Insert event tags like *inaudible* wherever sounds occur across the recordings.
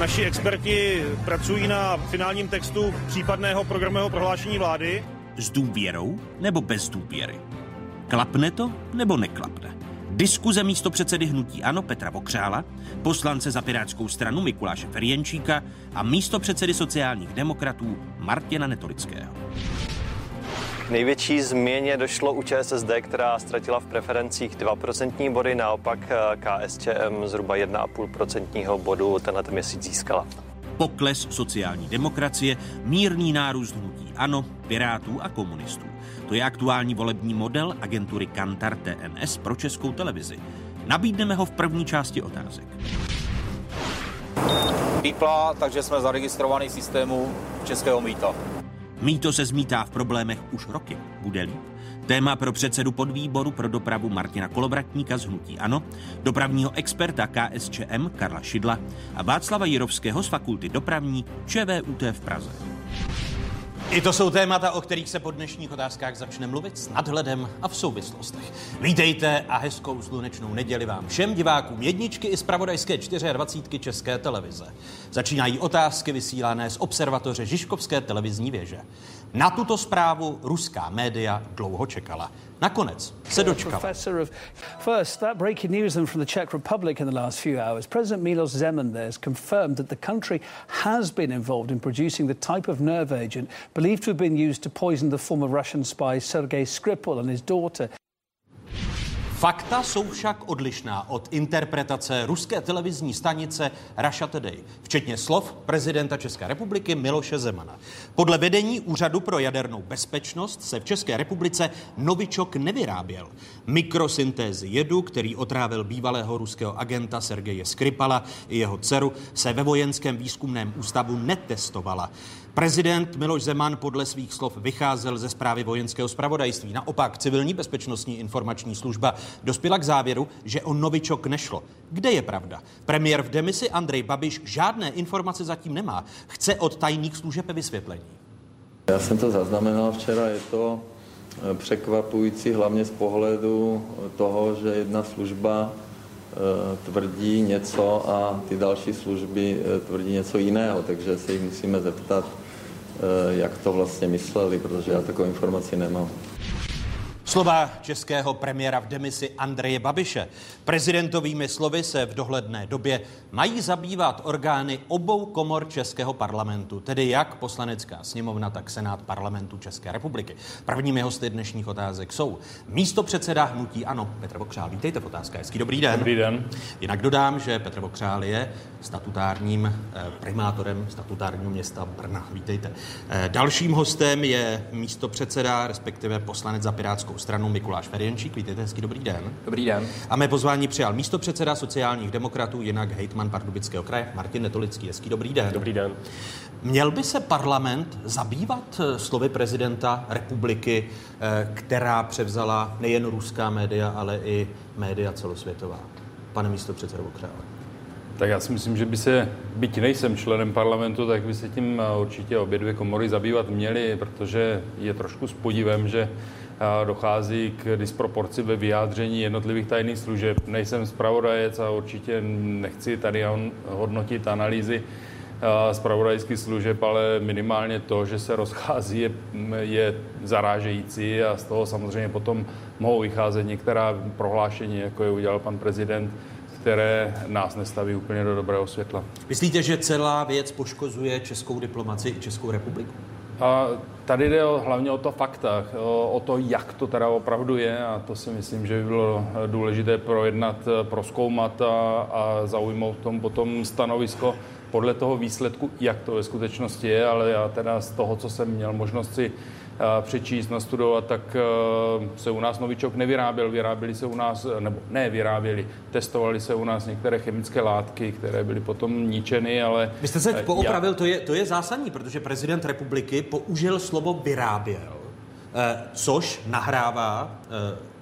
Naši experti pracují na finálním textu případného programového prohlášení vlády. S důvěrou nebo bez důvěry? Klapne to nebo neklapne? Diskuze místo předsedy hnutí Ano Petra Vokřála, poslance za Pirátskou stranu Mikuláše Ferjenčíka a místo předsedy sociálních demokratů Martina Netolického. Největší změně došlo u ČSSD, která ztratila v preferencích 2% body, naopak eh, KSČM zhruba 1,5% bodu tenhle měsíc získala. Pokles sociální demokracie, mírný nárůst hnutí ANO, pirátů a komunistů. To je aktuální volební model agentury Kantar TNS pro českou televizi. Nabídneme ho v první části otázek. Pípla, takže jsme zaregistrovaný systému českého mýta. Mýto se zmítá v problémech už roky. Bude líp? Téma pro předsedu podvýboru pro dopravu Martina Kolovratníka z Hnutí Ano, dopravního experta KSČM Karla Šidla a Václava Jirovského z Fakulty dopravní ČVUT v Praze. I to jsou témata, o kterých se po dnešních otázkách začne mluvit s nadhledem a v souvislostech. Vítejte a hezkou slunečnou neděli vám všem divákům jedničky i z pravodajské 24 České televize. Začínají otázky vysílané z observatoře Žižkovské televizní věže. Na tuto zprávu ruská média dlouho čekala. Nakonec se dočkala. First, that breaking news then from the Czech Republic in the last few hours. President Milos Zeman there has confirmed that the country has been involved in producing the type of nerve agent believed to have been used to poison the former Russian spy Sergei Skripal and his daughter. Fakta jsou však odlišná od interpretace ruské televizní stanice Russia Today, včetně slov prezidenta České republiky Miloše Zemana. Podle vedení Úřadu pro jadernou bezpečnost se v České republice novičok nevyráběl. Mikrosyntézy jedu, který otrávil bývalého ruského agenta Sergeje Skripala i jeho dceru, se ve vojenském výzkumném ústavu netestovala. Prezident Miloš Zeman podle svých slov vycházel ze zprávy vojenského zpravodajství. Naopak civilní bezpečnostní informační služba dospěla k závěru, že o novičok nešlo. Kde je pravda? Premiér v demisi Andrej Babiš žádné informace zatím nemá. Chce od tajných služeb vysvětlení. Já jsem to zaznamenal včera, je to eh, překvapující hlavně z pohledu toho, že jedna služba eh, tvrdí něco a ty další služby eh, tvrdí něco jiného, takže se jich musíme zeptat, jak to vlastně mysleli, protože já takové informaci nemám. Slova českého premiéra v demisi Andreje Babiše. Prezidentovými slovy se v dohledné době mají zabývat orgány obou komor Českého parlamentu, tedy jak poslanecká sněmovna, tak senát parlamentu České republiky. Prvními hosty dnešních otázek jsou místo předseda hnutí Ano, Petr Vokřál. Vítejte v otázka. Hezký dobrý den. Dobrý den. Jinak dodám, že Petr Vokřál je statutárním eh, primátorem statutárního města Brna. Vítejte. Eh, dalším hostem je místo předseda, respektive poslanec za Pirátskou stranu Mikuláš Ferjenčík. Vítejte, hezký dobrý den. Dobrý den. A mé pozvání přijal místo předseda sociálních demokratů, jinak hejtman Pardubického kraje, Martin Netolický. Hezký dobrý den. Dobrý den. Měl by se parlament zabývat eh, slovy prezidenta republiky, eh, která převzala nejen ruská média, ale i média celosvětová? Pane místo předsedo Vokřále. Tak já si myslím, že by se, byť nejsem členem parlamentu, tak by se tím eh, určitě obě dvě komory zabývat měly, protože je trošku s podívem, že dochází k disproporci ve vyjádření jednotlivých tajných služeb. Nejsem zpravodajec a určitě nechci tady hodnotit analýzy zpravodajských služeb, ale minimálně to, že se rozchází, je, je zarážející a z toho samozřejmě potom mohou vycházet některá prohlášení, jako je udělal pan prezident, které nás nestaví úplně do dobrého světla. Myslíte, že celá věc poškozuje českou diplomaci i Českou republiku? A tady jde o, hlavně o to fakta, o, to, jak to teda opravdu je a to si myslím, že by bylo důležité projednat, proskoumat a, a zaujmout tom potom stanovisko podle toho výsledku, jak to ve skutečnosti je, ale já teda z toho, co jsem měl možnost si přečíst, nastudovat, tak se u nás novičok nevyráběl. Vyráběli se u nás, nebo ne vyráběli, testovali se u nás některé chemické látky, které byly potom ničeny, ale... Vy jste se poopravil, já... to, je, to je zásadní, protože prezident republiky použil slovo vyráběl, což nahrává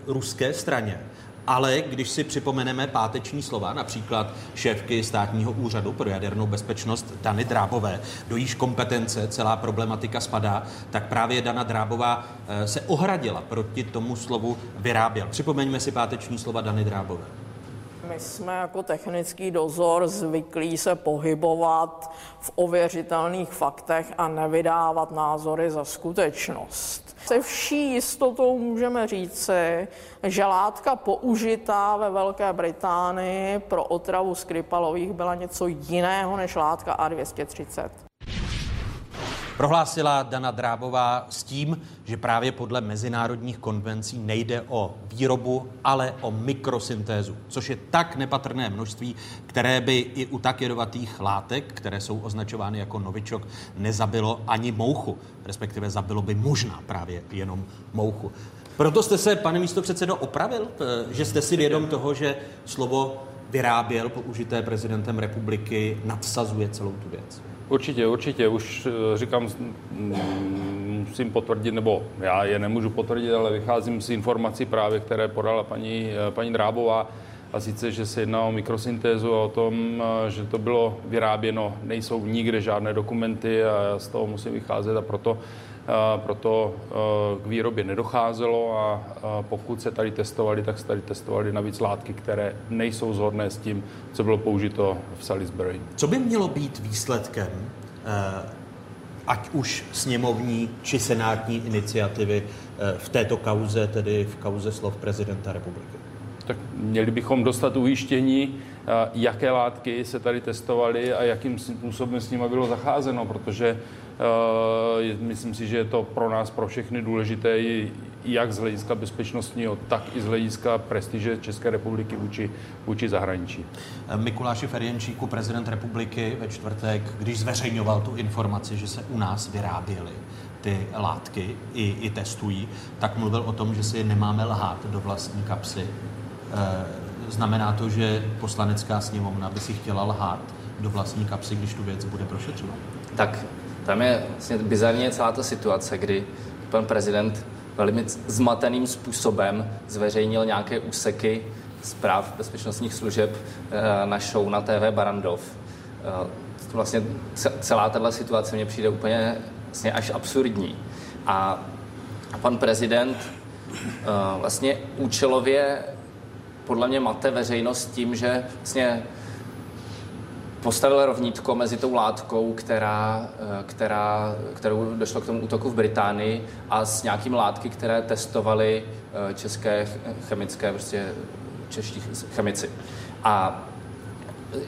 ruské straně. Ale když si připomeneme páteční slova, například šéfky státního úřadu pro jadernou bezpečnost Dany Drábové, do jíž kompetence celá problematika spadá, tak právě Dana Drábová eh, se ohradila proti tomu slovu vyráběl. Připomeňme si páteční slova Dany Drábové. My jsme jako technický dozor zvyklí se pohybovat v ověřitelných faktech a nevydávat názory za skutečnost. Se vší jistotou můžeme říci, že látka použitá ve Velké Británii pro otravu Skripalových byla něco jiného než látka A230 prohlásila Dana Drábová s tím, že právě podle mezinárodních konvencí nejde o výrobu, ale o mikrosyntézu, což je tak nepatrné množství, které by i u tak jedovatých látek, které jsou označovány jako novičok, nezabilo ani mouchu, respektive zabilo by možná právě jenom mouchu. Proto jste se, pane místo předsedo, opravil, eh, že jste si vědom toho, že slovo vyráběl použité prezidentem republiky nadsazuje celou tu věc. Určitě, určitě. Už eh, říkám, musím potvrdit, nebo já je nemůžu potvrdit, ale vycházím z informací právě, které podala paní, eh, paní Drábová. A sice, že se jedná o mikrosyntézu a o tom, eh, že to bylo vyráběno, nejsou nikde žádné dokumenty a já z toho musím vycházet a proto proto k výrobě nedocházelo a pokud se tady testovali, tak se tady testovali navíc látky, které nejsou zhodné s tím, co bylo použito v Salisbury. Co by mělo být výsledkem ať už sněmovní či senátní iniciativy v této kauze, tedy v kauze slov prezidenta republiky? Tak měli bychom dostat ujištění, jaké látky se tady testovaly a jakým způsobem s nimi bylo zacházeno, protože Eh, myslím si, že je to pro nás, pro všechny důležité, jak z hlediska bezpečnostního, tak i z hlediska prestiže České republiky vůči, vůči zahraničí. Eh, Mikuláši Ferjenčíku, prezident republiky ve čtvrtek, když zveřejňoval tu informaci, že se u nás vyráběly ty látky i, i testují, tak mluvil o tom, že si nemáme lhát do vlastní kapsy. Eh, znamená to, že poslanecká sněmovna by si chtěla lhát do vlastní kapsy, když tu věc bude prošetřovat? Tak tam je vlastně bizarně celá ta situace, kdy pan prezident velmi zmateným způsobem zveřejnil nějaké úseky zpráv bezpečnostních služeb eh, na show na TV Barandov. Eh, vlastně celá tato situace mně přijde úplně vlastně až absurdní. A pan prezident eh, vlastně účelově podle mě mate veřejnost tím, že vlastně postavil rovnítko mezi tou látkou, která, eh, která, kterou došlo k tomu útoku v Británii a s nějakými látky, které testovali eh, české chemické, prostě čeští chemici. A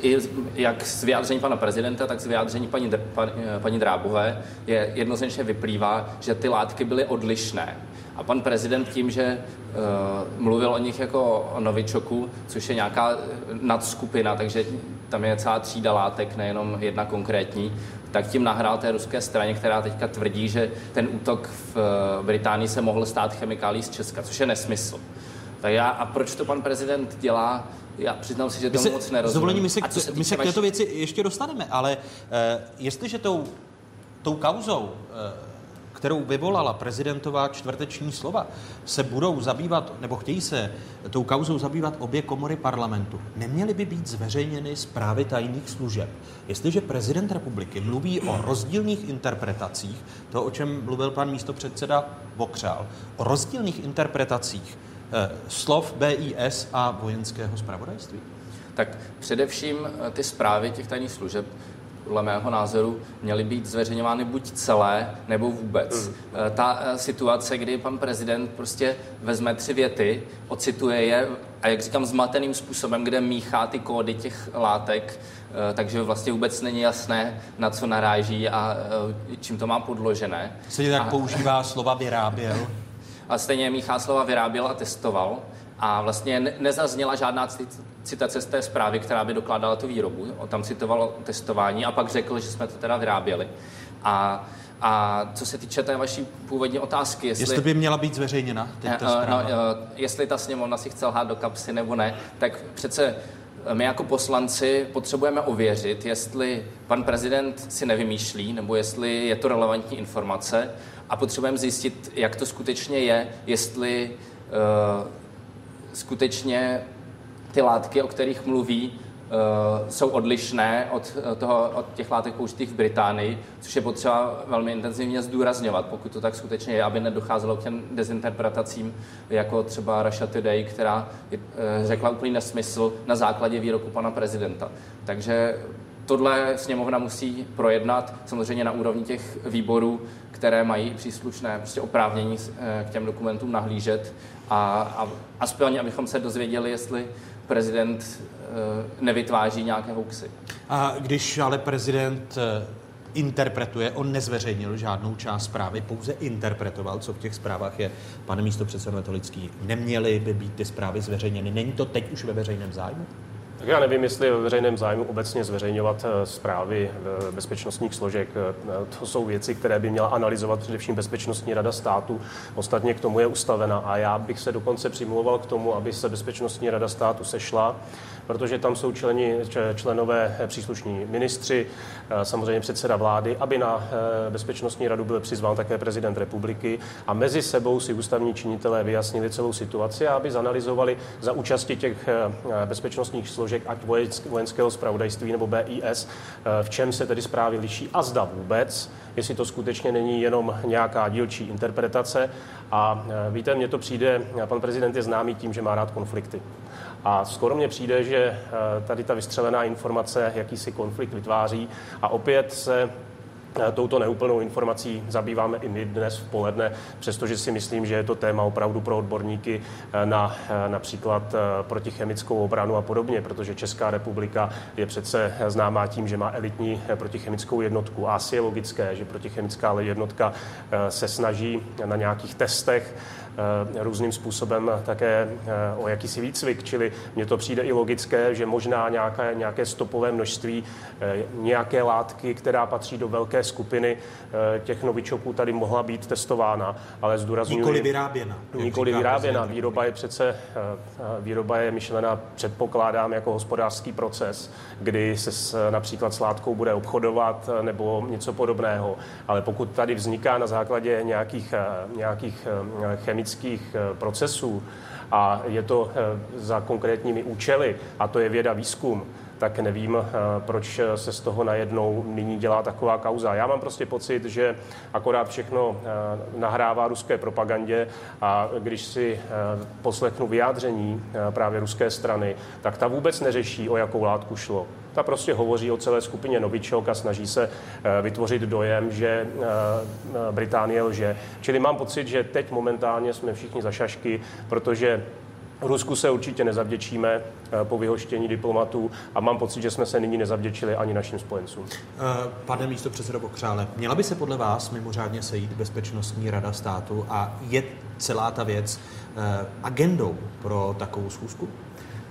i jak z vyjádření pana prezidenta, tak z vyjádření paní, paní, eh, paní Drábové je jednoznačně vyplývá, že ty látky byly odlišné. A pan prezident tím, že uh, mluvil o nich jako o novičoku, což je nějaká nadskupina, takže tam je celá třída látek, nejenom jedna konkrétní, tak tím nahrál té ruské straně, která teďka tvrdí, že ten útok v eh, Británii se mohl stát chemikálí z Česka, což je nesmysl. Tak já, a proč to pan prezident dělá, já přiznám si, že tomu se, moc nerozumím. Dovolení, my se, k, my se k této věci ještě dostaneme, ale uh, jestliže tou, tou kauzou uh, kterou vyvolala prezidentová čtvrteční slova, se budou zabývat, nebo chtějí se tou kauzou zabývat obě komory parlamentu, neměly by být zveřejněny zprávy tajných služeb. Jestliže prezident republiky mluví o rozdílných interpretacích, to, o čem mluvil pan místopředseda Vokřál, o rozdílných interpretacích eh, slov BIS a vojenského zpravodajství? Tak především eh, ty zprávy těch tajných služeb podle mého názoru měly být zveřejňovány buď celé, nebo vůbec. Mm. Ta eh, situace, kdy pan prezident prostě vezme tři věty, ocituje je a jak říkám, zmateným způsobem, kde míchá ty kódy těch látek, eh, takže vlastně vůbec není jasné, na co naráží a čím to má podložené. Se tak a... používá *laughs* slova vyráběl. A stejně míchá slova vyráběl a testoval. A vlastně nezazněla žádná citace z té zprávy, která by dokládala tu výrobu. On tam citoval testování a pak řekl, že jsme to teda vyráběli. A a co se týče té vaší původní otázky, jestli... Jestli by měla být zveřejněna teď ta eh, No, eh, jestli ta sněmovna si chce lhát do kapsy nebo ne, tak přece eh, my jako poslanci potřebujeme ověřit, jestli pan prezident si nevymýšlí, nebo jestli je to relevantní informace a potřebujeme zjistit, jak to skutečně je, jestli uh, skutečně ty látky, o kterých mluví, jsou odlišné od, toho, od těch látek použitých v Británii, což je potřeba velmi intenzivně zdůrazňovat, pokud to tak skutečně je, aby nedocházelo k těm dezinterpretacím, jako třeba Russia Today, která řekla úplný nesmysl na základě výroku pana prezidenta. Takže tohle sněmovna musí projednat samozřejmě na úrovni těch výborů, které mají příslušné prostě oprávnění eh, k těm dokumentům nahlížet a, a aspoň, abychom se dozvěděli, jestli prezident eh, nevytváří nějaké hoaxy. A když ale prezident eh, interpretuje, on nezveřejnil žádnou část zprávy, pouze interpretoval, co v těch zprávách je. Pane místo předsedo Metolický, neměly by být ty zprávy zveřejněny. Není to teď už ve veřejném zájmu? Tak já nevím, jestli je ve veřejném zájmu obecně zveřejňovat eh, zprávy eh, bezpečnostních složek. Eh, to jsou věci, které by měla analyzovat především Bezpečnostní rada státu. Ostatně k tomu je ustavena a já bych se dokonce přimlouval k tomu, aby se Bezpečnostní rada státu sešla protože tam jsou členi, členové eh, příslušní ministři, eh, samozřejmě předseda vlády, aby na eh, bezpečnostní radu byl přizván také prezident republiky a mezi sebou si ústavní činitelé vyjasnili celou situaci a aby zanalizovali za účasti těch bezpečnostních složek, ať vojenského zpravodajství nebo BIS, v čem se tedy zprávy liší a zda vůbec, jestli to skutečně není jenom nějaká dílčí interpretace. A víte, mně to přijde, pan prezident je známý tím, že má rád konflikty. A skoro mně přijde, že eh, tady ta vystřelená informace jakýsi konflikt vytváří a opět se touto neúplnou informací zabýváme i my dnes v poledne, přestože si myslím, že je to téma opravdu pro odborníky eh, na například protichemickou obranu a podobně, protože Česká republika je přece známá tím, že má elitní protichemickou jednotku. A asi je logické, že protichemická jednotka se snaží na nějakých testech Eh, různým způsobem také eh, o jakýsi výcvik, čili mně to přijde i logické, že možná nějaké, nějaké stopové množství eh, nějaké látky, která patří do velké skupiny těch novičoků, tady mohla být testována, ale zdůraznuju... Nikoli vyráběna. Nikoli vyráběna. Výroba je přece, výroba je myšlena, předpokládám, jako hospodářský proces, kdy se s, například s látkou bude obchodovat nebo něco podobného. Ale pokud tady vzniká na základě nějakých, nějakých chemických eh, procesů a je to eh, za konkrétními účely, a to je věda výzkum, tak nevím, eh, proč se z toho najednou nyní dělá taková kauza. Já mám prostě pocit, že akorát všechno nahrává ruské propagandě a když si poslechnu vyjádření právě ruské strany, tak ta vůbec neřeší, o jakou látku šlo. Ta prostě hovoří o celé skupině novičok a snaží se eh, vytvořit dojem, že eh, eh, Británie lže. Čili mám pocit, že teď momentálně jsme všichni za šašky, protože Rusku se určitě nezavděčíme po vyhoštění diplomatů a mám pocit, že jsme se nyní nezavděčili ani našim spojencům. Pane místo předsedo Pokřále, měla by se podle vás mimořádně sejít Bezpečnostní rada státu a je celá ta věc agendou pro takovou schůzku?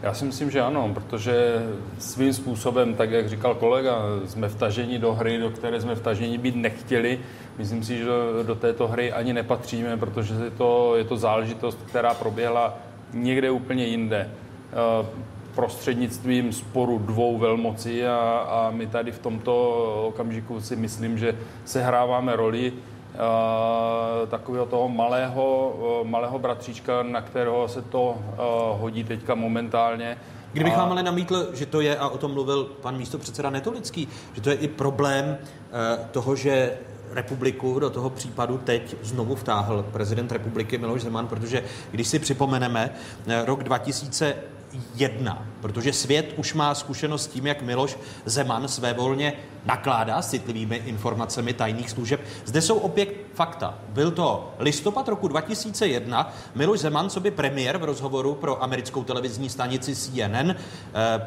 Já si myslím, že ano, protože svým způsobem, tak jak říkal kolega, jsme vtaženi do hry, do které jsme vtaženi být nechtěli. Myslím si, že do, do této hry ani nepatříme, protože je to, je to záležitost, která proběhla někde úplně jinde eh, prostřednictvím sporu dvou velmocí a, a my tady v tomto okamžiku si myslím, že sehráváme roli Eh, takového toho malého, eh, malého bratříčka, na kterého se to hodí teďka momentálně. Kdybych vám ale namítl, že to je, a o tom mluvil pan místo předseda Netolický, že to je i problém toho, že republiku do toho případu teď znovu vtáhl prezident republiky Miloš Zeman, protože když si připomeneme rok 2000 jedna, protože svět už má zkušenost s tím, jak Miloš Zeman své volně nakládá s citlivými informacemi tajných služeb. Zde jsou opět fakta. Byl to listopad roku 2001. Miloš Zeman, co by premiér v rozhovoru pro americkou televizní stanici CNN, eh,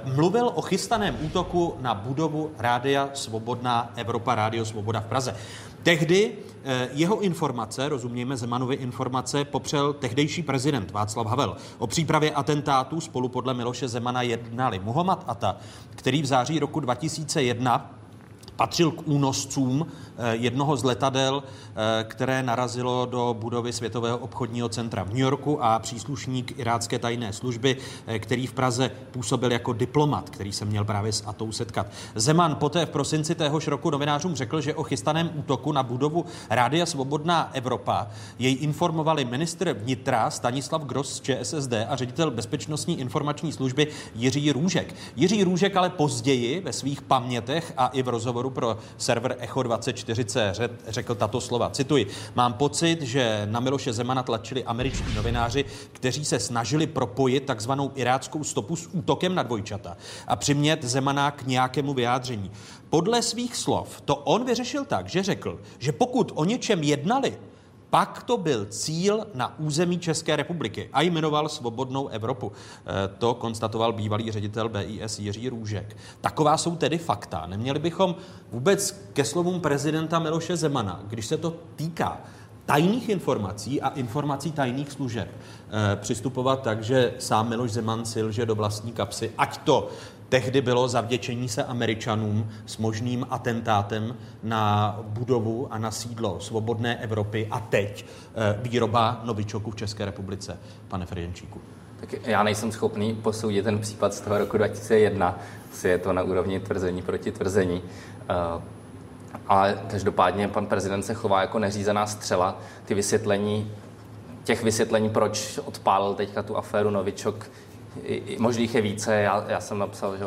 mluvil o chystaném útoku na budovu Rádia Svobodná Evropa, Rádio Svoboda v Praze. Tehdy eh, jeho informace, rozumějme Zemanovy informace, popřel tehdejší prezident Václav Havel. O přípravě atentátu spolu podle Miloše Zemana jednali Muhammad Ata, který v září roku 2001 patřil k únoscům jednoho z letadel, eh, které narazilo do budovy Světového obchodního centra v New Yorku a příslušník irácké tajné služby, eh, který v Praze působil jako diplomat, který se měl právě s Atou setkat. Zeman poté v prosinci téhož roku novinářům řekl, že o chystaném útoku na budovu Rádia Svobodná Evropa jej informovali ministr vnitra Stanislav Gross z ČSSD a ředitel bezpečnostní informační služby Jiří Růžek. Jiří Růžek ale později ve svých pamětech a i v rozhovoru pro server Echo 24C řekl tato slova. Cituji, mám pocit, že na Miloše Zemana tlačili američtí novináři, kteří se snažili propojit takzvanou iráckou stopu s útokem na dvojčata a přimět Zemana k nějakému vyjádření. Podle svých slov to on vyřešil tak, že řekl, že pokud o něčem jednali, pak to byl cíl na území České republiky a jmenoval Svobodnou Evropu. E, to konstatoval bývalý ředitel BIS Jiří Růžek. Taková jsou tedy fakta. Neměli bychom vůbec ke slovům prezidenta Miloše Zemana, když se to týká tajných informací a informací tajných služeb e, přistupovat tak, že sám Miloš Zeman sil, že do vlastní kapsy, ať to tehdy bylo zavděčení se Američanům s možným atentátem na budovu a na sídlo svobodné Evropy a teď eh, výroba novičoku v České republice. Pane Ferjenčíku. Tak já nejsem schopný posoudit ten případ z toho roku 2001, si je to na úrovni tvrzení proti tvrzení. Uh, ale každopádně pan prezident se chová jako neřízená střela. Ty vysvětlení, těch vysvětlení, proč odpálil teďka tu aféru Novičok, možných je více. Já, já jsem napsal že,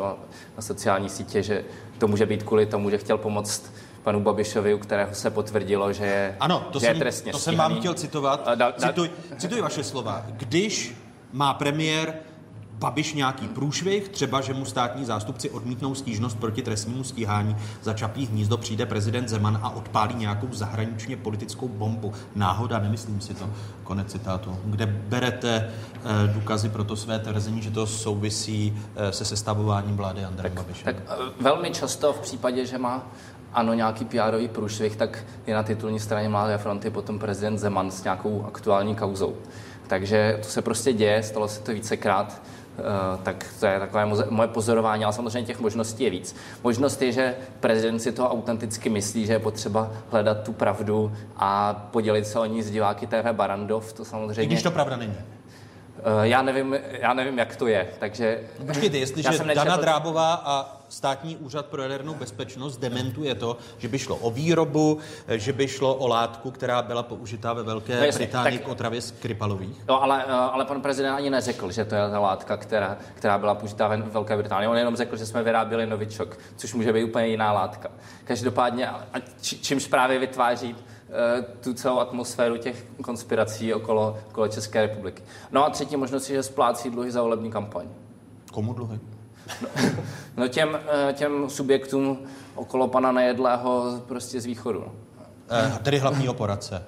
na sociální sítě, že to může být kvůli tomu, že chtěl pomoct panu Babišovi, u kterého se potvrdilo, že je, ano, to že jsem, je trestně To jsem vám chtěl citovat. Da, da, cituj, cituj vaše slova. Když má premiér Babiš nějaký průšvih, třeba že mu státní zástupci odmítnou stížnost proti trestnímu stíhání za Čapí hnízdo, přijde prezident Zeman a odpálí nějakou zahraničně politickou bombu. Náhoda, nemyslím si to. Konec citátu. Kde berete eh, důkazy pro to své tvrzení, že to souvisí eh, se sestavováním vlády Andreje Babiše? Tak eh, velmi často v případě, že má ano, nějaký pr průšvih, tak je na titulní straně Mladé fronty potom prezident Zeman s nějakou aktuální kauzou. Takže to se prostě děje, stalo se to vícekrát. Eh, tak to je takové moje pozorování, ale samozřejmě těch možností je víc. Možnost je, že prezident si to autenticky myslí, že je potřeba hledat tu pravdu a podělit se o ní s diváky TV Barandov, to samozřejmě... I když to pravda není. Eh, já nevím, já nevím, jak to je, takže... Počkejte, jestliže Dana Drábová a státní úřad pro jadernou bezpečnost dementuje to, že by šlo o výrobu, že by šlo o látku, která byla použitá ve Velké no jasně, Británii tak, k otravě Skripalových. No, ale, eh, ale pan prezident ani neřekl, že to je ta látka, která, která byla použitá ve Velké Británii. On jenom řekl, že jsme vyráběli novičok, což může být úplně jiná látka. Každopádně, a čímž právě vytváří eh, tu celou atmosféru těch konspirací okolo, okolo České republiky. No a třetí možnost je, že splácí dluhy za volební kampaň. Komu dluhy? No, *laughs* no těm, eh, těm subjektům okolo pana Nejedlého prostě z východu. Eh, tedy hlavního poradce.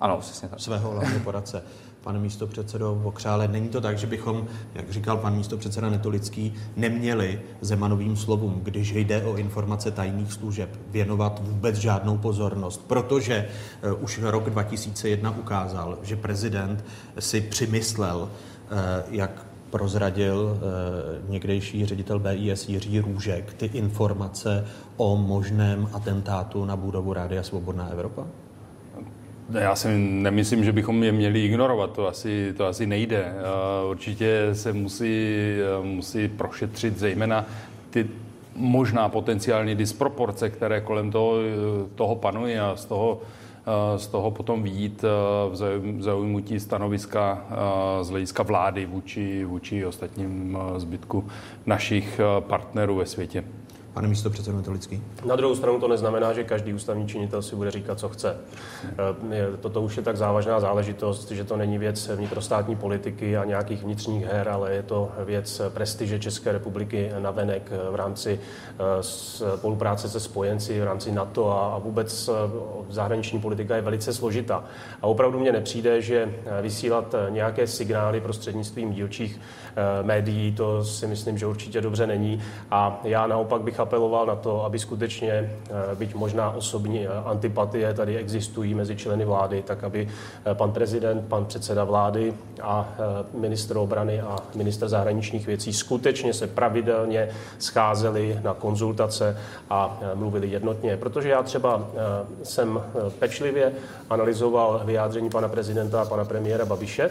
Ano, přesně tak. Svého hlavního poradce. Pane místo předsedo Vokřále, není to tak, že bychom, jak říkal pan místo předseda Netolický, neměli Zemanovým slovům, když jde o informace tajných služeb, věnovat vůbec žádnou pozornost, protože uh, už rok 2001 ukázal, že prezident si přimyslel, uh, jak prozradil eh, někdejší ředitel BIS Jiří Růžek ty informace o možném atentátu na budovu Rádia Svobodná Evropa? Já si nemyslím, že bychom je měli ignorovat, to asi, to asi nejde. Eh, určitě se musí, eh, musí prošetřit zejména ty možná potenciální disproporce, které kolem toho, toho panují a z toho Eh, z toho potom vidět eh, v zaujmutí stanoviska eh, z hlediska vlády vůči, vůči ostatním zbytku našich partnerů ve světě. Pane místo předsedo Metolický. Na druhou stranu to neznamená, že každý ústavní činitel si bude říkat, co chce. Eh, toto už je tak závažná záležitost, že to není věc vnitrostátní politiky a nějakých vnitřních her, ale je to věc prestiže České republiky navenek eh, v rámci eh, spolupráce se spojenci, v rámci NATO a vůbec zahraniční politika je velice složitá. A opravdu mně nepřijde, že vysílat nějaké signály prostřednictvím dílčích médií, to si myslím, že určitě dobře není. A já naopak bych apeloval na to, aby skutečně, byť možná osobní antipatie tady existují mezi členy vlády, tak aby pan prezident, pan předseda vlády a ministr obrany a ministr zahraničních věcí skutečně se pravidelně scházeli na konzultace a mluvili jednotně. Protože já třeba jsem pečlivě analyzoval vyjádření pana prezidenta a pana premiéra Babiše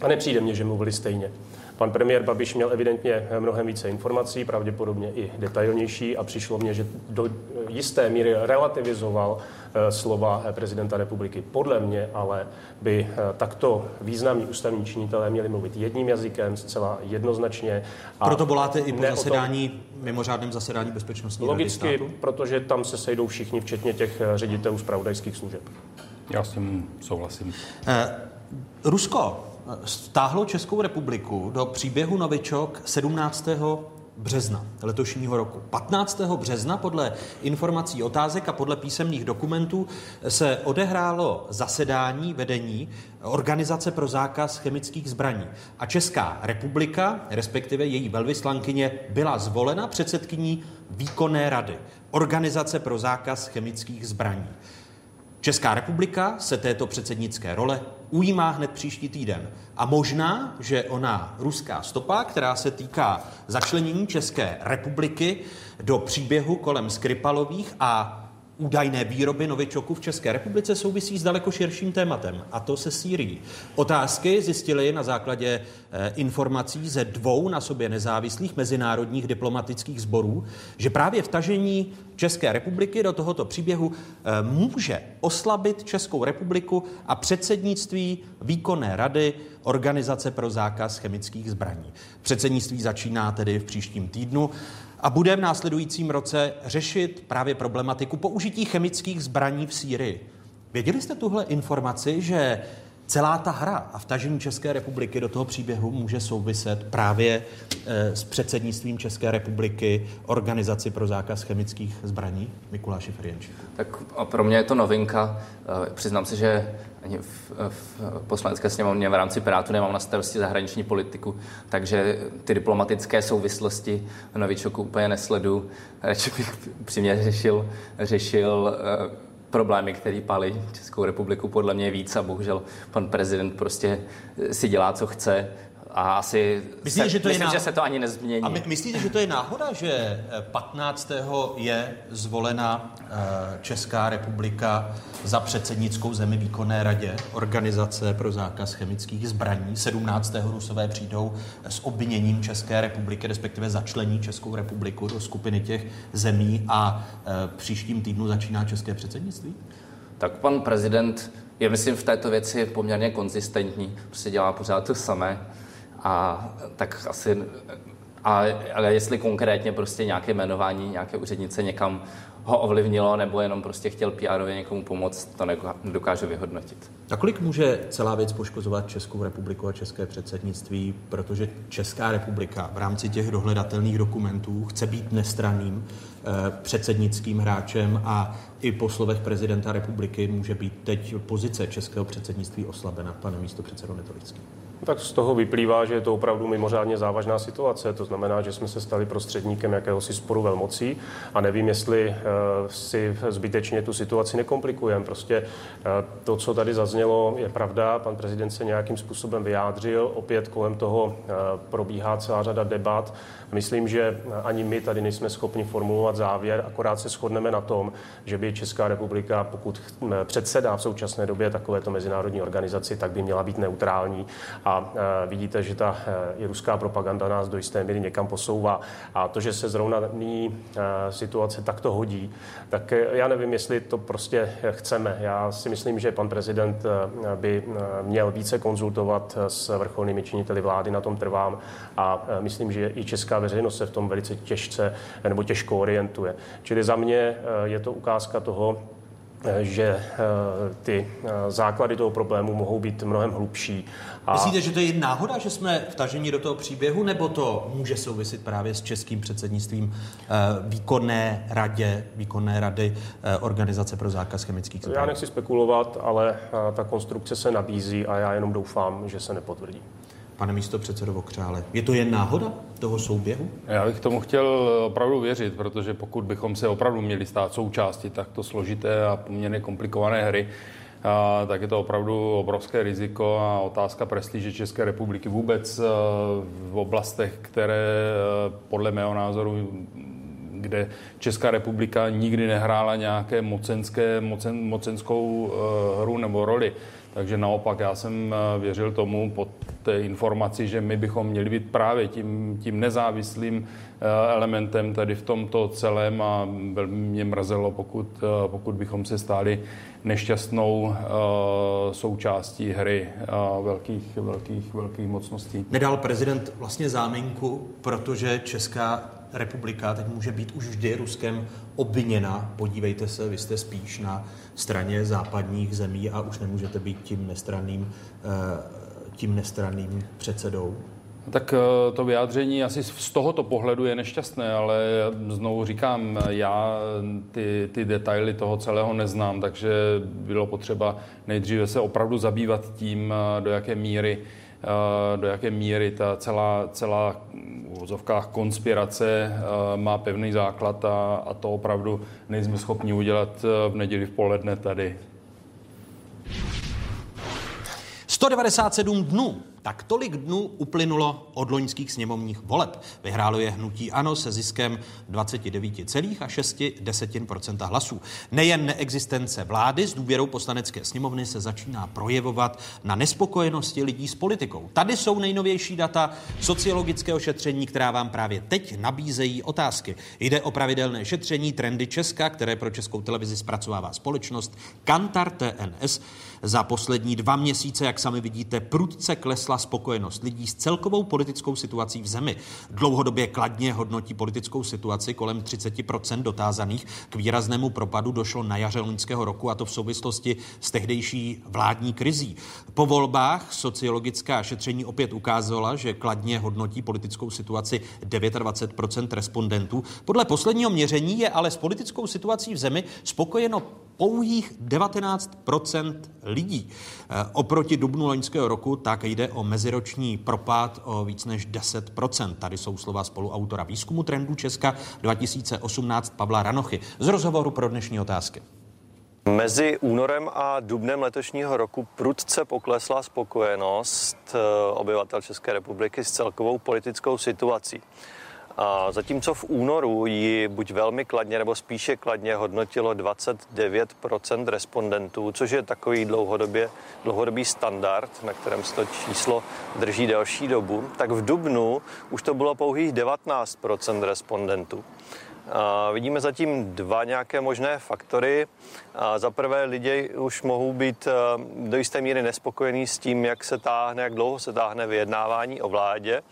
a nepřijde mně, že mluvili stejně. Pan premiér Babiš měl evidentně mnohem více informací, pravděpodobně i detailnější a přišlo mně, že do jisté míry relativizoval eh, slova prezidenta republiky. Podle mě ale by eh, takto významní ústavní činitelé měli mluvit jedním jazykem, zcela jednoznačně. A Proto voláte i po zasedání, tom, mimořádném zasedání bezpečnostní Logicky, rady státu? protože tam se sejdou všichni, včetně těch eh, ředitelů zpravodajských služeb. Já s tím souhlasím. Eh, Rusko stáhlo Českou republiku do příběhu Novičok 17 března letošního roku. 15. března podle informací otázek a podle písemných dokumentů se odehrálo zasedání vedení Organizace pro zákaz chemických zbraní. A Česká republika, respektive její velvyslankyně, byla zvolena předsedkyní výkonné rady Organizace pro zákaz chemických zbraní. Česká republika se této předsednické role ujímá hned příští týden. A možná, že ona ruská stopa, která se týká začlenění České republiky do příběhu kolem Skripalových a údajné výroby novičoku v České republice souvisí s daleko širším tématem, a to se Sýrií. Otázky zjistili na základě eh, informací ze dvou na sobě nezávislých mezinárodních diplomatických sborů, že právě vtažení České republiky do tohoto příběhu eh, může oslabit Českou republiku a předsednictví výkonné rady Organizace pro zákaz chemických zbraní. Předsednictví začíná tedy v příštím týdnu a bude v následujícím roce řešit právě problematiku použití chemických zbraní v Sýrii. Věděli jste tuhle informaci, že celá ta hra a vtažení České republiky do toho příběhu může souviset právě e, s předsednictvím České republiky Organizaci pro zákaz chemických zbraní? Mikuláši Ferjenčíku. Tak a pro mě je to novinka. E, přiznám se, že v, v poslanecké sněmovně v rámci Pirátu nemám na starosti zahraniční politiku, takže ty diplomatické souvislosti novičoku úplně nesledu. Radši bych přímě řešil, řešil e, problémy, které palí Českou republiku podle mě víc a bohužel pan prezident prostě si dělá, co chce a asi myslíte, se, že to myslím, je náhoda, že se to ani nezmění. A my, myslíte, že to je náhoda, že 15. Eh, je zvolena eh, Česká republika za předsednickou zemi výkonné radě Organizace pro zákaz chemických zbraní. 17. Rusové přijdou s obviněním České republiky, respektive začlení Českou republiku do skupiny těch zemí a eh, příštím týdnu začíná české předsednictví? Tak pan prezident je, myslím, v této věci poměrně konzistentní, prostě dělá pořád to samé. A tak asi, a, ale jestli konkrétně prostě nějaké jmenování nějaké úřednice někam ho ovlivnilo, nebo jenom prostě chtěl pr někomu pomoct, to nedokážu vyhodnotit. A kolik může celá věc poškozovat Českou republiku a české předsednictví, protože Česká republika v rámci těch dohledatelných dokumentů chce být nestranným eh, předsednickým hráčem a i po slovech prezidenta republiky může být teď pozice českého předsednictví oslabena, pane místo předsedo Netolický. Tak z toho vyplývá, že je to opravdu mimořádně závažná situace. To znamená, že jsme se stali prostředníkem jakéhosi sporu velmocí a nevím, jestli uh, si zbytečně tu situaci nekomplikujeme. Prostě uh, to, co tady zaznělo, je pravda. Pan prezident se nějakým způsobem vyjádřil. Opět kolem toho uh, probíhá celá řada debat. Myslím, že ani my tady nejsme schopni formulovat závěr, akorát se shodneme na tom, že by Česká republika, pokud předsedá v současné době takovéto mezinárodní organizaci, tak by měla být neutrální a e, vidíte, že ta e, i ruská propaganda nás do jisté míry někam posouvá. A to, že se zrovna nyní e, situace takto hodí, tak já nevím, jestli to prostě chceme. Já si myslím, že pan prezident by měl více konzultovat s vrcholnými činiteli vlády, na tom trvám a myslím, že i česká veřejnost se v tom velice těžce nebo těžko orientuje. Čili za mě je to ukázka toho, že ty základy toho problému mohou být mnohem hlubší a... Myslíte, že to je náhoda, že jsme vtaženi do toho příběhu, nebo to může souvisit právě s českým předsednictvím eh, výkonné radě, výkonné rady eh, Organizace pro zákaz chemických zbraní? Já nechci spekulovat, ale eh, ta konstrukce se nabízí a já jenom doufám, že se nepotvrdí. Pane místo předsedo Vokřále. Je to jen náhoda toho souběhu? Já bych tomu chtěl opravdu věřit, protože pokud bychom se opravdu měli stát součástí takto složité a poměrně komplikované hry, a, tak je to opravdu obrovské riziko a otázka prestiže České republiky vůbec v oblastech, které podle mého názoru kde Česká republika nikdy nehrála nějaké mocenské, mocen, mocenskou hru nebo roli. Takže naopak já jsem věřil tomu po té informaci, že my bychom měli být právě tím, tím nezávislým elementem tady v tomto celém a velmi mě mrzelo, pokud, pokud bychom se stali nešťastnou součástí hry velkých, velkých, velkých mocností. Nedal prezident vlastně záminku, protože Česká republika teď může být už vždy Ruskem obviněna. Podívejte se, vy jste spíš na straně západních zemí a už nemůžete být tím nestranným, uh, tím nestranným předsedou. Tak to vyjádření asi z tohoto pohledu je nešťastné, ale znovu říkám, já ty, ty detaily toho celého neznám, takže bylo potřeba nejdříve se opravdu zabývat tím, do jaké míry do jaké míry ta celá, celá v vozovkách konspirace má pevný základ a, a to opravdu nejsme schopni udělat v neděli v poledne tady. 197 dnů tak tolik dnů uplynulo od loňských sněmovních voleb. Vyhrálo je hnutí ANO se ziskem 29,6% hlasů. Nejen neexistence vlády s důvěrou poslanecké sněmovny se začíná projevovat na nespokojenosti lidí s politikou. Tady jsou nejnovější data sociologického šetření, která vám právě teď nabízejí otázky. Jde o pravidelné šetření trendy Česka, které pro českou televizi zpracovává společnost Kantar TNS. Za poslední dva měsíce, jak sami vidíte, prudce klesla spokojenost lidí s celkovou politickou situací v zemi. Dlouhodobě kladně hodnotí politickou situaci kolem 30% dotázaných. K výraznému propadu došlo na jaře loňského roku a to v souvislosti s tehdejší vládní krizí. Po volbách sociologická šetření opět ukázala, že kladně hodnotí politickou situaci 29% respondentů. Podle posledního měření je ale s politickou situací v zemi spokojeno pouhých 19% lidí. E, oproti dubnu loňského roku tak jde o meziroční propad o víc než 10% Tady jsou slova spoluautora výzkumu trendů Česka 2018 Pavla Ranochy z rozhovoru pro dnešní otázky. Mezi únorem a dubnem letošního roku prudce poklesla spokojenost e, obyvatel České republiky s celkovou politickou situací. A zatímco v únoru ji buď velmi kladně nebo spíše kladně hodnotilo 29% respondentů, což je takový dlouhodobě, dlouhodobý standard, na kterém se to číslo drží delší dobu, tak v dubnu už to bylo pouhých 19% respondentů. A vidíme zatím dva nějaké možné faktory. A za prvé lidi už mohou být do jisté míry nespokojení s tím, jak se táhne, jak dlouho se táhne vyjednávání o vládě.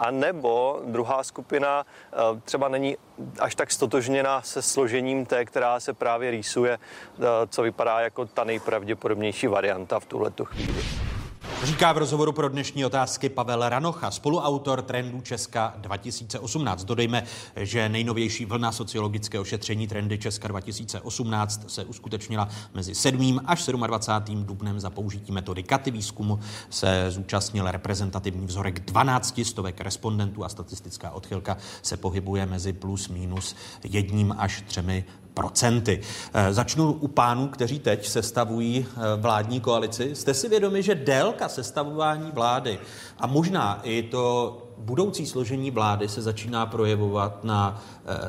A nebo druhá skupina eh, třeba není až tak stotožněna se složením té, která se právě rýsuje, eh, co vypadá jako ta nejpravděpodobnější varianta v tuhle chvíli. Říká v rozhovoru pro dnešní otázky Pavel Ranocha, spoluautor trendů Česka 2018. Dodejme, že nejnovější vlna sociologického šetření trendy Česka 2018 se uskutečnila mezi 7. až 27. dubnem za použití metody Katy výzkumu se zúčastnil reprezentativní vzorek 12 stovek respondentů a statistická odchylka se pohybuje mezi plus minus jedním až třemi procenty. Eh, začnu u pánů, kteří teď sestavují eh, vládní koalici. Jste si vědomi, že délka sestavování vlády a možná i to budoucí složení vlády se začíná projevovat na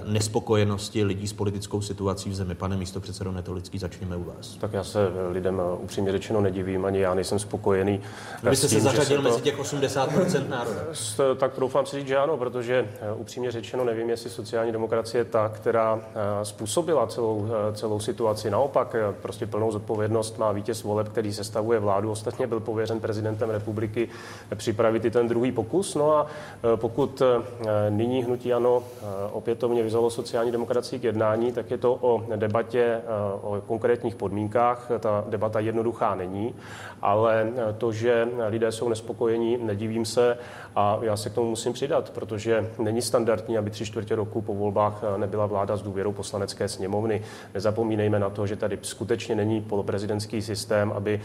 nespokojenosti lidí s politickou situací v zemi. Pane místo předsedo Netolický, začněme u vás. Tak já se lidem upřímně řečeno nedivím, ani já nejsem spokojený. Vy jste se zařadil mezi těch 80% národa. *laughs* Tak doufám si říct, že ano, protože upřímně řečeno nevím, jestli sociální demokracie je ta, která způsobila celou, celou situaci. Naopak, prostě plnou zodpovědnost má vítěz voleb, který sestavuje vládu. Ostatně byl pověřen prezidentem republiky připravit i ten druhý pokus. No a pokud nyní hnutí ano opětovně vyzvalo sociální demokracii k jednání, tak je to o debatě o konkrétních podmínkách. Ta debata jednoduchá není, ale to, že lidé jsou nespokojení, nedivím se a já se k tomu musím přidat, protože není standardní, aby tři čtvrtě roku po volbách nebyla vláda s důvěrou poslanecké sněmovny. Nezapomínejme na to, že tady skutečně není poloprezidentský systém, aby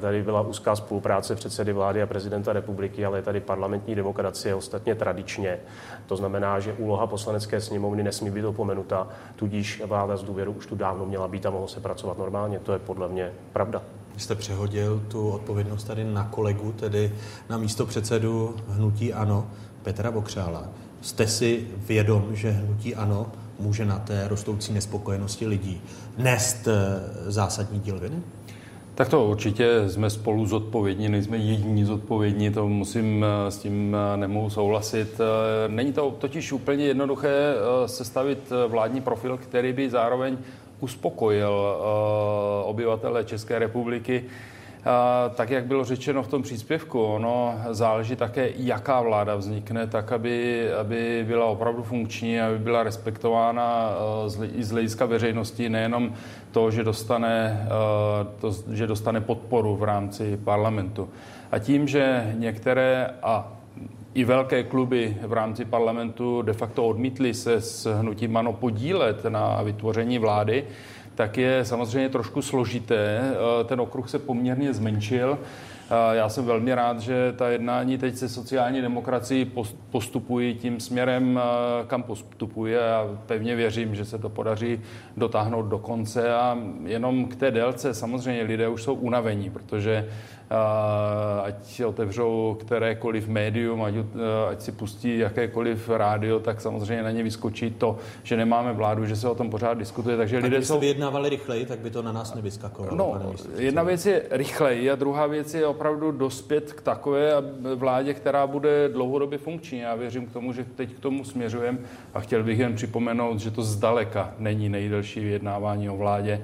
tady byla úzká spolupráce předsedy vlády a prezidenta republiky, ale je tady parlamentní demokracie ostatně tradičně. To znamená, že úloha poslanecké sněmovny nesmí být opomenuta, tudíž vláda z důvěru už tu dávno měla být a mohlo se pracovat normálně. To je podle mě pravda. Vy jste přehodil tu odpovědnost tady na kolegu, tedy na místo předsedu hnutí ANO, Petra Bokřála. Jste si vědom, že hnutí ANO může na té rostoucí nespokojenosti lidí nést eh, zásadní díl viny? Tak to určitě jsme spolu zodpovědní, nejsme jediní zodpovědní, to musím eh, s tím eh, nemohu souhlasit. Není to totiž úplně jednoduché sestavit vládní profil, který by zároveň uspokojil obyvatele České republiky tak, jak bylo řečeno v tom příspěvku, ono záleží také, jaká vláda vznikne, tak, aby, aby byla opravdu funkční, aby byla respektována i z hlediska veřejnosti, nejenom to, že dostane, to, že dostane podporu v rámci parlamentu. A tím, že některé a i velké kluby v rámci parlamentu de facto odmítly se s hnutím ANO podílet na vytvoření vlády, tak je samozřejmě trošku složité. Eh, ten okruh se poměrně zmenšil. Eh, já jsem velmi rád, že ta jednání teď se sociální demokracií postupují tím směrem, eh, kam postupuje a pevně věřím, že se to podaří dotáhnout do konce a jenom k té délce samozřejmě lidé už jsou unavení, protože ať otevřou kterékoliv médium, ať, ať si pustí jakékoliv rádio, tak samozřejmě na ně vyskočí to, že nemáme vládu, že se o tom pořád diskutuje. Takže tak lidé jsou... vyjednávali rychleji, tak by to na nás nevyskakovalo. No, jedna věc je rychleji a druhá věc je opravdu dospět k takové vládě, která bude dlouhodobě funkční. Já věřím k tomu, že teď k tomu směřujeme a chtěl bych jen připomenout, že to zdaleka není nejdelší vyjednávání o vládě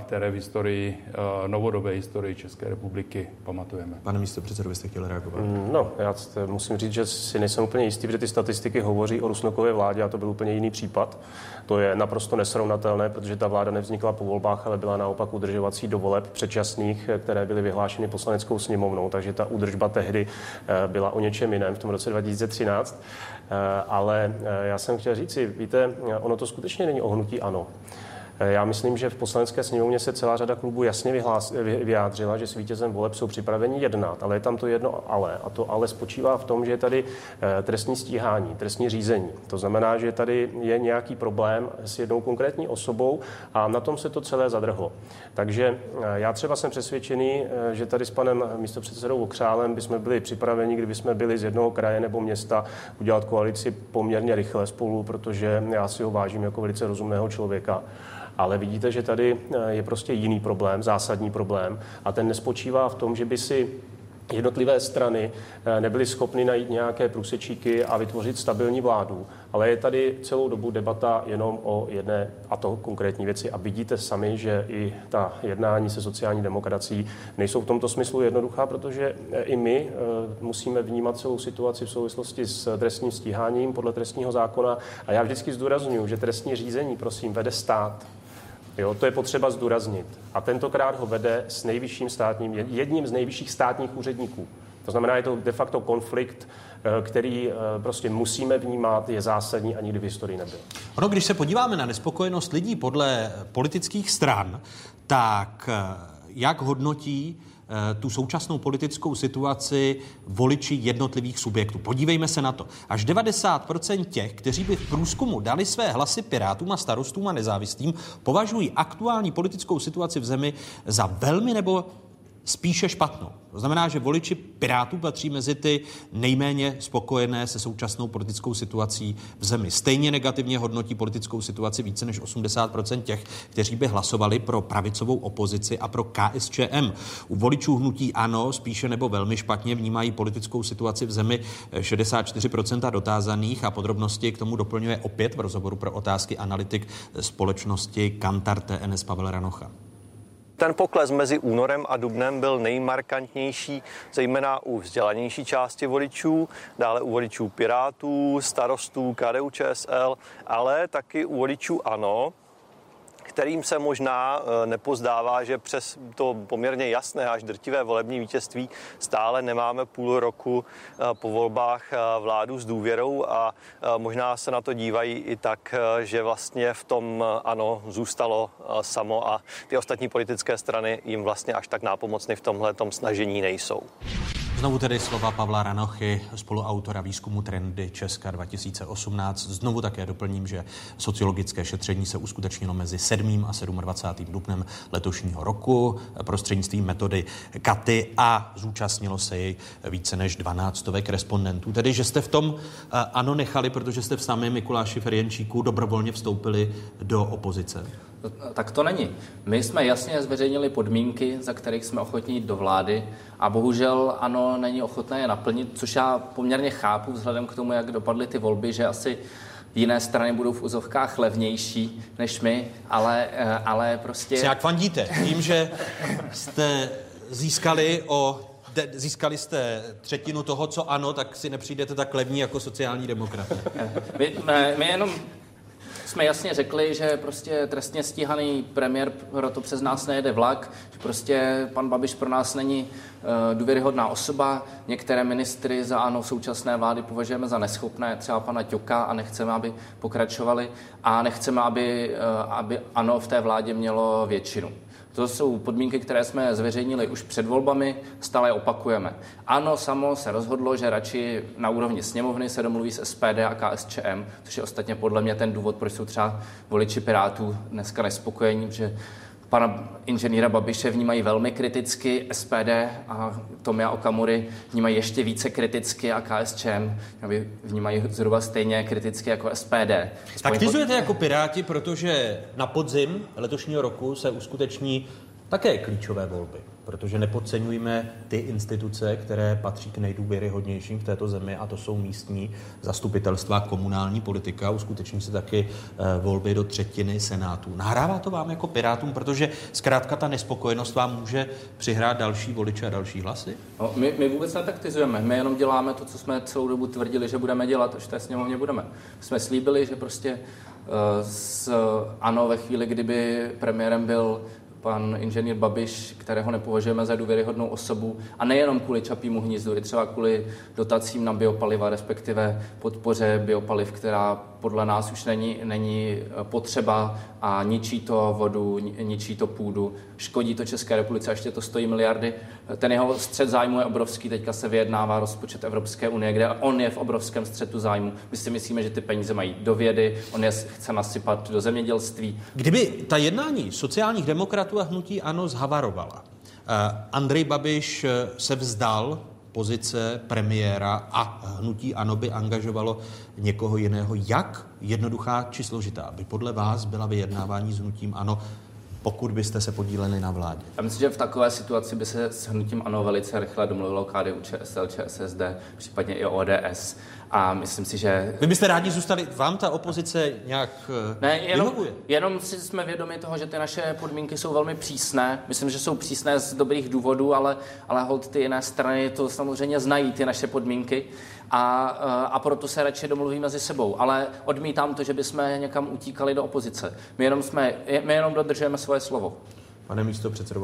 které v historii, novodobé historii České republiky pamatujeme. Pane místo předsedo, byste chtěli reagovat? Mm, no, já musím říct, že si nejsem úplně jistý, protože ty statistiky hovoří o Rusnokové vládě a to byl úplně jiný případ. To je naprosto nesrovnatelné, protože ta vláda nevznikla po volbách, ale byla naopak udržovací do voleb předčasných, které byly vyhlášeny poslaneckou sněmovnou, takže ta údržba tehdy eh, byla o něčem jiném v tom roce 2013. Eh, ale eh, já jsem chtěl říci, víte, ono to skutečně není ohnutí ano. Eh, já myslím, že v poslanecké sněmovně se celá řada klubů jasně vyhlás, vyjádřila, že s vítězem voleb jsou připraveni jednat, ale je tam to jedno ale. A to ale spočívá v tom, že je tady eh, trestní stíhání, trestní řízení. To znamená, že tady je nějaký problém s jednou konkrétní osobou a na tom se to celé zadrhlo. Takže eh, já třeba jsem přesvědčený, že tady s panem místopředsedou Okřálem bychom byli připraveni, kdyby jsme byli z jednoho kraje nebo města, udělat koalici poměrně rychle spolu, protože já si ho vážím jako velice rozumného člověka. Ale vidíte, že tady eh, je prostě jiný problém, zásadní problém. A ten nespočívá v tom, že by si jednotlivé strany eh, nebyly schopny najít nějaké průsečíky a vytvořit stabilní vládu, ale je tady celou dobu debata jenom o jedné a to konkrétní věci. A vidíte sami, že i ta jednání se sociální demokracií nejsou v tomto smyslu jednoduchá, protože eh, i my musíme vnímat celou situaci v souvislosti s trestním stíháním podle trestního zákona. A já vždycky zdůraznuju, že trestní řízení, prosím, vede stát Jo, to je potřeba zdůraznit. A tentokrát ho vede s nejvyšším státním, jedním z nejvyšších státních úředníků. To znamená, je to de facto konflikt, eh, který eh, prostě musíme vnímat, je zásadní a nikdy v historii nebyl. Ono, když se podíváme na nespokojenost lidí podle politických stran, tak eh, jak hodnotí tu současnou politickou situaci voliči jednotlivých subjektů. Podívejme se na to. Až 90% těch, kteří by v průzkumu dali své hlasy pirátům a starostům a nezávislým, považují aktuální politickou situaci v zemi za velmi nebo spíše špatnou. To znamená, že voliči Pirátů patří mezi ty nejméně spokojené se současnou politickou situací v zemi. Stejně negativně hodnotí politickou situaci více než 80% těch, kteří by hlasovali pro pravicovou opozici a pro KSČM. U voličů hnutí ano, spíše nebo velmi špatně vnímají politickou situaci v zemi 64% dotázaných a podrobnosti k tomu doplňuje opět v rozhovoru pro otázky analytik společnosti Kantar TNS Pavel Ranocha. Ten pokles mezi únorem a dubnem byl nejmarkantnější, zejména u vzdělanější části voličů, dále u voličů Pirátů, starostů, KDU ČSL, ale taky u voličů ANO, kterým se možná eh, nepozdává, že přes to poměrně jasné až drtivé volební vítězství stále nemáme půl roku eh, po volbách eh, vládu s důvěrou a možná se na to dívají i tak, že vlastně v tom ano zůstalo samo a ty ostatní politické strany jim vlastně až tak nápomocny v tomhle snažení nejsou. Znovu tedy slova Pavla Ranochy, spoluautora výzkumu Trendy Česka 2018. Znovu také doplním, že sociologické šetření se uskutečnilo mezi 7. a 27. dubnem letošního roku prostřednictvím metody Katy a zúčastnilo se jej více než 12 respondentů. Tedy, že jste v tom eh, ano nechali, protože jste v samém Mikuláši Ferjenčíku dobrovolně vstoupili do opozice. Tak to není. My jsme jasně zveřejnili podmínky, za kterých jsme ochotní jít do vlády a bohužel ano, není ochotné je naplnit, což já poměrně chápu vzhledem k tomu, jak dopadly ty volby, že asi jiné strany budou v úzovkách levnější než my, ale, eh, ale prostě... Jak fandíte? Tím, že jste získali o získali jste třetinu toho, co ano, tak si nepřijdete tak levní jako sociální demokrat. My, my jenom jsme jasně řekli, že prostě trestně stíhaný premiér proto přes nás nejede vlak, že prostě pan Babiš pro nás není uh, důvěryhodná osoba. Některé ministry za ANO současné vlády považujeme za neschopné, třeba pana Ťoka a nechceme, aby pokračovali a nechceme, aby, uh, aby ANO v té vládě mělo většinu. To jsou podmínky, které jsme zveřejnili už před volbami, stále opakujeme. Ano, samo se rozhodlo, že radši na úrovni sněmovny se domluví s SPD a KSČM, což je ostatně podle mě ten důvod, proč jsou třeba voliči Pirátů dneska nespokojení, že pana inženýra Babiše vnímají velmi kriticky, SPD a Tomia Okamury vnímají ještě více kriticky a KSČM vnímají zhruba stejně kriticky jako SPD. Taktizujete jako Piráti, protože na podzim letošního roku se uskuteční také klíčové volby protože nepodceňujeme ty instituce, které patří k nejdůvěryhodnějším v této zemi, a to jsou místní zastupitelstva, komunální politika. Uskuteční se taky eh, volby do třetiny senátů. Nahrává to vám jako Pirátům, protože zkrátka ta nespokojenost vám může přihrát další voliče a další hlasy? No, my, my vůbec netaktizujeme. My jenom děláme to, co jsme celou dobu tvrdili, že budeme dělat, až té sněmovně budeme. Jsme slíbili, že prostě uh, s, ano, ve chvíli, kdyby premiérem byl pan inženýr Babiš, kterého nepovažujeme za důvěryhodnou osobu, a nejenom kvůli čapímu hnízdu, i třeba kvůli dotacím na biopaliva, respektive podpoře biopaliv, která podle nás už není, není potřeba a ničí to vodu, ničí to půdu, škodí to České republice, a ještě to stojí miliardy. Ten jeho střed zájmu je obrovský, teďka se vyjednává rozpočet Evropské unie, kde on je v obrovském střetu zájmu. My si myslíme, že ty peníze mají do vědy, on je chce nasypat do zemědělství. Kdyby ta jednání sociálních demokratů a hnutí ANO zhavarovala, eh, Andrej Babiš eh, se vzdal pozice premiéra a hnutí ANO by angažovalo někoho jiného. Jak jednoduchá či složitá by podle vás byla vyjednávání s hnutím ANO pokud byste se podíleli na vládě? Já myslím, že v takové situaci by se s hnutím ANO velice rychle domluvilo KDU, ČSL, ČSSD, případně i ODS. A myslím si, že... Vy byste rádi zůstali, vám ta opozice nějak eh, ne, jenom, vyhovuje? jenom si jsme vědomi toho, že ty naše podmínky jsou velmi přísné. Myslím, že jsou přísné z dobrých důvodů, ale, ale hold ty jiné strany to samozřejmě znají, ty naše podmínky. A, eh, a proto se radši domluví mezi sebou. Ale odmítám to, že bychom někam utíkali do opozice. My jenom, jsme, my jenom dodržujeme svoje slovo. Pane místo předsedo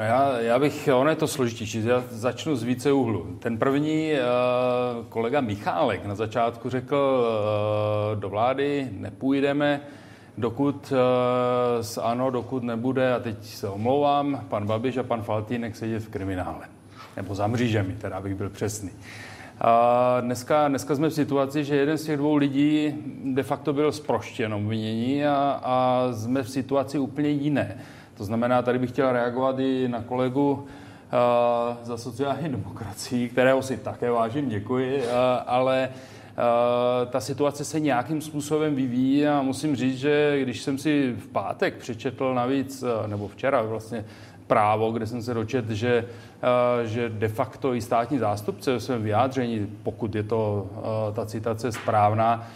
Já, já bych, ono je to složitější, já začnu z více úhlu. Ten první uh, kolega Michálek na začátku řekl, uh, do vlády nepůjdeme, dokud uh, s ANO, dokud nebude, a teď se omlouvám, pan Babiš a pan Faltínek sedět v kriminále. Nebo za mřížemi, teda abych byl přesný. A dneska, dneska jsme v situaci, že jeden z těch dvou lidí de facto byl zproštěn obvinění a, a jsme v situaci úplně jiné. To znamená, tady bych chtěl reagovat i na kolegu uh, za sociální demokracii, kterého si také vážím, děkuji, uh, ale uh, ta situace se nějakým způsobem vyvíjí a musím říct, že když jsem si v pátek přečetl navíc, nebo včera vlastně právo, kde jsem se dočet, že, že de facto i státní zástupce ve svém vyjádření, pokud je to ta citace správná,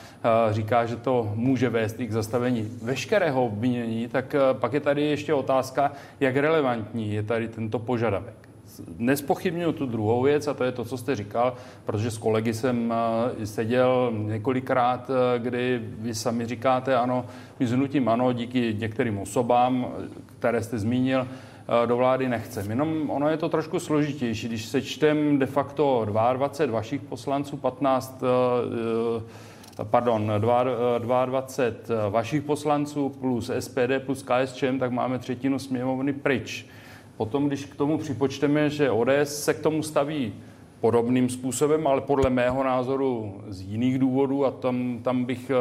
říká, že to může vést i k zastavení veškerého obvinění, tak pak je tady ještě otázka, jak relevantní je tady tento požadavek. Nespochybnuju tu druhou věc a to je to, co jste říkal, protože s kolegy jsem eh, seděl několikrát, eh, kdy vy sami říkáte, ano, my zhnutím ano, díky některým osobám, které jste zmínil, eh, do vlády nechcem. Jenom ono je to trošku složitější. Když sečtem de facto 22 vašich poslanců, 15 pardon, 22 vašich poslanců plus SPD plus KSČM, tak máme třetinu sněmovny pryč. Potom, když k tomu připočteme, že ODS se k tomu staví podobným způsobem, ale podle mého názoru z jiných důvodů a tam, tam bych eh,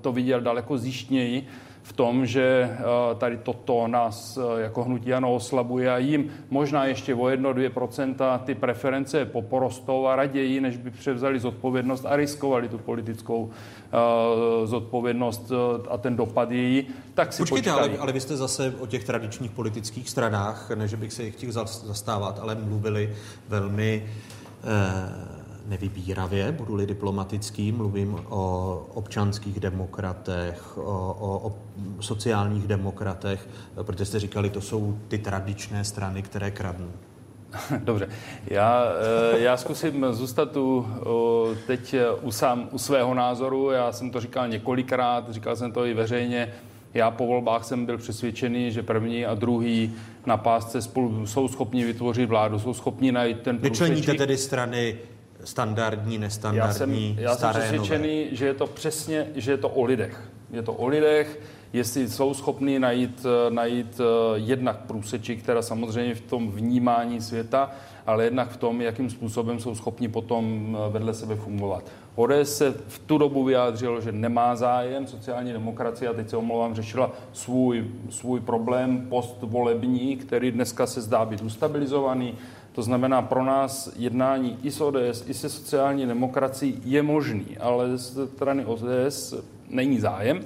to viděl daleko zjištněji, v tom, že eh, tady toto nás eh, jako hnutí ano oslabuje a jim možná ještě o 1-2% ty preference poporostou a raději, než by převzali zodpovědnost a riskovali tu politickou uh, zodpovědnost a ten dopad její, tak si Počkejte, počkají. ale, ale vy jste zase o těch tradičních politických stranách, než bych se jich chtěl zastávat, ale mluvili velmi uh, nevybíravě, budu-li diplomatický, mluvím o občanských demokratech, o, o, o sociálních demokratech, protože jste říkali, to jsou ty tradičné strany, které kradnou. *laughs* Dobře, já, eh, já zkusím zůstat tu teď u, sám, u svého názoru. Já jsem to říkal několikrát, říkal jsem to i veřejně. Já po volbách jsem byl přesvědčený, že první a druhý na pásce spolu jsou schopni vytvořit vládu, jsou schopni najít ten Vyčleníte tedy strany standardní, nestandardní, Já jsem, já staré, jsem přesvědčený, nové. že je to přesně, že je to o lidech. Je to o lidech, jestli jsou schopni najít, najít eh, jednak průsečí, která samozřejmě v tom vnímání světa, ale jednak v tom, jakým způsobem jsou schopni potom eh, vedle sebe fungovat. ODS se v tu dobu vyjádřilo, že nemá zájem sociální demokracie a teď se omlouvám, řešila svůj, svůj problém postvolební, který dneska se zdá být ustabilizovaný. To znamená, pro nás jednání i s ODS, i se sociální demokracií je možný, ale ze strany ODS není zájem.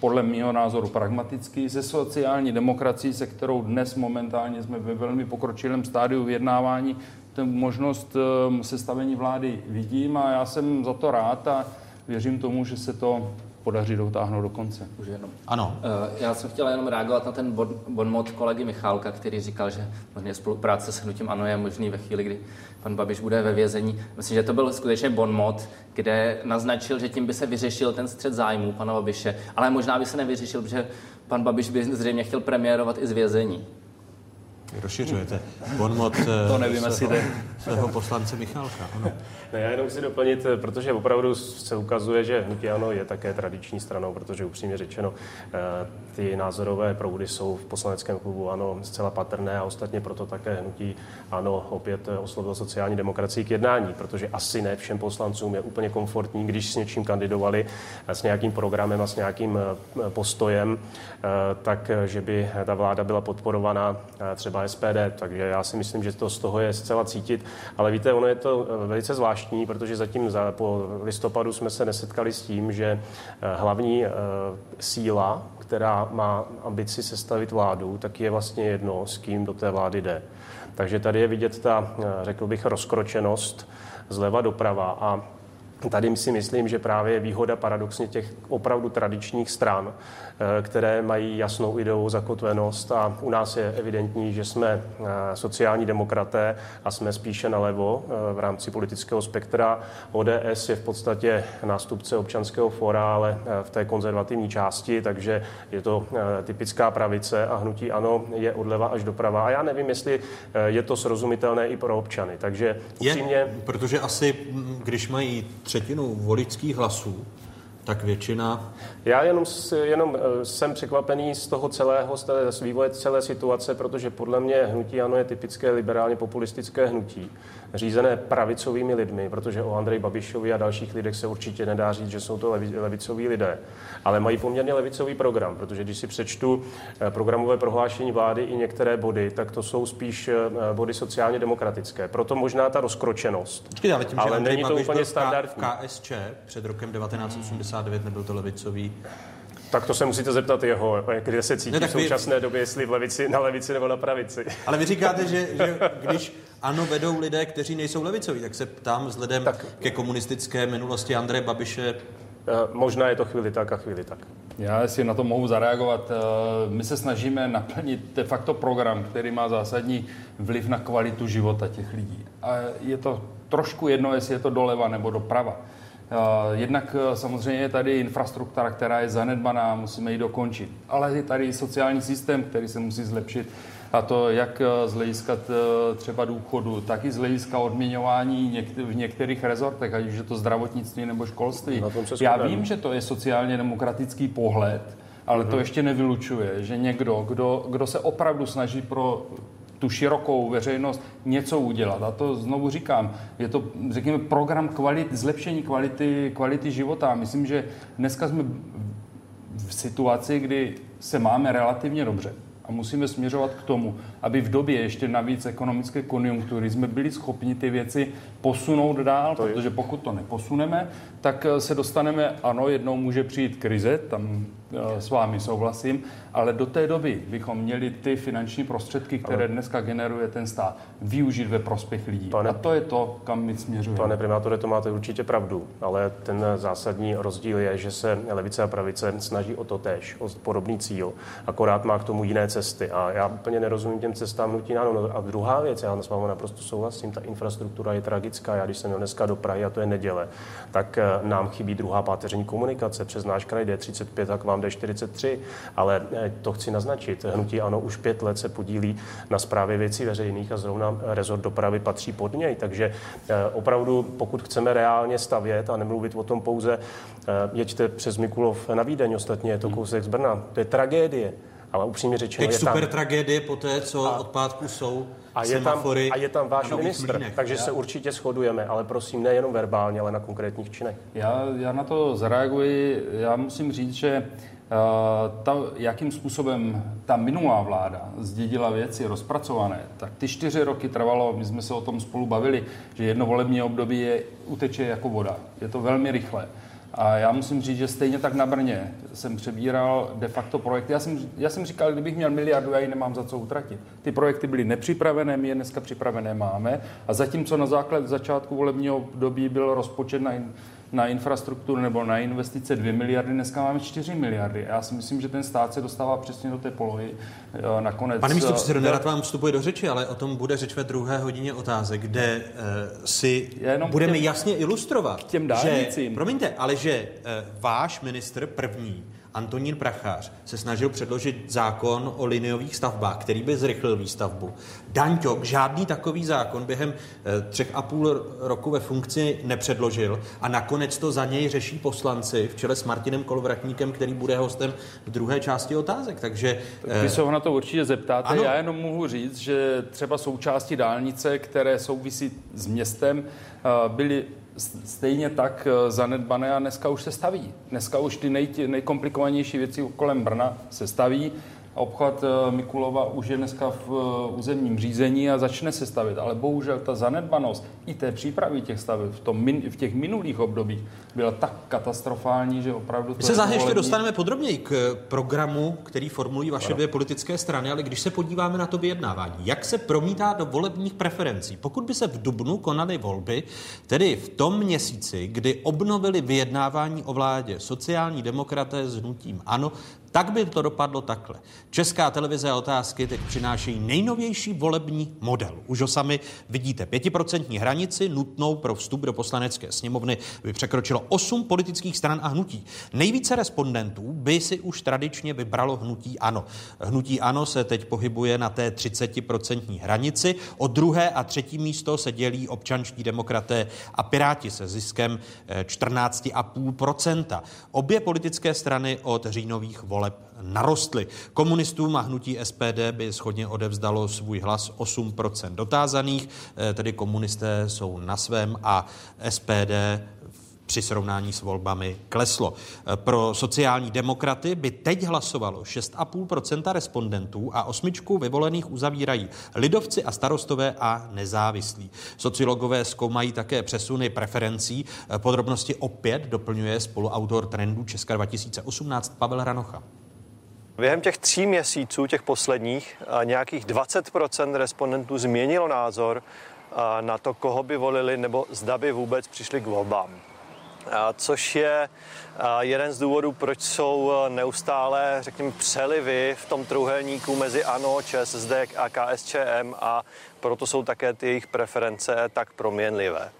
Podle mého názoru pragmaticky, ze sociální demokracií, se kterou dnes momentálně jsme ve velmi pokročilém stádiu vyjednávání, ten možnost ehm, sestavení vlády vidím a já jsem za to rád a věřím tomu, že se to podaří dotáhnout do konce. Už jenom. Ano. Uh, já jsem chtěl jenom reagovat na ten bon, bonmot kolegy Michálka, který říkal, že možná spolupráce s hnutím ANO je možný ve chvíli, kdy pan Babiš bude ve vězení. Myslím, že to byl skutečně bonmot, kde naznačil, že tím by se vyřešil ten střed zájmů pana Babiše, ale možná by se nevyřešil, protože pan Babiš by zřejmě chtěl premiérovat i z vězení. Rozšiřujete bonmot to nevím, jestli jde. svého poslance Michalka. Ano. Ne, já jenom si doplnit, protože opravdu se ukazuje, že hnutí ANO je také tradiční stranou, protože upřímně řečeno, eh, ty názorové proudy jsou v poslaneckém klubu ANO zcela patrné a ostatně proto také hnutí ANO opět oslovil sociální demokracii k jednání, protože asi ne všem poslancům je úplně komfortní, když s něčím kandidovali, s nějakým programem a s nějakým eh, postojem, eh, tak, že by ta vláda byla podporovaná třeba SPD. Takže já si myslím, že to z toho je zcela cítit. Ale víte, ono je to velice zvláštní protože zatím za, po listopadu jsme se nesetkali s tím, že eh, hlavní uh, síla, která má ambici sestavit vládu, tak je vlastně jedno, s kým do té vlády jde. Takže tady je vidět ta, eh, řekl bych, rozkročenost zleva doprava a Tady si myslím, že právě je výhoda paradoxně těch opravdu tradičních stran, Eh, které mají jasnou ideovou zakotvenost a u nás je evidentní, že jsme eh, sociální demokraté a jsme spíše nalevo eh, v rámci politického spektra. ODS je v podstatě nástupce občanského fora, ale v té konzervativní části, takže je to typická pravice a hnutí ano je odleva až doprava. A já nevím, jestli je to srozumitelné i pro občany. Takže upřímně... Je, protože asi, mm, když mají třetinu voličských hlasů, tak většina... Já jenom, jenom eh, jsem překvapený z toho celého, z, vývoje celé situace, protože podle mě hnutí ano je typické liberálně populistické hnutí řízené pravicovými lidmi, protože o Andrej Babišovi a dalších lidech se určitě nedá říct, že jsou to levicoví lidé, ale mají poměrně levicový program, protože když si přečtu eh, programové prohlášení vlády i některé body, tak to jsou spíš eh, body sociálně demokratické. Proto možná ta rozkročenost. Počkej, ale tím, ale že není to Babiš úplně v standardní. KSČ před rokem 1989 nebyl to levicový Tak to se musíte zeptat jeho, kde se cítí Ne, v tak vy- současné době, jestli v levici, na levici nebo na pravici. Ale vy říkáte, *laughs* že, že když ano vedou lidé, kteří nejsou levicoví, tak se ptám vzhledem tak. ke komunistické minulosti Andreje Babiše. Eh, Možná je to chvíli tak a chvíli tak. Já jestli na to mohu zareagovat. eh, My se snažíme naplnit de facto program, který má zásadní vliv na kvalitu života těch lidí. A je to trošku jedno, jestli je to doleva nebo doprava. Eh, Jednak eh, samozřejmě je tady infrastruktura, která je zanedbaná, musíme ji dokončit. Ale je tady sociální systém, který se musí zlepšit. A to jak eh, z hlediska třeba důchodu, tak i z hlediska odměňování v některých rezortech, ať už je to zdravotnictví nebo školství. Já vím, že to je sociálně demokratický pohled, ale to ještě nevylučuje, že někdo, kdo, kdo se opravdu snaží pro tu širokou veřejnost něco udělat. A to znovu říkám, je to, řekněme, program kvalit, zlepšení kvality, kvality života. Myslím, že dneska jsme v situaci, kdy se máme relativně dobře a musíme směřovat k tomu, aby v době ještě navíc ekonomické konjunktury jsme byli schopni ty věci posunout dál, protože pokud to neposuneme, tak se dostaneme, ano, jednou může přijít krize, tam s vámi souhlasím, ale do té doby bychom měli ty finanční prostředky, které dneska generuje ten stát, využít ve prospěch lidí. Pane- a to je to, kam my směřujeme. Pane primátore, to máte určitě pravdu, ale ten zásadní rozdíl je, že se levice a pravice snaží o to tež, o podobný cíl, akorát má k tomu jiné cesty. A já úplně nerozumím těm cestám nutí ano. No A druhá věc, já s vámi naprosto souhlasím, ta infrastruktura je tragická. Já když jsem jel dneska do Prahy, a to je neděle, tak eh, nám chybí druhá páteřní komunikace. Přes náš kraj jde 35 a k vám jde 43. Ale eh, to chci naznačit. Hnutí ano už pět let se podílí na správě věcí veřejných a zrovna rezort dopravy patří pod něj. Takže eh, opravdu, pokud chceme reálně stavět a nemluvit o tom pouze, eh, jeďte přes Mikulov na Vídeň, ostatně je to kousek z Brna. To je tragédie. Ale upřímně řečeno, Teď je super tam, tragédie po té, co od pátku jsou a je, tam, a je tam váš ministr, takže se určitě shodujeme, ale prosím, nejenom verbálně, ale na konkrétních činech. Já, já na to zareaguji. Já musím říct, že uh, ta, jakým způsobem ta minulá vláda zdědila věci rozpracované, tak ty čtyři roky trvalo, my jsme se o tom spolu bavili, že jedno volební období je, uteče jako voda. Je to velmi rychle. A já musím říct, že stejně tak na Brně jsem přebíral de facto projekty. Já jsem, já jsem říkal, kdybych měl miliardu, já ji nemám za co utratit. Ty projekty byly nepřipravené, my je dneska připravené máme. A zatímco na základ začátku volebního období byl rozpočet na, na infrastrukturu nebo na investice 2 miliardy, dneska máme 4 miliardy. Já si myslím, že ten stát se dostává přesně do té polohy. eh, Nakonec, Pane místo předsedo, eh, nerad vám vstupuje do řeči, ale o tom bude řeč ve druhé hodině otázek, kde uh, si jenom budeme těm- jasně ilustrovat, těm že, dálnicím. promiňte, ale že uh, váš ministr první, Antonín Prachař, se snažil předložit zákon o liniových stavbách, který by zrychlil výstavbu. Dan Ťok žádný takový zákon během uh, třech a půl roku ve funkci nepředložil a nakonec to za něj řeší poslanci v čele s Martinem Kolovratníkem, který bude hostem v druhé části otázek. Takže uh, Vy se ho na to určitě zeptáte. Ano. Já jenom mohu říct, že třeba součásti dálnice, které souvisí s městem, eh, byly stejně tak eh, zanedbané a dneska už se staví. Dneska už ty nej, nejkomplikovanější věci kolem Brna se staví. Obchvat eh, Mikulova už je dneska v eh, územním řízení a začne se stavit, ale bohužel ta zanedbanost i té přípravy těch staveb v, tom, v těch minulých obdobích byla tak katastrofální, že opravdu to My se záhy ještě dostaneme podrobněji k programu, který formulují vaše dvě politické strany, ale když se podíváme na to vyjednávání, jak se promítá do volebních preferencí? Pokud by se v Dubnu konaly volby, tedy v tom měsíci, kdy obnovili vyjednávání o vládě sociální demokraté s hnutím ANO, tak by to dopadlo takhle. Česká televize a otázky teď přinášejí nejnovější volební model. Už ho sami vidíte. Pětiprocentní hranici nutnou pro vstup do poslanecké sněmovny by překročilo 8 politických stran a hnutí. Nejvíce respondentů by si už tradičně vybralo hnutí ANO. Hnutí ANO se teď pohybuje na té 30% hranici. O druhé a třetí místo se dělí občanští demokraté a piráti se ziskem eh, 14,5%. Obě politické strany od říjnových voleb narostly. Komunistům a hnutí SPD by schodně odevzdalo svůj hlas 8% dotázaných, eh, tedy komunisté jsou na svém a SPD při srovnání s volbami kleslo. Pro sociální demokraty by teď hlasovalo 6,5% respondentů a osmičku vyvolených uzavírají lidovci a starostové a nezávislí. Sociologové zkoumají také přesuny preferencí. Podrobnosti opět doplňuje spoluautor trendu Česka 2018 Pavel Ranocha. Během těch tří měsíců, těch posledních, nějakých 20% respondentů změnilo názor na to, koho by volili nebo zda by vůbec přišli k volbám což je jeden z důvodů, proč jsou neustále, řekněme, přelivy v tom trouhelníku mezi ANO, ČSSD a KSČM a proto jsou také ty jejich preference tak proměnlivé.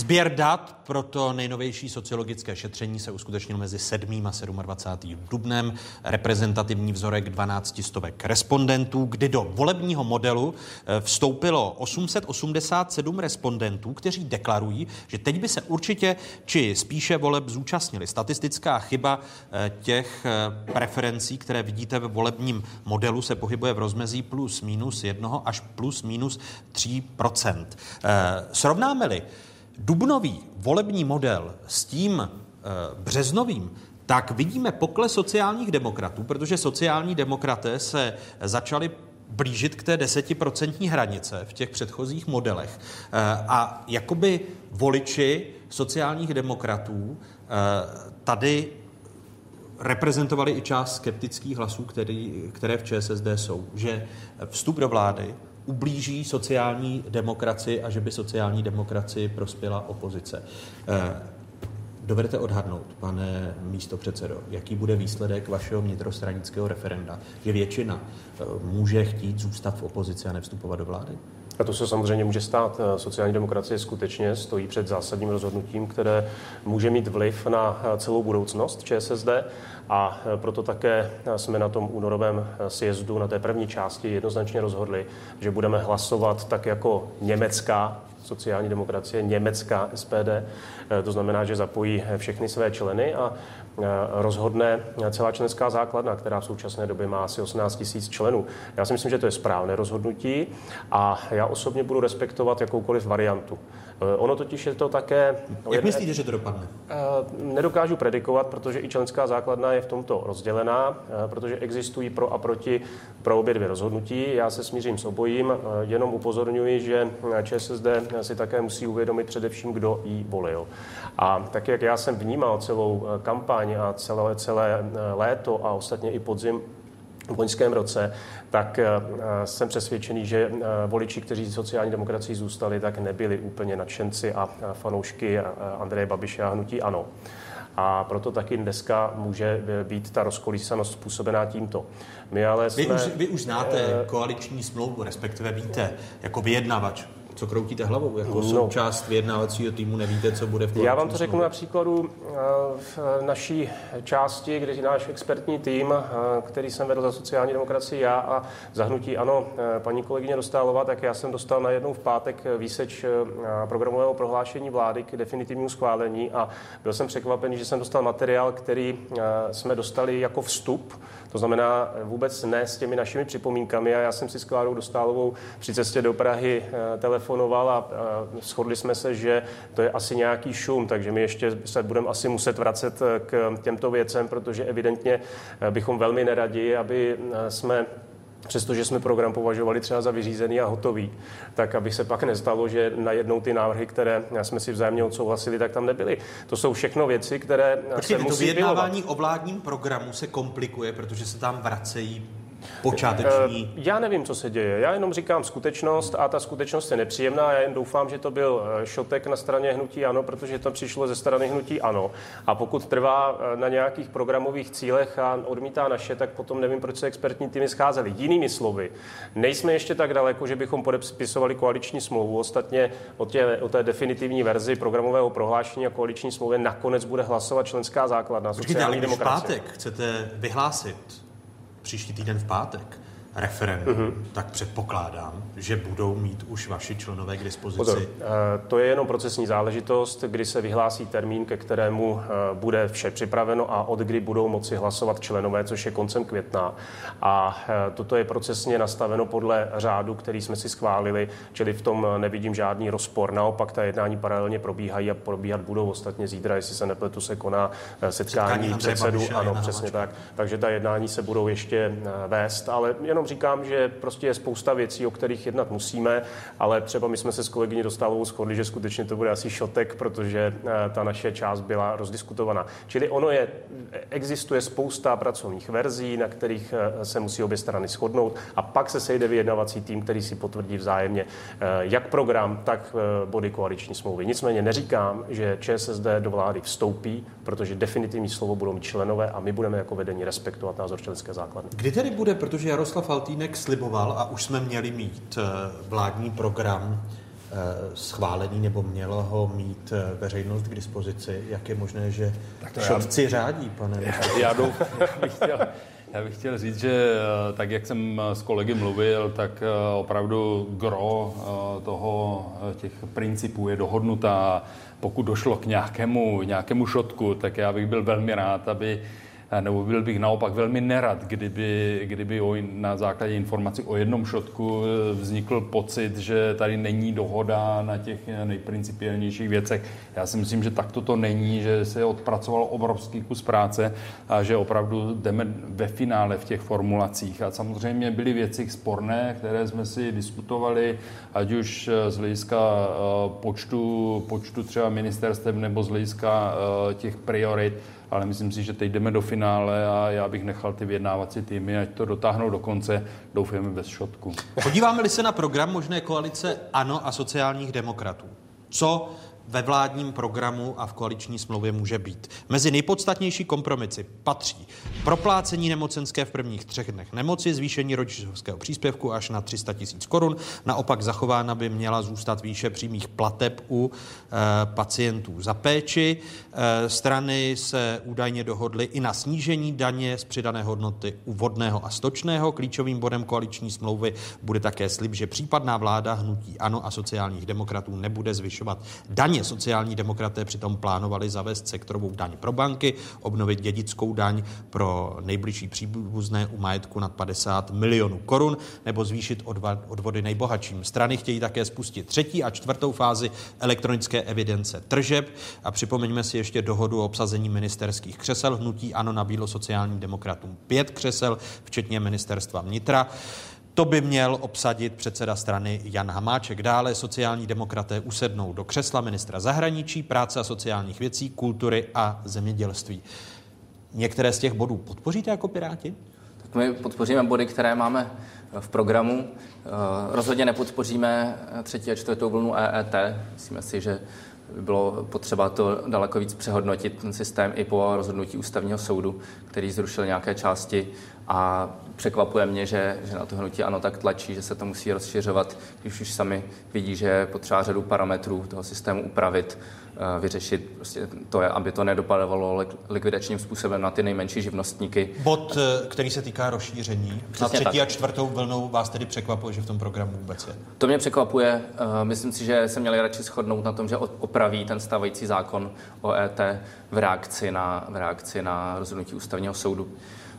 Sběr dat pro to nejnovější sociologické šetření se uskutečnil mezi 7. a 27. dubnem. Reprezentativní vzorek 12 stovek respondentů, kdy do volebního modelu eh, vstoupilo 887 respondentů, kteří deklarují, že teď by se určitě či spíše voleb zúčastnili. Statistická chyba eh, těch eh, preferencí, které vidíte ve volebním modelu, se pohybuje v rozmezí plus minus 1 až plus minus 3% Srovnáme-li dubnový volební model s tím e, březnovým, tak vidíme pokles sociálních demokratů, protože sociální demokraté se začali blížit k té desetiprocentní hranice v těch předchozích modelech. E, a jakoby voliči sociálních demokratů e, tady reprezentovali i část skeptických hlasů, které v ČSSD jsou, že vstup do vlády ublíží sociální demokracii a že by sociální demokracii prospěla opozice. Eh, dovedete odhadnout, pane místo předsedo, jaký bude výsledek vašeho vnitrostranického referenda? Že většina eh, může chtít zůstat v opozici a nevstupovat do vlády? A to se samozřejmě může stát. Eh, sociální demokracie skutečně stojí před zásadním rozhodnutím, které může mít vliv na celou budoucnost ČSSD a e, proto také jsme na tom únorovém sjezdu, na té první části jednoznačně rozhodli, že budeme hlasovat tak jako německá sociální demokracie, německá SPD. To znamená, že zapojí všechny své členy a rozhodne celá členská základna, která v současné době má asi 18 tisíc členů. Já si myslím, že to je správné rozhodnutí a já osobně budu respektovat jakoukoliv variantu. Eh, ono totiž je to také... Jak myslíte, že to dopadne? Eh, nedokážu predikovat, protože i členská základna je v tomto rozdělená, eh, protože existují pro a proti pro obě dvě rozhodnutí. Já se smířím s obojím, jenom upozorňuji, že ČSSD si také musí uvědomit především, kdo jí volil. A tak, jak já jsem vnímal celou kampaň a celé, celé léto a ostatně i podzim v loňském roce, tak eh, jsem přesvědčený, že eh, voliči, kteří sociální demokracii zůstali, tak nebyli úplně nadšenci a fanoušky Andreje Babiše a hnutí ANO. A proto taky dneska může být ta rozkolísanost způsobená tímto. My ale jsme, vy, už, vy už znáte eh, koaliční smlouvu, respektive víte, jako vyjednavač co kroutíte hlavou? Jako no. součást vyjednávacího týmu nevíte, co bude v Já vám to řeknu na příkladu eh, v naší části, kdy náš expertní tým, eh, který jsem vedl za sociální demokracii já a zahnutí ano, eh, paní kolegyně Dostálová, tak já jsem dostal najednou v pátek výseč programového prohlášení vlády k definitivnímu schválení a byl jsem překvapený, že jsem dostal materiál, který jsme dostali jako vstup to znamená vůbec ne s těmi našimi připomínkami. A já jsem si s Klárou Dostálovou při cestě do Prahy eh, telefonoval a shodli jsme se, že to je asi nějaký šum, takže my ještě se budeme asi muset vracet eh, k těmto věcem, protože evidentně eh, bychom velmi neradi, aby jsme přestože jsme program považovali třeba za vyřízený a hotový, tak aby se pak nestalo, že najednou ty návrhy, které jsme si vzájemně odsouhlasili, tak tam nebyly. To jsou všechno věci, které Počkej, se musí to vyjednávání o vládním programu se komplikuje, protože se tam vracejí počáteční? Eh, já nevím, co se děje. Já jenom říkám skutečnost a ta skutečnost je nepříjemná. Já jen doufám, že to byl eh, šotek na straně hnutí ano, protože to přišlo ze strany hnutí ano. A pokud trvá eh, na nějakých programových cílech a odmítá naše, tak potom nevím, proč se expertní týmy scházely. Jinými slovy, nejsme ještě tak daleko, že bychom podepisovali koaliční smlouvu. Ostatně o, tě, o té definitivní verzi programového prohlášení a koaliční smlouvy nakonec bude hlasovat členská základna Počkejte, ale v pátek chcete vyhlásit příští týden v pátek referendum, mm-hmm. tak předpokládám, že budou mít už vaši členové k dispozici. Pozor, eh, to je jenom procesní záležitost, kdy se vyhlásí termín, ke kterému eh, bude vše připraveno a od kdy budou moci hlasovat členové, což je koncem května. A eh, toto je procesně nastaveno podle řádu, který jsme si schválili, čili v tom nevidím žádný rozpor. Naopak ta jednání paralelně probíhají a probíhat budou. Ostatně zítra, jestli se nepletu, se koná setkání předsedů. Ano, přesně tak. Takže ta jednání se budou ještě vést, ale jenom říkám, že prostě je spousta věcí, o kterých jednat musíme, ale třeba my jsme se s kolegyní Dostálovou shodli, že skutečně to bude asi šotek, protože eh, ta naše část byla rozdiskutovaná. Čili ono je, existuje spousta pracovních verzí, na kterých eh, se musí obě strany shodnout a pak se sejde vyjednavací tým, který si potvrdí vzájemně eh, jak program, tak body koaliční smlouvy. Nicméně neříkám, že ČSSD do vlády vstoupí, protože definitivní slovo budou mít členové a my budeme jako vedení respektovat názor členské základny. Kdy tedy bude, protože Jaroslav Faltýnek sliboval a už jsme měli mít vládní program Eh, schválený nebo mělo ho mít eh, veřejnost k dispozici. Jak je možné, že šotci já... řádí, pane? Já, já, *laughs* já, bych chtěl, já bych chtěl říct, že eh, tak, jak jsem s kolegy mluvil, tak opravdu gro toho, těch principů je dohodnutá. Pokud došlo k nějakému, nějakému šotku, tak já bych byl velmi rád, aby nebo byl bych naopak velmi nerad, kdyby, kdyby o, na základě informací o jednom šotku eh, vznikl pocit, že tady není dohoda na těch nejprincipiálnějších věcech. Já si myslím, že takto to není, že se odpracovalo obrovský kus práce a že opravdu jdeme ve finále v těch formulacích. A samozřejmě byly věci sporné, které jsme si diskutovali, ať už eh, z hlediska eh, počtu, počtu třeba ministerstev nebo z hlediska těch priorit ale myslím si, že teď jdeme do finále a já bych nechal ty vyjednávací týmy, ať to dotáhnou do konce, doufujeme bez šotku. Podíváme-li se na program možné koalice ANO a sociálních demokratů. Co ve vládním programu a v koaliční smlouvě může být. Mezi nejpodstatnější kompromisy patří proplácení nemocenské v prvních třech dnech nemoci, zvýšení rodičovského příspěvku až na 300 tisíc korun. Naopak zachována by měla zůstat výše přímých plateb u e, pacientů za péči. E, strany se údajně dohodly i na snížení daně z přidané hodnoty u vodného a stočného. Klíčovým bodem koaliční smlouvy bude také slib, že případná vláda hnutí ANO a sociálních demokratů nebude zvyšovat daně daně. Sociální demokraté přitom plánovali zavést sektorovou daň pro banky, obnovit dědickou daň pro nejbližší příbuzné u majetku nad 50 milionů korun nebo zvýšit odvody nejbohatším. Strany chtějí také spustit třetí a čtvrtou fázi elektronické evidence tržeb a připomeňme si ještě dohodu o obsazení ministerských křesel. Hnutí ano nabídlo sociálním demokratům pět křesel, včetně ministerstva vnitra. To by měl obsadit předseda strany Jan Hamáček. Dále sociální demokraté usednou do křesla ministra zahraničí, práce a sociálních věcí, kultury a zemědělství. Některé z těch bodů podpoříte jako Piráti? Tak my podpoříme body, které máme v programu. Eh, rozhodně nepodpoříme třetí a čtvrtou vlnu EET. Myslíme si, že by bylo potřeba to daleko víc přehodnotit, ten systém i po rozhodnutí ústavního soudu, který zrušil nějaké části a překvapuje mě, že, že na to hnutí ano tak tlačí, že se to musí rozšiřovat, když už sami vidí, že je potřeba řadu parametrů toho systému upravit, eh, vyřešit prostě to, je, aby to nedopadalo likvidačním způsobem na ty nejmenší živnostníky. Bod, eh, který se týká rozšíření. Přesně na třetí tak. a čtvrtou vlnou vás tedy překvapuje, že v tom programu vůbec je? To mě překvapuje. Eh, myslím si, že se měli radši shodnout na tom, že opraví ten stávající zákon o ET v reakci na, v reakci na rozhodnutí ústavního soudu.